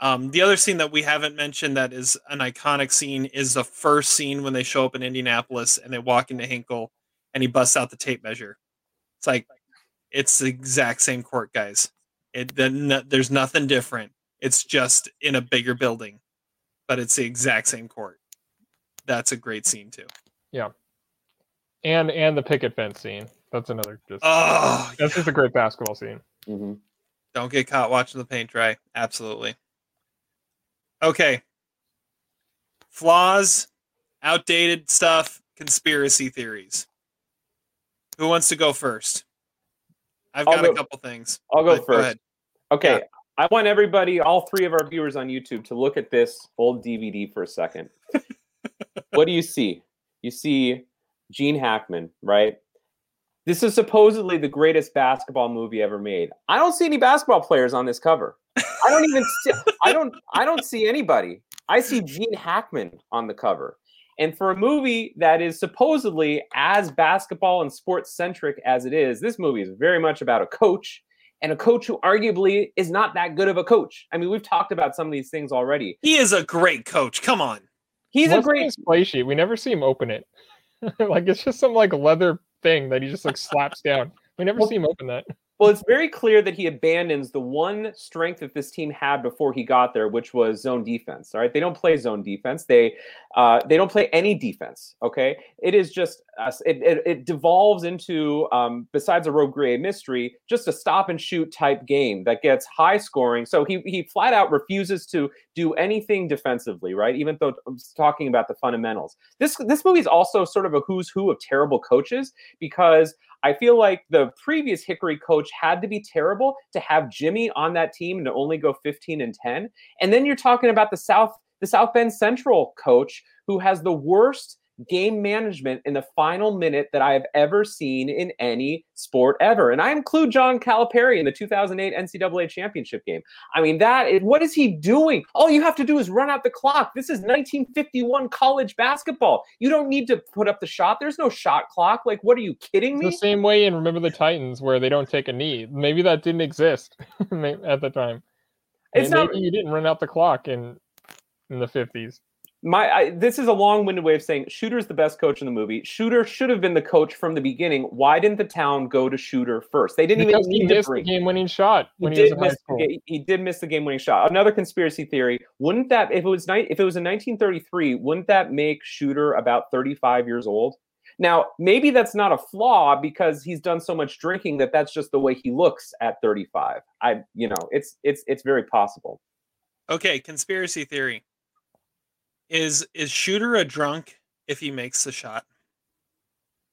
Um, the other scene that we haven't mentioned that is an iconic scene is the first scene when they show up in Indianapolis and they walk into Hinkle and he busts out the tape measure. It's like it's the exact same court, guys. It the, no, there's nothing different. It's just in a bigger building, but it's the exact same court. That's a great scene too.
Yeah, and and the picket fence scene. That's another just.
Oh,
that's just a great basketball scene.
Mm-hmm.
Don't get caught watching the paint dry. Absolutely. Okay. Flaws, outdated stuff, conspiracy theories. Who wants to go first? I've got a couple things.
I'll go first.
ahead.
Okay.
Yeah.
I want everybody, all three of our viewers on YouTube, to look at this old DVD for a second. what do you see? You see Gene Hackman, right? This is supposedly the greatest basketball movie ever made. I don't see any basketball players on this cover. I don't even see I don't I don't see anybody. I see Gene Hackman on the cover. And for a movie that is supposedly as basketball and sports centric as it is, this movie is very much about a coach and a coach who arguably is not that good of a coach. I mean, we've talked about some of these things already.
He is a great coach. Come on.
He's
What's
a
on
great
his play sheet. We never see him open it. like it's just some like leather thing that he just like slaps down. We never
Well-
see him open that.
Well, it's very clear that he abandons the one strength that this team had before he got there, which was zone defense. All right, they don't play zone defense. They uh, they don't play any defense. Okay, it is just uh, it, it it devolves into um, besides a rogue gray mystery, just a stop and shoot type game that gets high scoring. So he he flat out refuses to do anything defensively. Right, even though I'm talking about the fundamentals. This this movie is also sort of a who's who of terrible coaches because I feel like the previous Hickory coach had to be terrible to have Jimmy on that team and to only go 15 and 10. And then you're talking about the South the South Bend Central coach who has the worst game management in the final minute that I have ever seen in any sport ever. And I include John Calipari in the 2008 NCAA championship game. I mean, that is what is he doing? All you have to do is run out the clock. This is 1951 college basketball. You don't need to put up the shot. There's no shot clock. Like, what are you kidding
It's
me?
the same way in Remember the Titans where they don't take a knee. Maybe that didn't exist at the time.
It's
Maybe
not-
you didn't run out the clock in in the fifties.
My I, this is a long-winded way of saying Shooter's the best coach in the movie. Shooter should have been the coach from the beginning. Why didn't the town go to Shooter first? They didn't
Because
even
he
need to
missed the game-winning shot
He
when he, was
did
in
miss the
school.
ga- he did miss the game-winning shot. Another conspiracy theory: Wouldn't that if it was ni- if it was in 1933, wouldn't that make Shooter about 35 years old? Now, maybe that's not a flaw because he's done so much drinking that that's just the way he looks at 35. I, you know, it's it's it's very possible.
Okay, conspiracy theory. Is is Shooter a drunk if he makes the shot?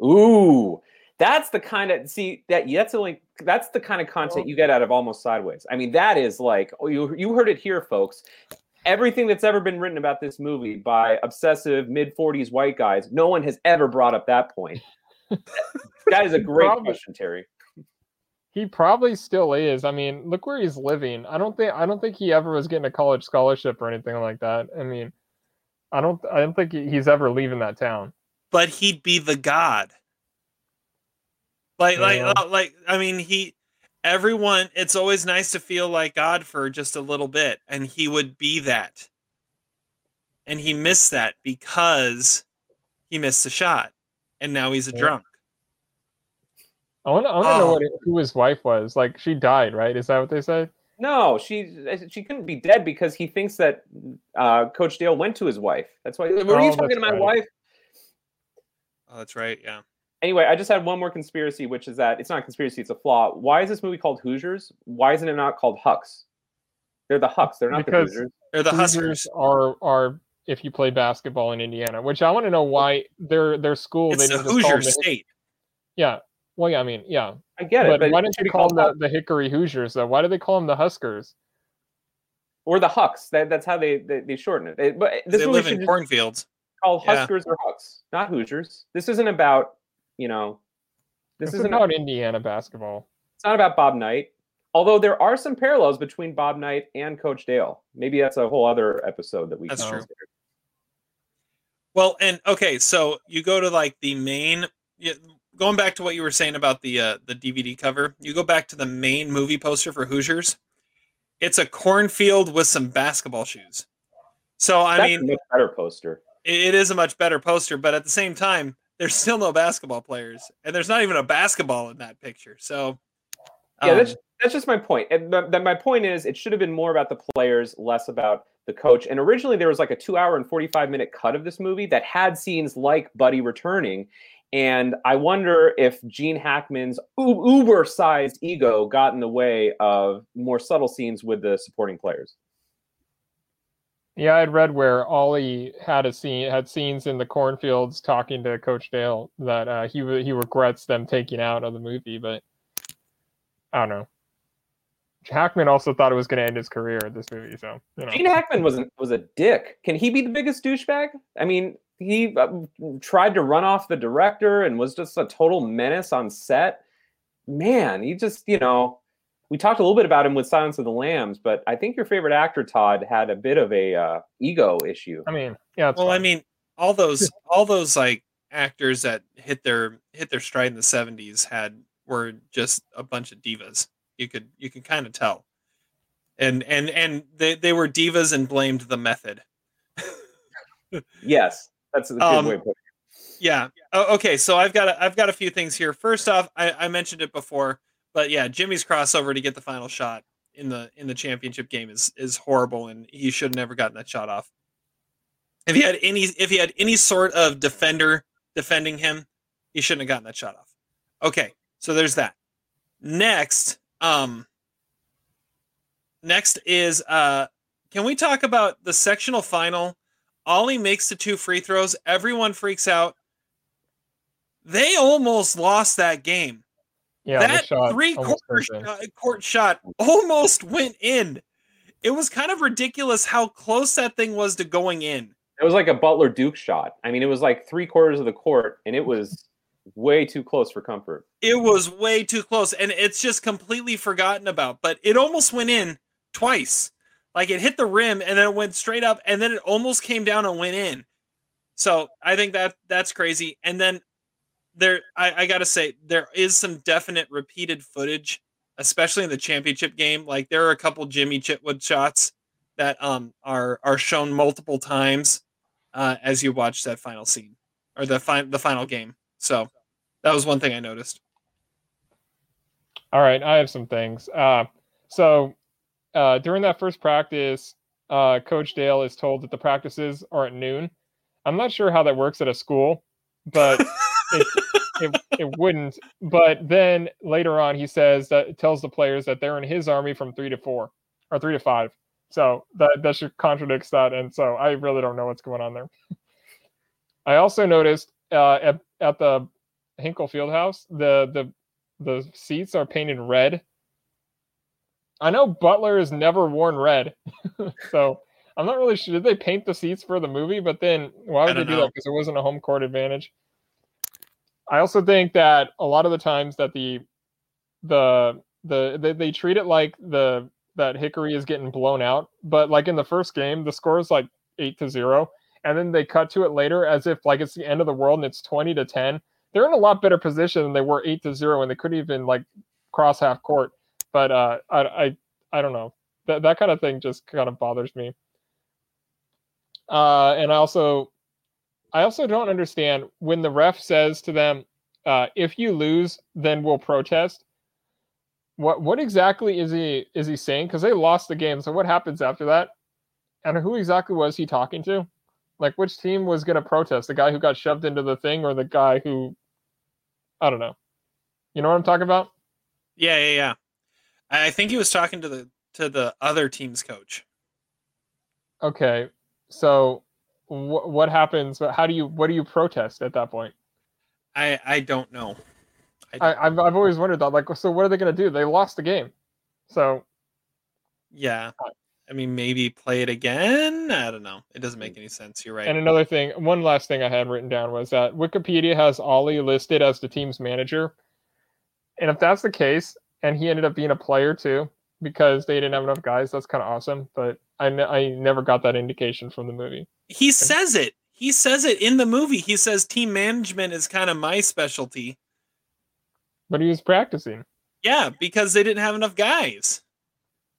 Ooh, that's the kind of see that that's only that's the kind of content you get out of almost sideways. I mean, that is like oh, you you heard it here, folks. Everything that's ever been written about this movie by obsessive mid 40s white guys, no one has ever brought up that point. that is a great
Probably-
question, Terry.
He probably still is. I mean, look where he's living. I don't think I don't think he ever was getting a college scholarship or anything like that. I mean, I don't I don't think he's ever leaving that town.
But he'd be the god. Like like
Yeah.
uh, like I mean he everyone it's always nice to feel like God for just a little bit and he would be that. And he missed that because he missed the shot and now he's a
Yeah.
drunk.
I want to I want to know
Oh.
what who his wife was. Like she died, right? Is that what they said?
No, she she couldn't be dead because he thinks that uh, Coach Dale went to his wife. That's why. Were
Oh,
you
that's
talking to my
right.
wife?
Oh, that's right. Yeah.
Anyway, I just had one more conspiracy, which is that it's not a conspiracy; it's a flaw. Why is this movie called Hoosiers? Why isn't it not called Hucks? They're the Hucks. They're not
Because-
the Hoosiers.
They're the
Hoosiers
Huskers.
are are if you play basketball in Indiana, which I want to know why their their school
It's
they
the
didn't just call
Hoosier
the,
state.
yeah. Well, yeah, I mean, yeah,
I get
but,
it, but
why
it
didn't
should
they call them the, the Hickory Hoosiers though? Why do they call them the Huskers?
or the Hucks? That, that's how they, they they shorten it. It- But this
They live in cornfields.
be called
Yeah.
Huskers or Hucks, not Hoosiers. This isn't about you know. This
This
isn't
is about Indiana basketball.
It's not about Bob Knight. Although there are some parallels between Bob Knight and Coach Dale. Maybe that's a whole other episode that we
That's
can
true.
consider.
Well, and okay, so you go to like the main yeah, going back to what you were saying about the uh, the DVD cover. You go back to the main movie poster for Hoosiers. It's a cornfield with some basketball shoes. So I
That's
mean,
better poster.
it is a much better poster, but at the same time, there's still no basketball players, and there's not even a basketball in that picture. So
Yeah,
um,
that's that's just my point. And th- th- my point is, it should have been more about the players, less about the coach. And originally, there was like a two-hour and forty-five minute cut of this movie that had scenes like Buddy returning, And I wonder if Gene Hackman's uber sized ego got in the way of more subtle scenes with the supporting players.
Yeah, I had read where Ollie had a scene had scenes in the cornfields talking to Coach Dale that uh, he he regrets them taking out of the movie, but I don't know. Hackman also thought it was going to end his career at this movie, so you know.
Gene Hackman was was a dick. Can he be the biggest douchebag? I mean, he uh, tried to run off the director and was just a total menace on set. Man, he just you know we talked a little bit about him with Silence of the Lambs, but I think your favorite actor Todd had a bit of a uh, ego issue.
I mean, yeah.
Well,
fine.
I mean, all those all those like actors that hit their hit their stride in the '70s had were just a bunch of divas. You could you can kind of tell, and and and they they were divas and blamed the method.
yes, that's a good
Um,
way of putting it.
Yeah. Oh, okay. So I've got a, I've got a few things here. First off, I, I mentioned it before, but yeah, Jimmy's crossover to get the final shot in the in the championship game is is horrible, and he should have never gotten that shot off. If he had any if he had any sort of defender defending him, he shouldn't have gotten that shot off. Okay, so there's that. Next, um, next is uh, can we talk about the sectional final? Ollie makes the two free throws. Everyone freaks out. They almost lost that game.
yeah,
that
shot
three quarter shot, court shot almost went in. It was kind of ridiculous how close that thing was to going in.
It was like a Butler Duke shot. I mean, it was like three quarters of the court, and it was way too close for comfort.
It was way too close, and it's just completely forgotten about. But it almost went in twice. Like it hit the rim, and then it went straight up, and then it almost came down and went in. So I think that that's crazy. And then there, I, I gotta say, there is some definite repeated footage, especially in the championship game. Like there are a couple Jimmy Chitwood shots that um are are shown multiple times uh, as you watch that final scene or the fi- the final game. So that was one thing I noticed.
All right, I have some things. Uh, so uh, during that first practice, uh, Coach Dale is told that the practices are at noon. I'm not sure how that works at a school, but it, it, it wouldn't. But then later on, he says that tells the players that they're in his army from three to four or three to five. So that that should contradicts that, and so I really don't know what's going on there. I also noticed uh, at at the Hinkle Fieldhouse, the the the seats are painted red. I know Butler has never worn red, so I'm not really sure. Did they paint the seats for the movie? But then why would they do
know.
that? Because it wasn't a home court advantage. I also think that a lot of the times that the the the they, they treat it like the that Hickory is getting blown out, but like in the first game, the score is like eight to zero, and then they cut to it later as if like it's the end of the world and it's twenty to ten. They're in a lot better position than they were eight to zero, and they couldn't even like cross half court. But uh, I I I don't know that that kind of thing just kind of bothers me. Uh, and I also I also don't understand when the ref says to them, uh, "If you lose, then we'll protest." What what exactly is he is he saying? Because they lost the game. So what happens after that? And who exactly was he talking to? Like which team was going to protest? The guy who got shoved into the thing, or the guy who I don't know. You know what I'm talking about?
Yeah, yeah, yeah. I I think he was talking to the to the other team's coach.
Okay, so wh- what happens? How do you what do you protest at that point?
I I don't know.
I, I've I've always wondered that. Like, so what are they going to do? They lost the game, so
Yeah. I mean, maybe play it again. I don't know. It doesn't make any sense. You're right.
And another thing, one last thing I had written down was that Wikipedia has Ollie listed as the team's manager. And if that's the case, and he ended up being a player too, because they didn't have enough guys, that's kind of awesome. But I, ne- I never got that indication from the movie.
he says it. He says it in the movie. He says team management is kind of my specialty.
But he was practicing,
Yeah, because they didn't have enough guys.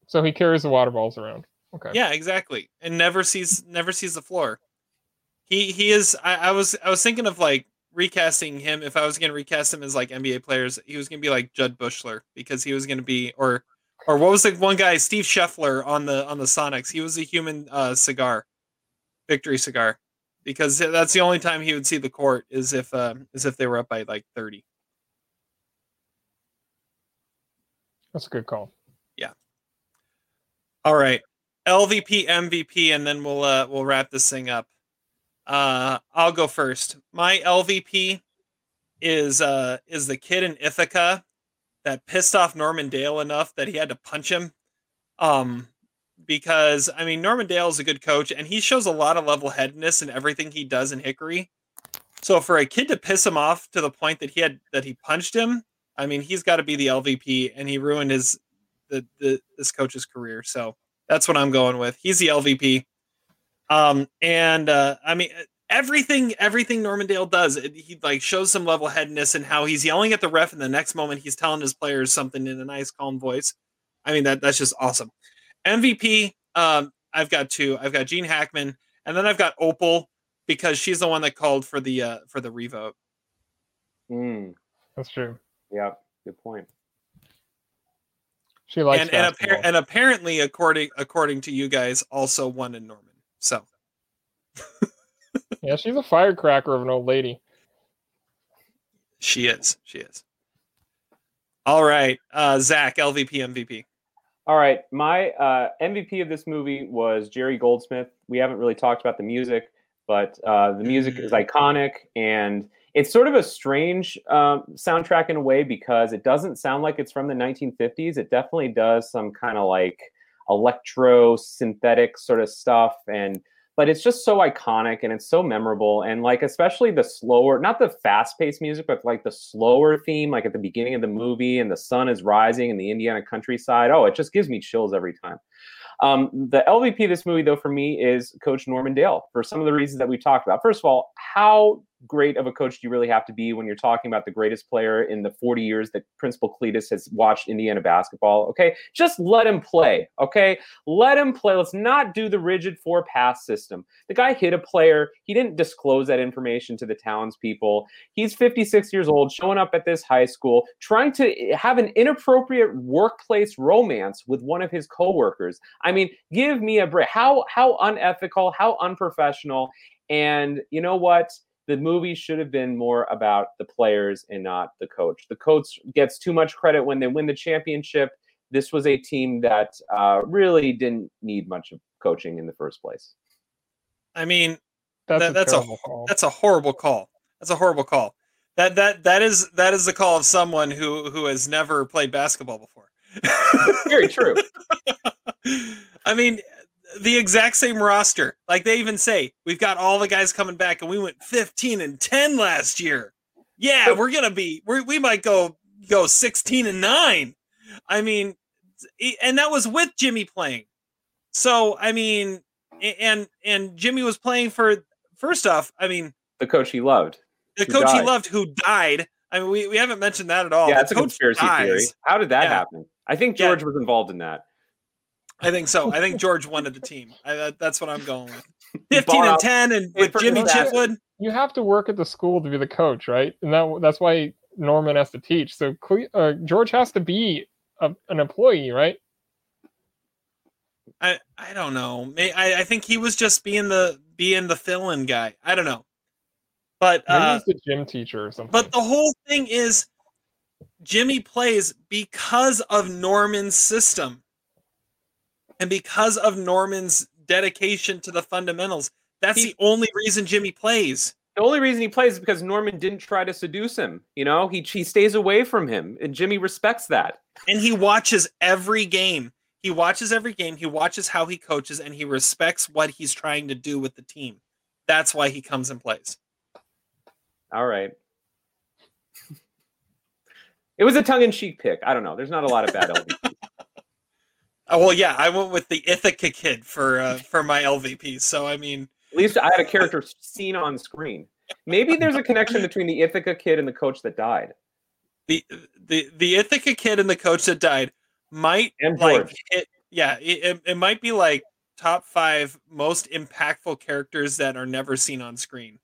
so he carries the water balls around. Okay.
Yeah, exactly. And never sees never sees the floor. He he is I, I was I was thinking of like recasting him if I was gonna recast him as like NBA players, he was gonna be like Jud Buechler because he was gonna be or or what was the one guy, Steve Scheffler on the on the Sonics. He was a human uh cigar. Victory cigar. because that's the only time he would see the court is if uh, is if they were up by like 30.
That's a good call. Yeah.
All right. LVP, MVP, and then we'll uh we'll wrap this thing up. Uh I'll go first. My LVP is uh is the kid in Ithaca that pissed off Norman Dale enough that he had to punch him. Um because I mean Norman Dale is a good coach and he shows a lot of level headedness in everything he does in Hickory. So for a kid to piss him off to the point that he had that he punched him, I mean he's got to be the LVP and he ruined his the, the this coach's career. So that's what I'm going with. He's the LVP. Um, and uh, I mean everything everything Norman Dale does, it, he like shows some level headedness and how he's yelling at the ref, and the next moment he's telling his players something in a nice, calm voice. I mean that that's just awesome. MVP, um, I've got two. I've got Gene Hackman, and then I've got Opal because she's the one that called for the uh, for the revote.
Mm,
That's true.
yeah, good point.
She likes
and and,
basketball.
appar- and apparently, according according to you guys, also one in Norman. So
yeah, she's a firecracker of an old lady.
she is. She is. All right, uh, Zach, LVP, MVP.
All right, my uh, MVP of this movie was Jerry Goldsmith. We haven't really talked about the music, but uh, the music is iconic, and it's sort of a strange um, soundtrack in a way because it doesn't sound like it's from the 1950s. It definitely does some kind of like electro synthetic sort of stuff, and but it's just so iconic and it's so memorable and like especially the slower not the fast paced music but like the slower theme like at the beginning of the movie and the sun is rising in the indiana countryside. Oh it just gives me chills every time. Um, the lvp of this movie though for me is coach norman dale for some of the reasons that we talked about. First of all how great of a coach do you really have to be when you're talking about the greatest player in the 40 years that Principal Cletus has watched Indiana basketball? Okay, just let him play. Okay, let him play. Let's not do the rigid four pass system. The guy hit a player. He didn't disclose that information to the townspeople. He's 56 years old, showing up at this high school, trying to have an inappropriate workplace romance with one of his coworkers. I mean, give me a break. How how unethical, how unprofessional. And you know what? The movie should have been more about the players and not the coach. The coach gets too much credit when they win the championship. This was a team that uh, really didn't need much of coaching in the first place.
I mean,
That's
that,
a
that's a
call.
that's a horrible call. That's a horrible call. That that that is that is the call of someone who who has never played basketball before.
Very true.
I mean, the exact same roster. Like they even say, we've got all the guys coming back, and we went 15 and 10 last year. Yeah, we're gonna be. we we might go go 16 and nine. I mean, and that was with Jimmy playing. So I mean, and and Jimmy was playing for. First off, I mean,
The coach he loved.
the coach he loved who died. I mean, we, we haven't mentioned that at all.
yeah,
The
that's a
coach
conspiracy
dies.
theory. How did that
Yeah.
happen? I think
Yeah.
George was involved in that.
I think so. I think George wanted the team. I, that, that's what I'm going with. 15
bought
and
out-
10 and with Jimmy
instance-
Chitwood.
You have to work at the school to be the coach, right? And that that's why Norman has to teach. So Cle- uh, George has to be a, an employee, right?
I, I don't know. May- I, I think he was just being the being the fill-in guy. I don't know. But
Maybe
uh,
he's the gym teacher or something.
but the whole thing is Jimmy plays because of Norman's system and because of Norman's dedication to the fundamentals. That's
He-
the only reason Jimmy plays.
The only reason he plays is because Norman didn't try to seduce him. You know, he he stays away from him, and Jimmy respects that.
and he watches every game. He watches every game. He watches how he coaches, and he respects what he's trying to do with the team. That's why he comes and plays.
All right. It was a tongue-in-cheek pick. I don't know. There's not a lot of bad LVP.
Oh, well, yeah, I went with the Ithaca kid for uh, for my LVP. So I mean,
At least I had a character seen on screen. Maybe there's a connection between the Ithaca kid and the coach that died.
the the the Ithaca kid and the coach that died might
And
like it. Yeah, it, it, it might be like top five most impactful characters that are never seen on screen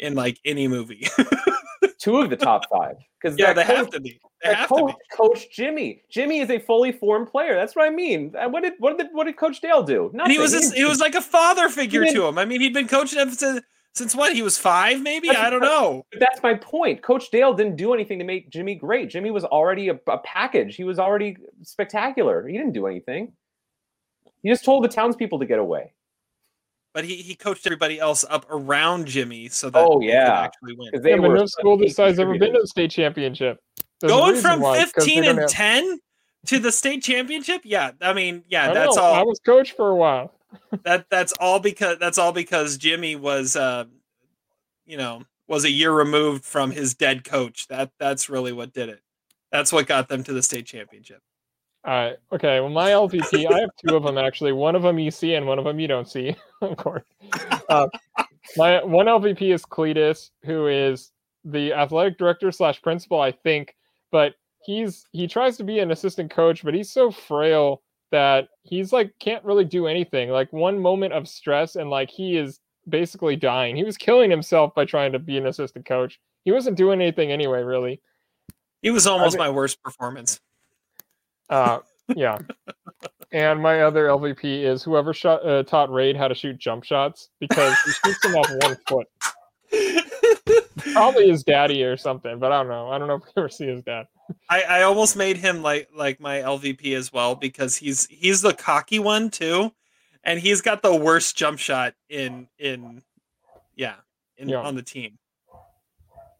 in like any movie.
Two of the top five. Because
yeah, they have to be. They have to
coach,
be.
Coach Jimmy. Jimmy is a fully formed player. That's what I mean. Uh, what did what did what did Coach Dale do?
And he was
Nothing.
he was like a father figure
didn't-
to him. I mean, he'd been coaching him since, Since what? He was five, maybe? I don't know.
That's my point. Coach Dale didn't do anything to make Jimmy great. Jimmy was already a, a package. He was already spectacular. He didn't do anything. He just told the townspeople to get away.
But he, he coached everybody else up around Jimmy so that
Oh,
he could
yeah.
actually win.
'Cause they
Yeah, but
were
no school this
such
size ever been to
contributors.
the state championship. There's
Going from
why, 'cause they
15 and
have-
10 to the state championship? Yeah, I mean, yeah,
I
that's
know,
all.
I was coach for a while.
that that's all because that's all because Jimmy was uh you know was a year removed from his dead coach. That that's really what did it. That's what got them to the state championship.
All right. Okay. Well, my LVP, I have two of them actually. One of them you see, and one of them you don't see, of course. Uh, my one LVP is Cletus, who is the athletic director slash principal, I think. But he's he tries to be an assistant coach, but he's so frail that he's like can't really do anything. Like one moment of stress, and like he is basically dying. He was killing himself by trying to be an assistant coach. He wasn't doing anything anyway, really.
He was almost
think-
my worst performance.
Uh, yeah. and my other LVP is whoever shot, uh, taught Rade how to shoot jump shots because he shoots them off one foot. Probably his daddy or something, but I don't know. I don't know if we ever see his dad.
I, I almost made him like like my LVP as well because he's he's the cocky one too, and he's got the worst jump shot in in yeah in
Yeah.
on the team.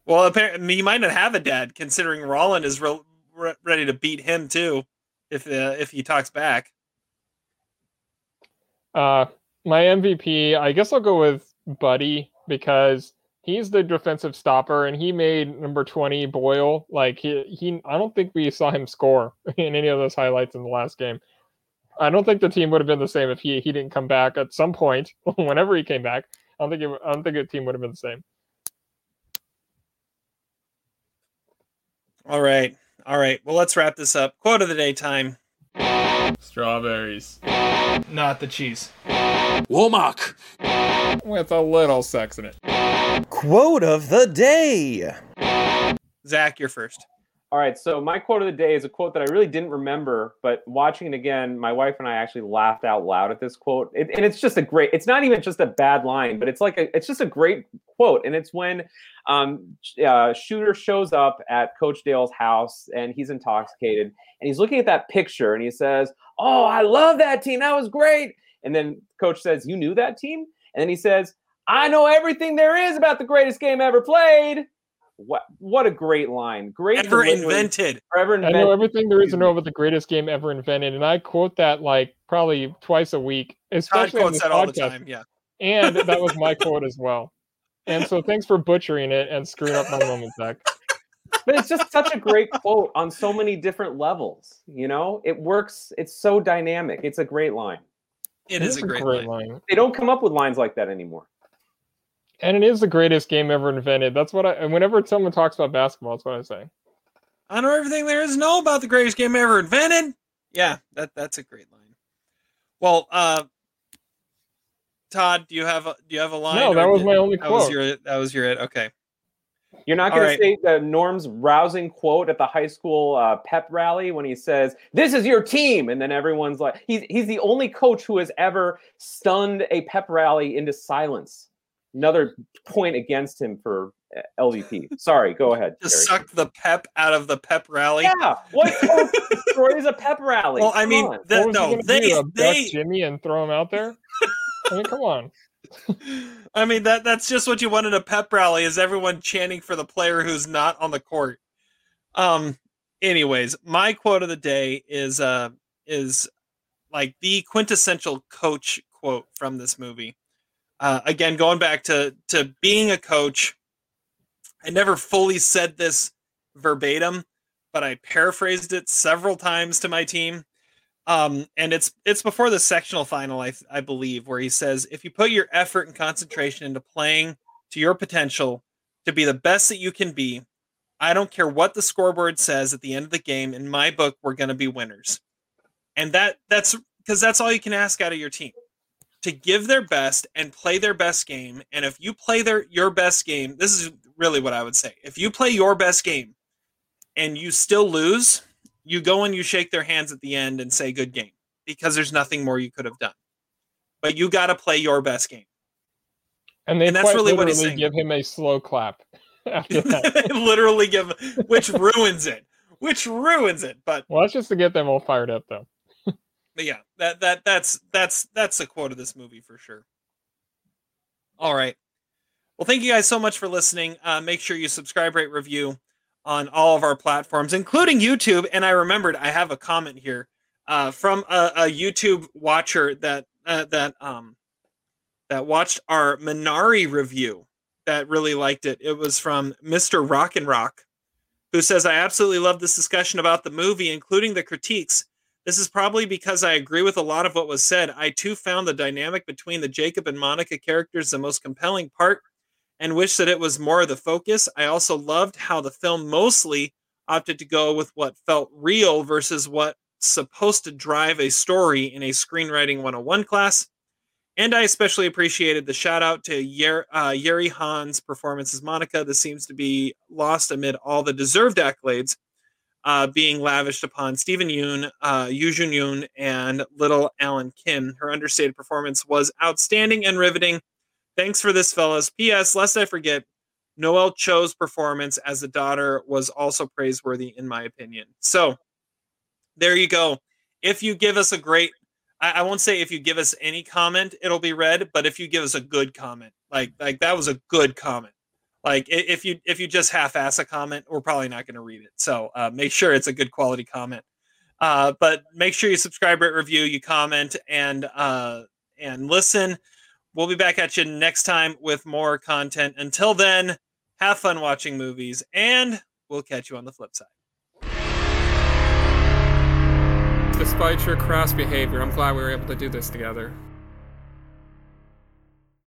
Well, apparently he might not have a dad considering Rollin is re- re- ready to beat him too if uh, if he talks back.
Uh, my MVP, I guess I'll go with Buddy because he's the defensive stopper and he made number 20 Boyle. Like he, he I don't think we saw him score in any of those highlights in the last game. I don't think the team would have been the same if he, he didn't come back at some point whenever he came back. I don't think it, I don't think the team would have been the same.
All right, all right. Well, let's wrap this up. Quote of the day time.
Strawberries
Not the cheese.
Womack.
with a little sex in it.
Quote of the day.
Zach, you're first.
All right, so my quote of the day is a quote that I really didn't remember, but watching it again, my wife and I actually laughed out loud at this quote. It, and it's just a great. It's not even just a bad line, but it's like a. It's just a great quote, and it's when um, uh, Shooter shows up at Coach Dale's house and he's intoxicated, and he's looking at that picture, and he says, "Oh, I love that team. That was great." And then Coach says, "You knew that team?" And then he says, "I know everything there is about the greatest game ever played." What what a great line! Great
Ever
delivery.
invented.
Ever
I know everything there is to know about the greatest game ever invented, and I quote that like probably twice a week, especially on
quotes
this
that all the
podcast.
time. Yeah.
And that was my quote as well. And so thanks for butchering it and screwing up my moment, Zach.
but it's just such a great quote on so many different levels. You know, it works. It's so dynamic. It's a great line.
It is a great, line.
line.
They don't come up with lines like that anymore.
And it is the greatest game ever invented. That's what I. And whenever someone talks about basketball, that's what I say.
I know everything there is to know about the greatest game ever invented. Yeah, that that's a great line. Well, uh Todd, do you have a do you have a line?
No, that was
did-
my only
That was
quote.
your that was your it. Okay.
You're not going
right.
to say the Norm's rousing quote at the high school uh, pep rally when he says, "This is your team," and then everyone's like, "He's he's the only coach who has ever stunned a pep rally into silence." Another point against him for uh, LVP. Sorry, go ahead.
Just
Jerry.
suck the pep out of the pep rally.
Yeah, what coach destroys a pep rally?
Well, I
Come
mean,
on.
that,
What was he
no, they
do, abduct
they
Jimmy and throw him out there. I mean, come on.
I mean that that's just what you want in a pep rally is everyone chanting for the player who's not on the court. Um anyways, my quote of the day is uh is like the quintessential coach quote from this movie. Uh again going back to to being a coach. I never fully said this verbatim, but I paraphrased it several times to my team. Um, and it's it's before the sectional final, I I believe, where he says, if you put your effort and concentration into playing to your potential to be the best that you can be, I don't care what the scoreboard says at the end of the game. In my book, we're going to be winners, and that that's because that's all you can ask out of your team to give their best and play their best game. And if you play their your best game, this is really what I would say. If you play your best game and you still lose, you go and you shake their hands at the end and say good game because there's nothing more you could have done. But you got to play your best game.
And they
And that's
quite
really what he's saying.
give him a slow clap after that.
literally give which ruins it which ruins it but
well, that's just to get them all fired up, though.
But yeah that that that's that's that's the quote of this movie for sure. All right. Well thank you guys so much for listening. Uh, make sure you subscribe rate review on all of our platforms including youtube. And i remembered i have a comment here uh, from a, a youtube watcher that uh, that um that watched our minari review that really liked it. It was from mr rock and rock who says i absolutely love this discussion about the movie including the critiques this is probably because I agree with a lot of what was said. I too found the dynamic between the Jacob and Monica characters the most compelling part and wish that it was more of the focus. I also loved how the film mostly opted to go with what felt real versus what's supposed to drive a story in a screenwriting 101 class. And I especially appreciated the shout out to Yer, uh, Yeri Han's performance as Monica. This seems to be lost amid all the deserved accolades uh, being lavished upon Steven Yeun, uh, Yuh-jung Youn, and little Alan Kim. Her understated performance was outstanding and riveting. Thanks for this, fellas. P.S. Lest I forget, Noel Cho's performance as the daughter was also praiseworthy, in my opinion. So there you go. If you give us a great, I, I won't say if you give us any comment, it'll be read, but if you give us a good comment, like like that was a good comment like if you if you just half-ass a comment we're probably not going to read it. So uh, make sure it's a good quality comment. Uh, but make sure you subscribe rate review you comment and uh, and listen. We'll be back at you next time with more content. Until then have fun watching movies and we'll catch you on the flip side.
Despite your crass behavior, I'm glad we were able to do this together.